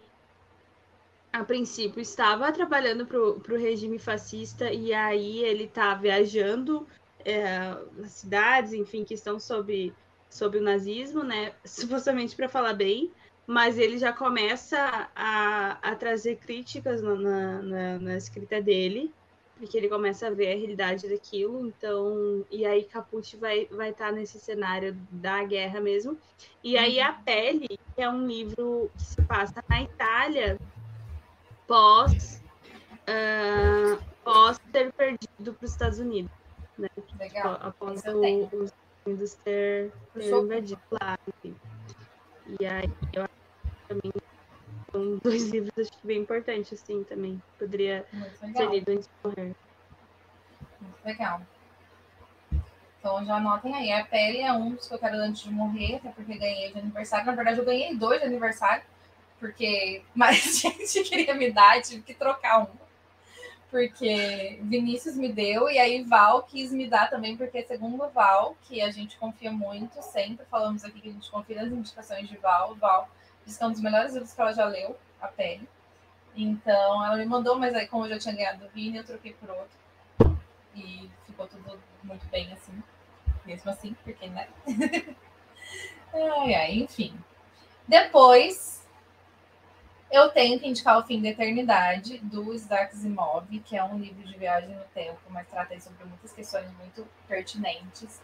Speaker 4: a princípio estava trabalhando para o regime fascista e aí ele está viajando é, nas cidades, enfim, que estão sob, sob o nazismo, né? [LAUGHS] Supostamente para falar bem, mas ele já começa a, a trazer críticas na, na, na, escrita dele, porque ele começa a ver a realidade daquilo, então, e aí Caput vai vai estar tá nesse cenário da guerra mesmo. E aí a uhum. Pele, que é um livro que se passa na Itália, pós, uh, pós ter perdido para os Estados Unidos. Né?
Speaker 3: Legal.
Speaker 4: Tipo, após o, os Estados Unidos ter, ter invadido lá. E aí eu acho que também são [LAUGHS] dois livros acho que bem importantes, assim, também. Poderia ser lido antes de morrer.
Speaker 3: Muito legal. Então já anotem aí. A pele é um dos que eu quero antes de morrer, até porque ganhei de aniversário. Na verdade, eu ganhei dois de aniversário porque [LAUGHS] mais gente queria me dar, tive que trocar um. Porque Vinícius me deu e aí Val quis me dar também, porque segundo Val, que a gente confia muito, sempre falamos aqui que a gente confia nas indicações de Val, Val diz que é um dos melhores livros que ela já leu, A Pele. Então ela me mandou, mas aí como eu já tinha ganhado do Vini, eu troquei por outro. E ficou tudo muito bem assim. Mesmo assim, porque, né? [LAUGHS] ai, ai, enfim. Depois eu tenho que indicar O Fim da Eternidade, do Isaac Asimov, que é um livro de viagem no tempo, mas trata sobre muitas questões muito pertinentes.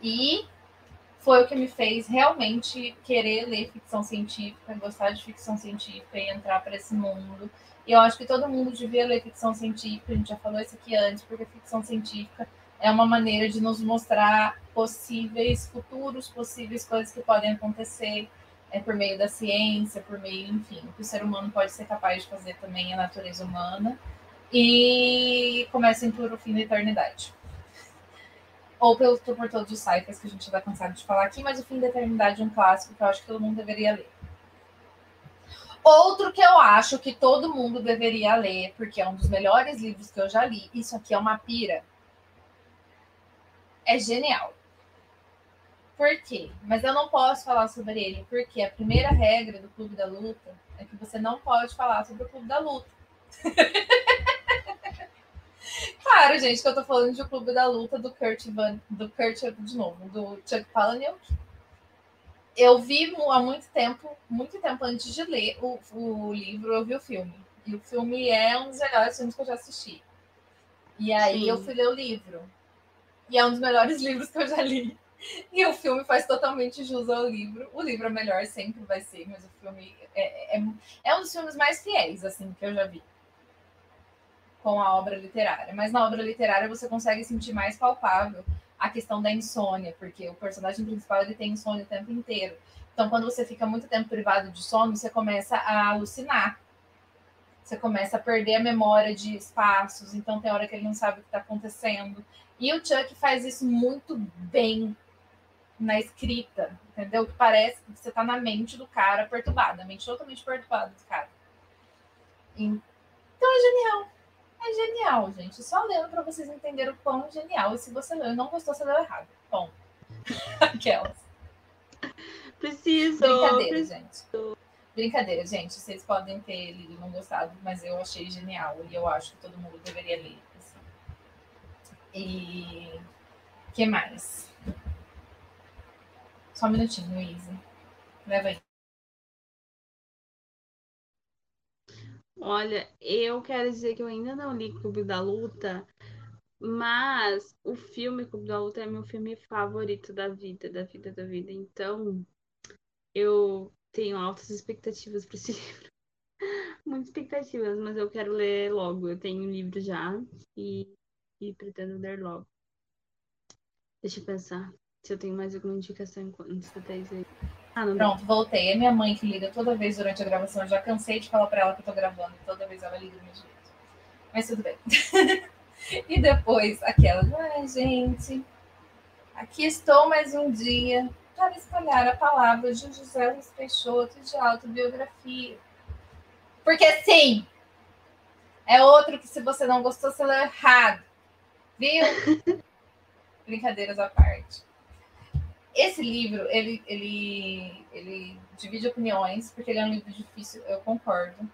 Speaker 3: E foi o que me fez realmente querer ler ficção científica, gostar de ficção científica e entrar para esse mundo. E eu acho que todo mundo devia ler ficção científica, a gente já falou isso aqui antes, porque ficção científica é uma maneira de nos mostrar possíveis futuros, possíveis coisas que podem acontecer é por meio da ciência, por meio, enfim, o que o ser humano pode ser capaz de fazer também a natureza humana. E começa em por o fim da eternidade. Ou pelo por todos os sites que a gente está cansado de falar aqui, mas o fim da eternidade é um clássico que eu acho que todo mundo deveria ler. Outro que eu acho que todo mundo deveria ler, porque é um dos melhores livros que eu já li, isso aqui é uma pira. É genial. Por quê? Mas eu não posso falar sobre ele, porque a primeira regra do Clube da Luta é que você não pode falar sobre o Clube da Luta. [LAUGHS] claro, gente, que eu tô falando de o Clube da Luta do Kurt Van, do Kurt de novo, do Chuck Palahniuk. Eu vi há muito tempo, muito tempo antes de ler o, o livro, eu vi o filme. E o filme é um dos melhores filmes que eu já assisti. E aí Sim. eu fui ler o livro. E é um dos melhores [LAUGHS] livros que eu já li. E o filme faz totalmente jus ao livro. O livro é melhor, sempre vai ser, mas o filme é, é, é um dos filmes mais fiéis, assim, que eu já vi com a obra literária. Mas na obra literária você consegue sentir mais palpável a questão da insônia, porque o personagem principal ele tem insônia o tempo inteiro. Então, quando você fica muito tempo privado de sono, você começa a alucinar. Você começa a perder a memória de espaços, então tem hora que ele não sabe o que está acontecendo. E o Chuck faz isso muito bem na escrita, entendeu? Que parece que você está na mente do cara perturbada, a mente totalmente perturbada do cara. Então é genial. É genial, gente. Só lendo para vocês entenderem o quão genial. E se você leu e não gostou, você leu errado. Bom. [LAUGHS] Aquelas.
Speaker 4: Preciso.
Speaker 3: Brincadeira,
Speaker 4: preciso.
Speaker 3: gente. Brincadeira, gente. Vocês podem ter lido e não gostado, mas eu achei genial e eu acho que todo mundo deveria ler. Assim. E que mais? Só um minutinho, Isa. Leva aí.
Speaker 4: Olha, eu quero dizer que eu ainda não li Clube da Luta, mas o filme Clube da Luta é meu filme favorito da vida, da vida, da vida. Então, eu tenho altas expectativas para esse [LAUGHS] livro. Muitas expectativas, mas eu quero ler logo. Eu tenho um livro já e, e pretendo ler logo. Deixa eu pensar se eu tenho mais alguma indicação enquanto você tá aí.
Speaker 3: Ah, Pronto, voltei. É minha mãe que liga toda vez durante a gravação. Eu já cansei de falar para ela que eu tô gravando. Toda vez ela liga do meu jeito. Mas tudo bem. [LAUGHS] e depois, aquela. Ai, gente. Aqui estou mais um dia para espalhar a palavra de José Luiz Peixoto de autobiografia. Porque sim, é outro que se você não gostou, você leu errado. Viu? [LAUGHS] Brincadeiras à parte. Esse livro, ele, ele, ele divide opiniões, porque ele é um livro difícil, eu concordo.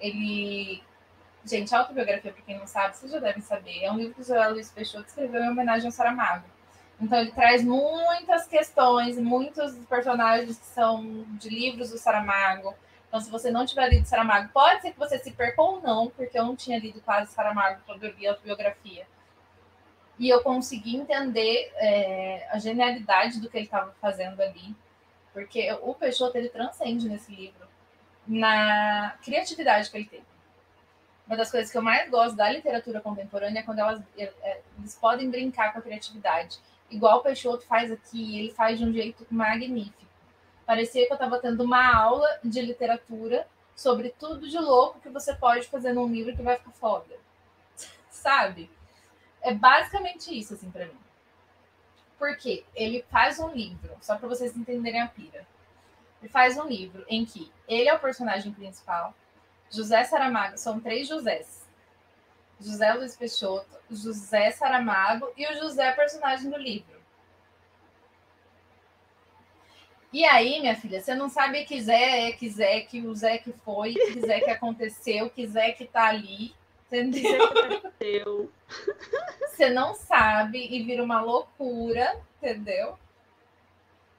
Speaker 3: Ele. Gente, autobiografia, para quem não sabe, vocês já devem saber, é um livro que o José Luiz Peixoto escreveu em homenagem ao Saramago. Então ele traz muitas questões, muitos personagens que são de livros do Saramago. Então, se você não tiver lido Saramago, pode ser que você se perca ou não, porque eu não tinha lido quase Saramago quando eu li a autobiografia. E eu consegui entender é, a genialidade do que ele estava fazendo ali. Porque o Peixoto, ele transcende nesse livro na criatividade que ele teve. Uma das coisas que eu mais gosto da literatura contemporânea é quando elas, é, é, eles podem brincar com a criatividade igual o Peixoto faz aqui, ele faz de um jeito magnífico. Parecia que eu estava tendo uma aula de literatura sobre tudo de louco que você pode fazer num livro que vai ficar foda. [LAUGHS] Sabe? É basicamente isso, assim, para mim. Porque ele faz um livro, só para vocês entenderem a pira. Ele faz um livro em que ele é o personagem principal, José Saramago, são três Josés. José Luiz Peixoto, José Saramago e o José personagem do livro. E aí, minha filha, você não sabe que Zé é que Zé, que o Zé que foi, que Zé que aconteceu, que Zé que tá ali. [LAUGHS] Entendeu? Você não sabe e vira uma loucura, entendeu?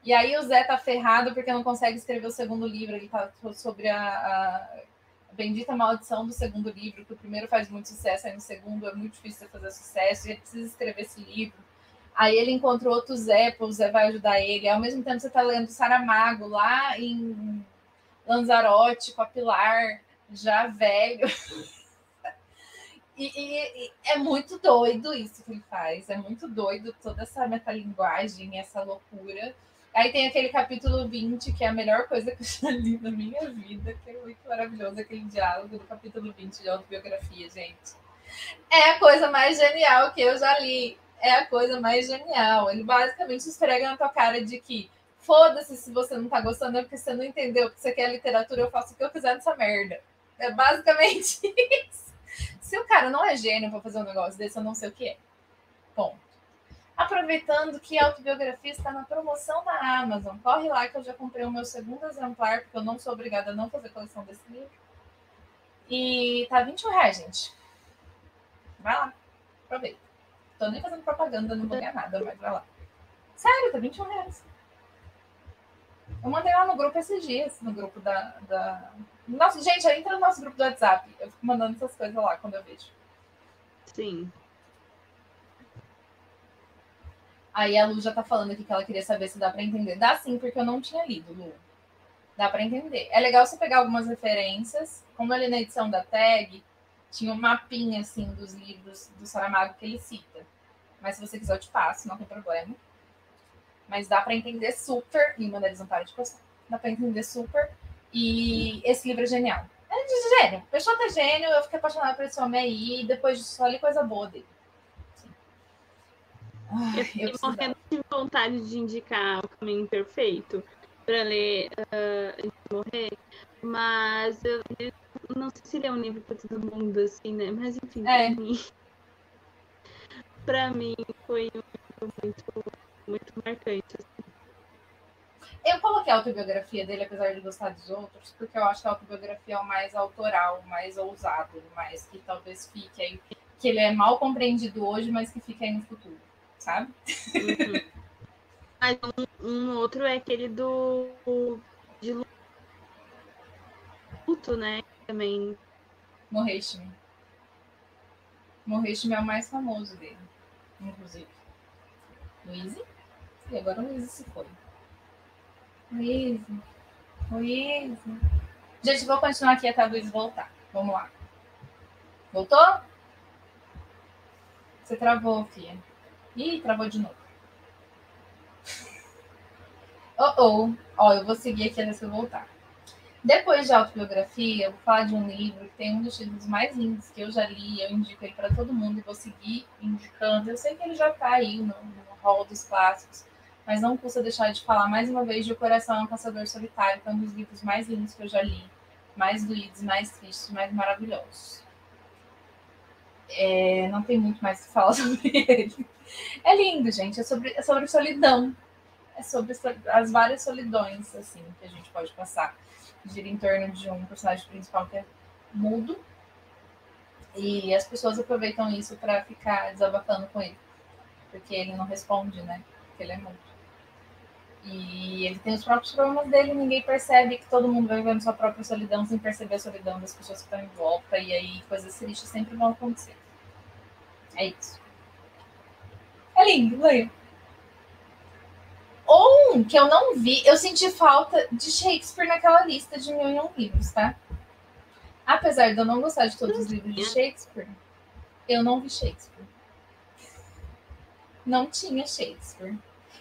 Speaker 3: E aí o Zé tá ferrado porque não consegue escrever o segundo livro. Ele tá sobre a, a Bendita Maldição do segundo livro, que o primeiro faz muito sucesso, aí no segundo é muito difícil fazer sucesso, e ele precisa escrever esse livro. Aí ele encontrou outro Zé, o Zé vai ajudar ele. Ao mesmo tempo, você está lendo Saramago lá em Lanzarote, com a Pilar, já velho. [LAUGHS] e, e, é muito doido isso que ele faz. É muito doido toda essa metalinguagem, essa loucura. Aí tem aquele capítulo 20, que é a melhor coisa que eu já li na minha vida, que é muito maravilhoso, aquele diálogo do capítulo 20 de autobiografia, gente. É a coisa mais genial que eu já li. É a coisa mais genial. Ele basicamente esfrega na tua cara de que foda-se se você não tá gostando, é porque você não entendeu, porque você quer literatura, eu faço o que eu quiser nessa merda. É basicamente [LAUGHS] isso. Se o cara não é gênio pra fazer um negócio desse, eu não sei o que é. Ponto. Aproveitando que a autobiografia está na promoção na Amazon, corre lá que eu já comprei o meu segundo exemplar, porque eu não sou obrigada a não fazer coleção desse livro. E tá 21 reais, gente. Vai lá, aproveita. Tô nem fazendo propaganda, não vou ganhar nada, mas vai lá. Sério, tá 21 reais. Eu mandei lá no grupo esses dias, no grupo da. da... Nossa, gente, entra no nosso grupo do WhatsApp. Eu fico mandando essas coisas lá quando eu vejo.
Speaker 4: Sim.
Speaker 3: Aí a Lu já tá falando aqui que ela queria saber se dá para entender. Dá sim, porque eu não tinha lido, Lu. Dá para entender. É legal você pegar algumas referências, como ali na edição da tag, tinha um mapinha assim dos livros do Saramago que ele cita. Mas se você quiser, eu te passo, não tem problema. Mas dá para entender super. E manda eles não param de postar. Dá para entender super. E esse livro é genial. É de gênio. Peixoto é gênio. Eu fiquei apaixonada por esse homem aí. E depois disso, só li coisa boa dele.
Speaker 4: Ai, eu fiquei morrendo de vontade de indicar o caminho perfeito para ler uh, morrer, mas eu, eu, não sei se ele é um livro para todo mundo, assim, né? Mas enfim, é. para mim, pra mim foi um livro muito, muito marcante. Assim.
Speaker 3: Eu coloquei a autobiografia dele, apesar de gostar dos outros, porque eu acho que a autobiografia é o mais autoral, o mais ousado, mais que talvez fique aí. Que ele é mal compreendido hoje, mas que fica aí no futuro, sabe?
Speaker 4: Uhum. Mas um, um, outro é aquele do. de luto, né? Também.
Speaker 3: Morreste-me. Morreste-me é o mais famoso dele, inclusive. Luiz? E agora o Luiz se foi. Luiz. Luiz. Gente, vou continuar aqui até o Luiz voltar. Vamos lá. Voltou? Você travou, filha. Ih, travou de novo. [LAUGHS] Oh, oh. Ó, eu vou seguir aqui até você voltar. Depois de autobiografia, eu vou falar de um livro que tem um dos títulos mais lindos que eu já li. Eu indico ele para todo mundo e vou seguir indicando. Eu sei que ele já está aí no, no hall dos clássicos, mas não custa deixar de falar mais uma vez de O Coração é um Caçador Solitário, que é um dos livros mais lindos que eu já li, mais doídos, mais tristes, mais maravilhosos. É, não tem muito mais que falar [LAUGHS] sobre ele. É lindo, gente. É sobre, é sobre solidão. É sobre as várias solidões assim que a gente pode passar. Gira em torno de um personagem principal que é mudo. E as pessoas aproveitam isso para ficar desabafando com ele. Porque ele não responde, né? Porque ele é mudo. E ele tem os próprios problemas dele, ninguém percebe que todo mundo vai vivendo sua própria solidão sem perceber a solidão das pessoas que estão em volta, e aí coisas tristes sempre vão acontecer. É isso. É lindo, leio. Um que eu não vi, eu senti falta de Shakespeare naquela lista de mil e um livros, tá? Apesar de eu não gostar de todos os livros de Shakespeare, eu não vi Shakespeare. Não tinha Shakespeare.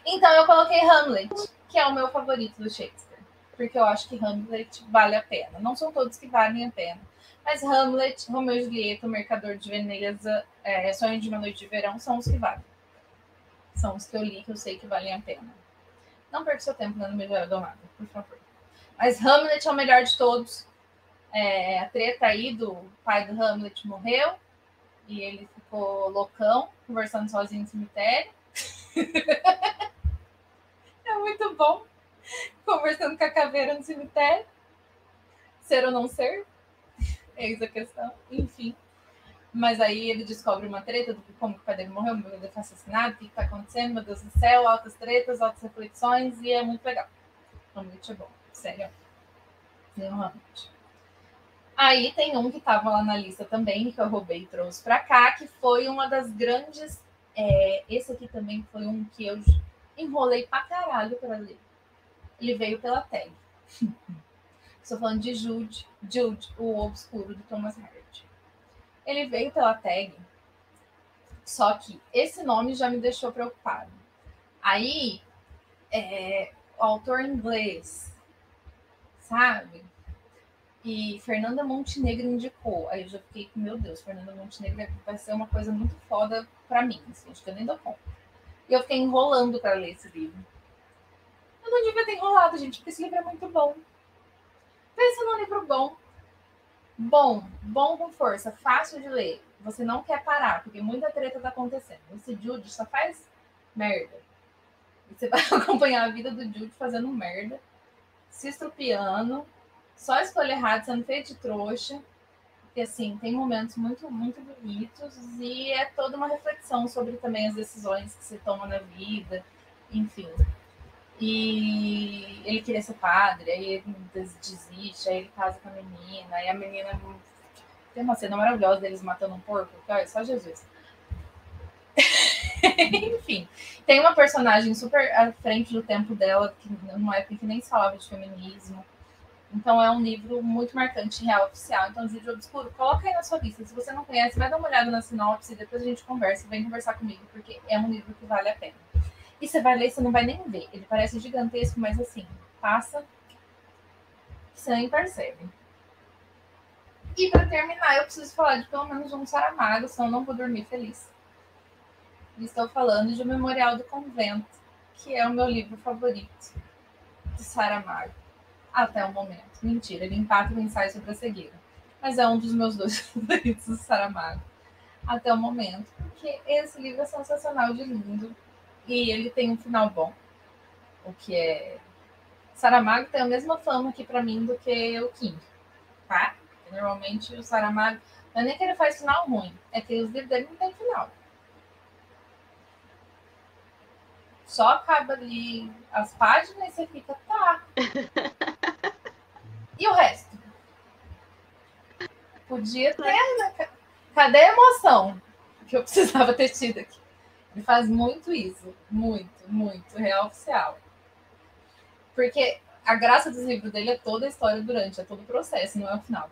Speaker 3: Então eu coloquei Hamlet, que é o meu favorito do Shakespeare, porque eu acho que Hamlet vale a pena. Não são todos que valem a pena, mas Hamlet, Romeu e Julieta, O Mercador de Veneza, é, Sonho de uma Noite de Verão são os que valem. São os que eu li que eu sei que valem a pena. Não perca seu tempo dando melhor domada, por favor. Mas Hamlet é o melhor de todos. É, a treta aí do pai do Hamlet morreu e ele ficou loucão, conversando sozinho no cemitério. [LAUGHS] É muito bom. Conversando com a caveira no cemitério. Ser ou não ser? Eis a questão. Enfim. Mas aí ele descobre uma treta do como que o pai dele morreu, meu pai dele foi assassinado, o que está acontecendo, meu Deus do céu, altas tretas, altas reflexões, e é muito legal. Realmente é bom, sério. Realmente. Aí tem um que estava lá na lista também, que eu roubei e trouxe para cá, que foi uma das grandes. É, esse aqui também foi um que eu enrolei pra caralho para ler. Ele veio pela tag. [LAUGHS] Estou falando de Jude, Jude, o Obscuro do Thomas Hardy. Ele veio pela tag, só que esse nome já me deixou preocupado. Aí, é, o autor inglês, sabe? E Fernanda Montenegro indicou. Aí eu já fiquei meu Deus, Fernanda Montenegro vai ser uma coisa muito foda para mim. Assim, acho que eu nem dou conta. E eu fiquei enrolando para ler esse livro. Eu não devia ter enrolado, gente, porque esse livro é muito bom. Pensa num livro bom. Bom, bom com força, fácil de ler. Você não quer parar, porque muita treta tá acontecendo. Esse Jude só faz merda. Você vai [LAUGHS] acompanhar a vida do Jude fazendo merda, se estrupiando, só escolha errado, sendo feito de trouxa. Porque, assim, tem momentos muito, muito bonitos e é toda uma reflexão sobre também as decisões que se toma na vida, enfim. E ele queria ser padre, aí ele desiste, aí ele casa com a menina, aí a menina. Tem uma cena maravilhosa deles matando um porco, que olha, só Jesus. [LAUGHS] Enfim, tem uma personagem super à frente do tempo dela, que numa época que nem falava de feminismo. Então é um livro muito marcante, real oficial. Então, Vídeo Obscuro, coloca aí na sua lista. Se você não conhece, vai dar uma olhada na sinopse e depois a gente conversa. Vem conversar comigo, porque é um livro que vale a pena. E você vai ler, você não vai nem ver. Ele parece gigantesco, mas assim, passa, você nem percebe. E para terminar, eu preciso falar de pelo menos um Saramago, senão não vou dormir feliz. estou falando de O Memorial do Convento, que é o meu livro favorito de Saramago até o momento. Mentira, ele empata o ensaio sobre a cegueira. Mas é um dos meus dois [LAUGHS] favoritos do Saramago até o momento, porque esse livro é sensacional de lindo e ele tem um final bom, o que é Saramago tem a mesma fama aqui para mim do que o King, tá? Normalmente o Saramago, não é nem que ele faz final ruim, é que os livros dele não tem final. Só acaba ali as páginas e você fica, tá. [LAUGHS] E o resto? Podia ter, né? Cadê a emoção que eu precisava ter tido aqui? Ele faz muito isso, muito, muito, real oficial. Porque a graça dos livros dele é toda a história durante, é todo o processo, não é o final.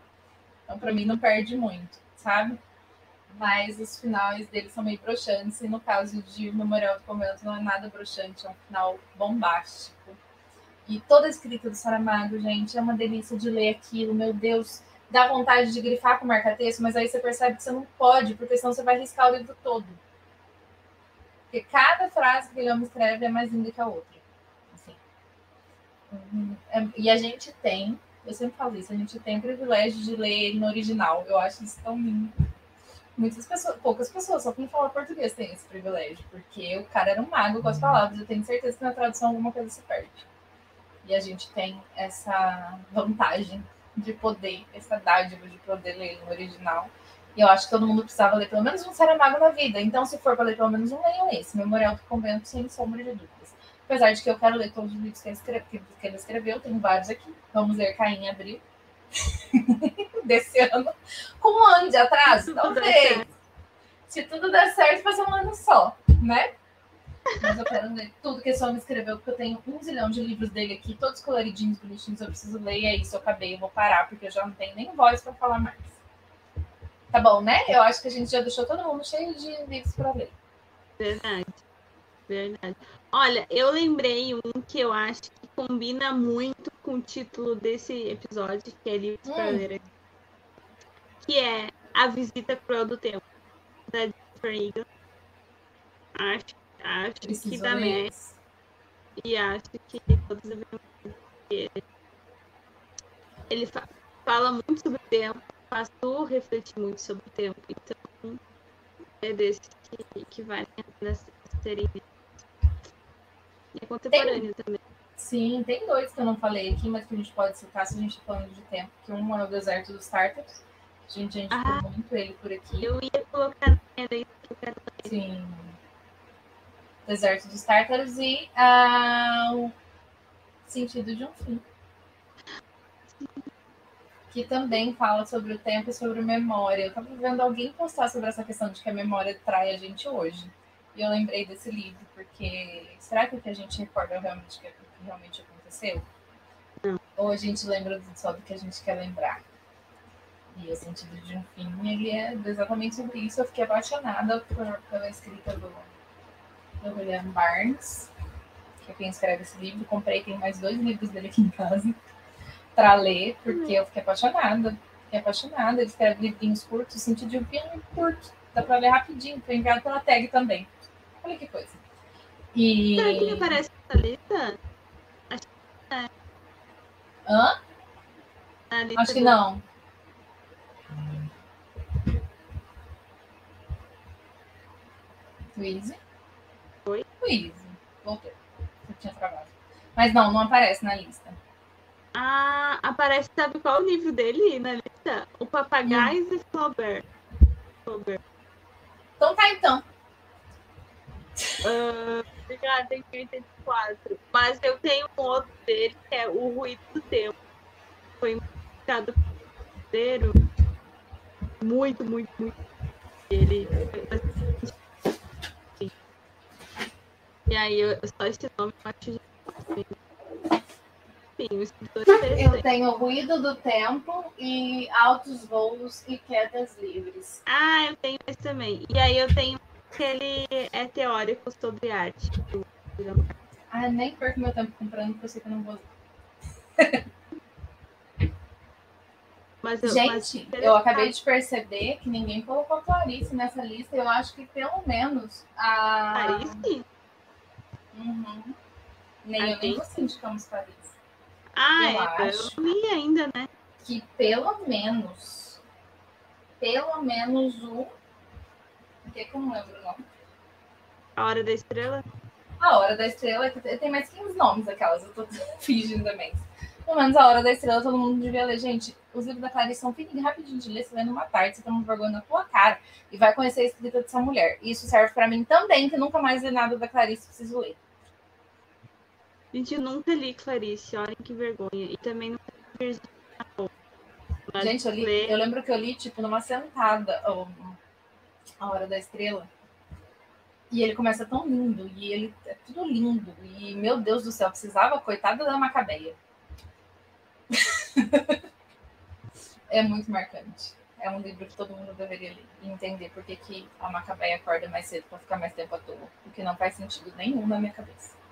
Speaker 3: Então, para mim, não perde muito, sabe? Mas os finais dele são meio broxantes, e no caso de Memorial do Convento não é nada broxante, é um final bombástico. E toda a escrita do Saramago, gente, é uma delícia de ler aquilo, meu Deus. Dá vontade de grifar com marca-texto, mas aí você percebe que você não pode, porque senão você vai riscar o livro todo. Porque cada frase que ele escreve é mais linda que a outra. Assim. É, e a gente tem, eu sempre falo isso, a gente tem o privilégio de ler no original. Eu acho isso tão lindo. Muitas pessoas, poucas pessoas, só quem fala português tem esse privilégio, porque o cara era um mago com as palavras. Eu tenho certeza que na tradução alguma coisa se perde. E a gente tem essa vantagem de poder, essa dádiva de poder ler no original. E eu acho que todo mundo precisava ler pelo menos um Saramago na vida. Então, se for para ler pelo menos um, leiam esse, Memorial do Convento, sem sombra de dúvidas. Apesar de que eu quero ler todos os livros que ele, escreve, que ele escreveu, tem vários aqui. Vamos ler Caim em abril [LAUGHS] desse ano. Com um ano de atraso, talvez. Se tudo der certo, vai ser um ano só, né? Mas eu quero ler tudo que esse homem escreveu, porque eu tenho um zilhão de livros dele aqui, todos coloridinhos, bonitinhos, eu preciso ler, e é isso, eu acabei, eu vou parar, porque eu já não tenho nem voz para falar mais. Tá bom, né? Eu acho que a gente já deixou todo mundo cheio de livros para ler.
Speaker 4: Verdade. Verdade. Olha, eu lembrei um que eu acho que combina muito com o título desse episódio, que é Livros hum. para Ler, que é A Visita Cruel do Tempo, da Jennifer Egan. Acho Acho que dá. E acho que todos deveriam. Ele fa fala muito sobre o tempo, faz tu refletir muito sobre o tempo. Então, é desse que, que vale a pena serem E é contemporâneo tem, também.
Speaker 3: Sim, tem dois que eu não falei aqui, mas que a gente pode citar se a gente está falando de tempo. Que um é o Deserto dos Tartars. A gente, a gente ah, muito ele por aqui.
Speaker 4: Eu ia colocar.
Speaker 3: Sim, Deserto dos Tártaros e ah, o Sentido de um Fim. Que também fala sobre o tempo e sobre memória. Eu estava vendo alguém postar sobre essa questão de que a memória trai a gente hoje. E eu lembrei desse livro, porque será que o que a gente recorda realmente que, que realmente aconteceu?
Speaker 4: Não.
Speaker 3: Ou a gente lembra só do que a gente quer lembrar? E o sentido de um fim, ele é exatamente sobre isso. Eu fiquei apaixonada por, pela escrita do, do William Barnes, que é quem escreve esse livro. Comprei, tem mais dois livros dele aqui em casa para ler, porque eu fiquei apaixonada. Fiquei apaixonada. Ele escreve livrinhos curtos, sentido de um filme curto. Dá para ler rapidinho, foi enviado pela tag também. Olha que coisa.
Speaker 4: E... Será que aparece na lista? Acho que é.
Speaker 3: Hã? Acho que do... não. Luísa?
Speaker 4: Oi?
Speaker 3: Luiz. Voltou. Eu tinha travado. Mas não, não aparece na lista.
Speaker 4: Ah, aparece, sabe qual o livro dele na lista? O Papagaios hum. e Flaubert. Flaubert.
Speaker 3: Então tá, então.
Speaker 4: Uh, já tem 84. Mas eu tenho um outro dele, que é O Ruído do Tempo. Foi indicado inteiro. Muito, muito, muito. Ele e aí, eu, só esse nome eu acho Enfim, o escritor
Speaker 3: Eu tenho Ruído do Tempo e Altos Voos e Quedas Livres.
Speaker 4: Ah, eu tenho esse também. E aí eu tenho que ele é teórico sobre arte.
Speaker 3: Ah, nem perco meu tempo comprando, porque eu sei que eu não vou. Mas eu, Gente, mas eu acabei de perceber que ninguém colocou Clarice nessa lista. Eu acho que pelo menos a.
Speaker 4: Clarice?
Speaker 3: Uhum. Nem eu nem você indicamos Paris.
Speaker 4: Ah, eu, é, acho eu li ainda, né?
Speaker 3: Que pelo menos, pelo menos o. O que, que eu não lembro o nome?
Speaker 4: A Hora da Estrela?
Speaker 3: A Hora da Estrela, tem mais 15 nomes aquelas, eu tô [LAUGHS] fingindo também. Pelo menos A Hora da Estrela todo mundo devia ler. Gente, os livros da Clarice são fininhos, rapidinho de ler, você lê numa tarde, você toma vergonha na tua cara e vai conhecer a escrita dessa mulher. E isso serve para mim também, que nunca mais li nada da Clarice, preciso ler.
Speaker 4: Gente, eu nunca li Clarice, olhem que vergonha. E também nunca li
Speaker 3: Gente, eu, li, eu lembro que eu li, tipo, numa sentada, A Hora da Estrela. E ele começa tão lindo, e ele é tudo lindo. E, meu Deus do céu, precisava, coitada da Macabeia. [LAUGHS] é muito marcante. É um livro que todo mundo deveria ler e entender porque que a Macabeia acorda mais cedo para ficar mais tempo à toa. O que não faz sentido nenhum na minha cabeça.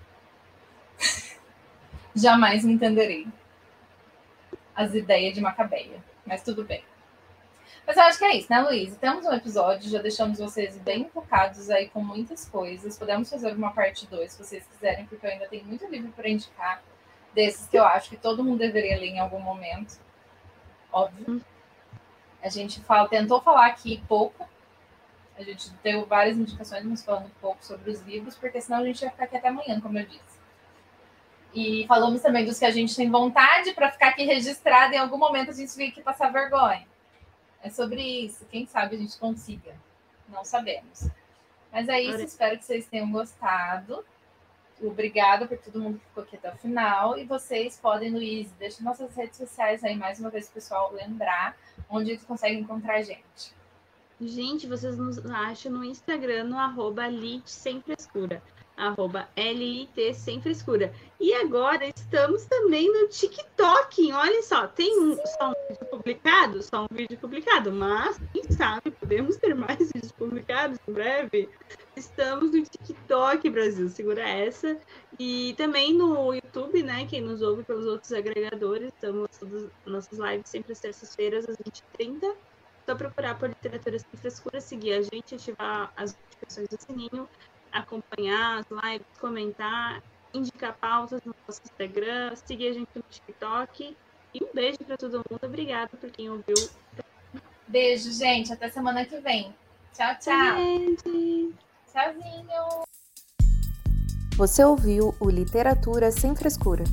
Speaker 3: Jamais entenderei as ideias de Macabeia, mas tudo bem. Mas eu acho que é isso, né, Luiz? Temos um episódio, já deixamos vocês bem focados aí com muitas coisas. Podemos fazer uma parte 2, se vocês quiserem, porque eu ainda tenho muito livro para indicar, desses que eu acho que todo mundo deveria ler em algum momento. Óbvio. A gente fala, tentou falar aqui pouco. A gente deu várias indicações, mas falando pouco sobre os livros, porque senão a gente vai ficar aqui até amanhã, como eu disse. E falamos também dos que a gente tem vontade para ficar aqui registrado. Em algum momento a gente vir aqui passar vergonha. É sobre isso. Quem sabe a gente consiga. Não sabemos. Mas é isso. Espero que vocês tenham gostado. Obrigada por todo mundo que ficou aqui até o final. E vocês podem, Luiz, deixa nossas redes sociais aí mais uma vez pessoal lembrar onde eles conseguem encontrar a gente.
Speaker 4: Gente, vocês nos acham no Instagram, no arroba Sem Frescura arroba LIT sem frescura. E agora estamos também no TikTok. Olha só, tem um, só um vídeo publicado, só um vídeo publicado, mas quem sabe podemos ter mais [LAUGHS] vídeos publicados em breve. Estamos no TikTok, Brasil, segura essa. E também no YouTube, né? Quem nos ouve pelos outros agregadores, estamos todas nossas lives sempre às terças-feiras, às 20h30. Só procurar por literatura sem frescura, seguir a gente, ativar as notificações do sininho acompanhar as lives, comentar, indicar pautas no nosso Instagram, seguir a gente no TikTok. E um beijo para todo mundo. Obrigada por quem ouviu.
Speaker 3: Beijo, gente. Até semana que vem. Tchau, tchau. Gente. Tchauzinho.
Speaker 1: Você ouviu o Literatura Sem Frescura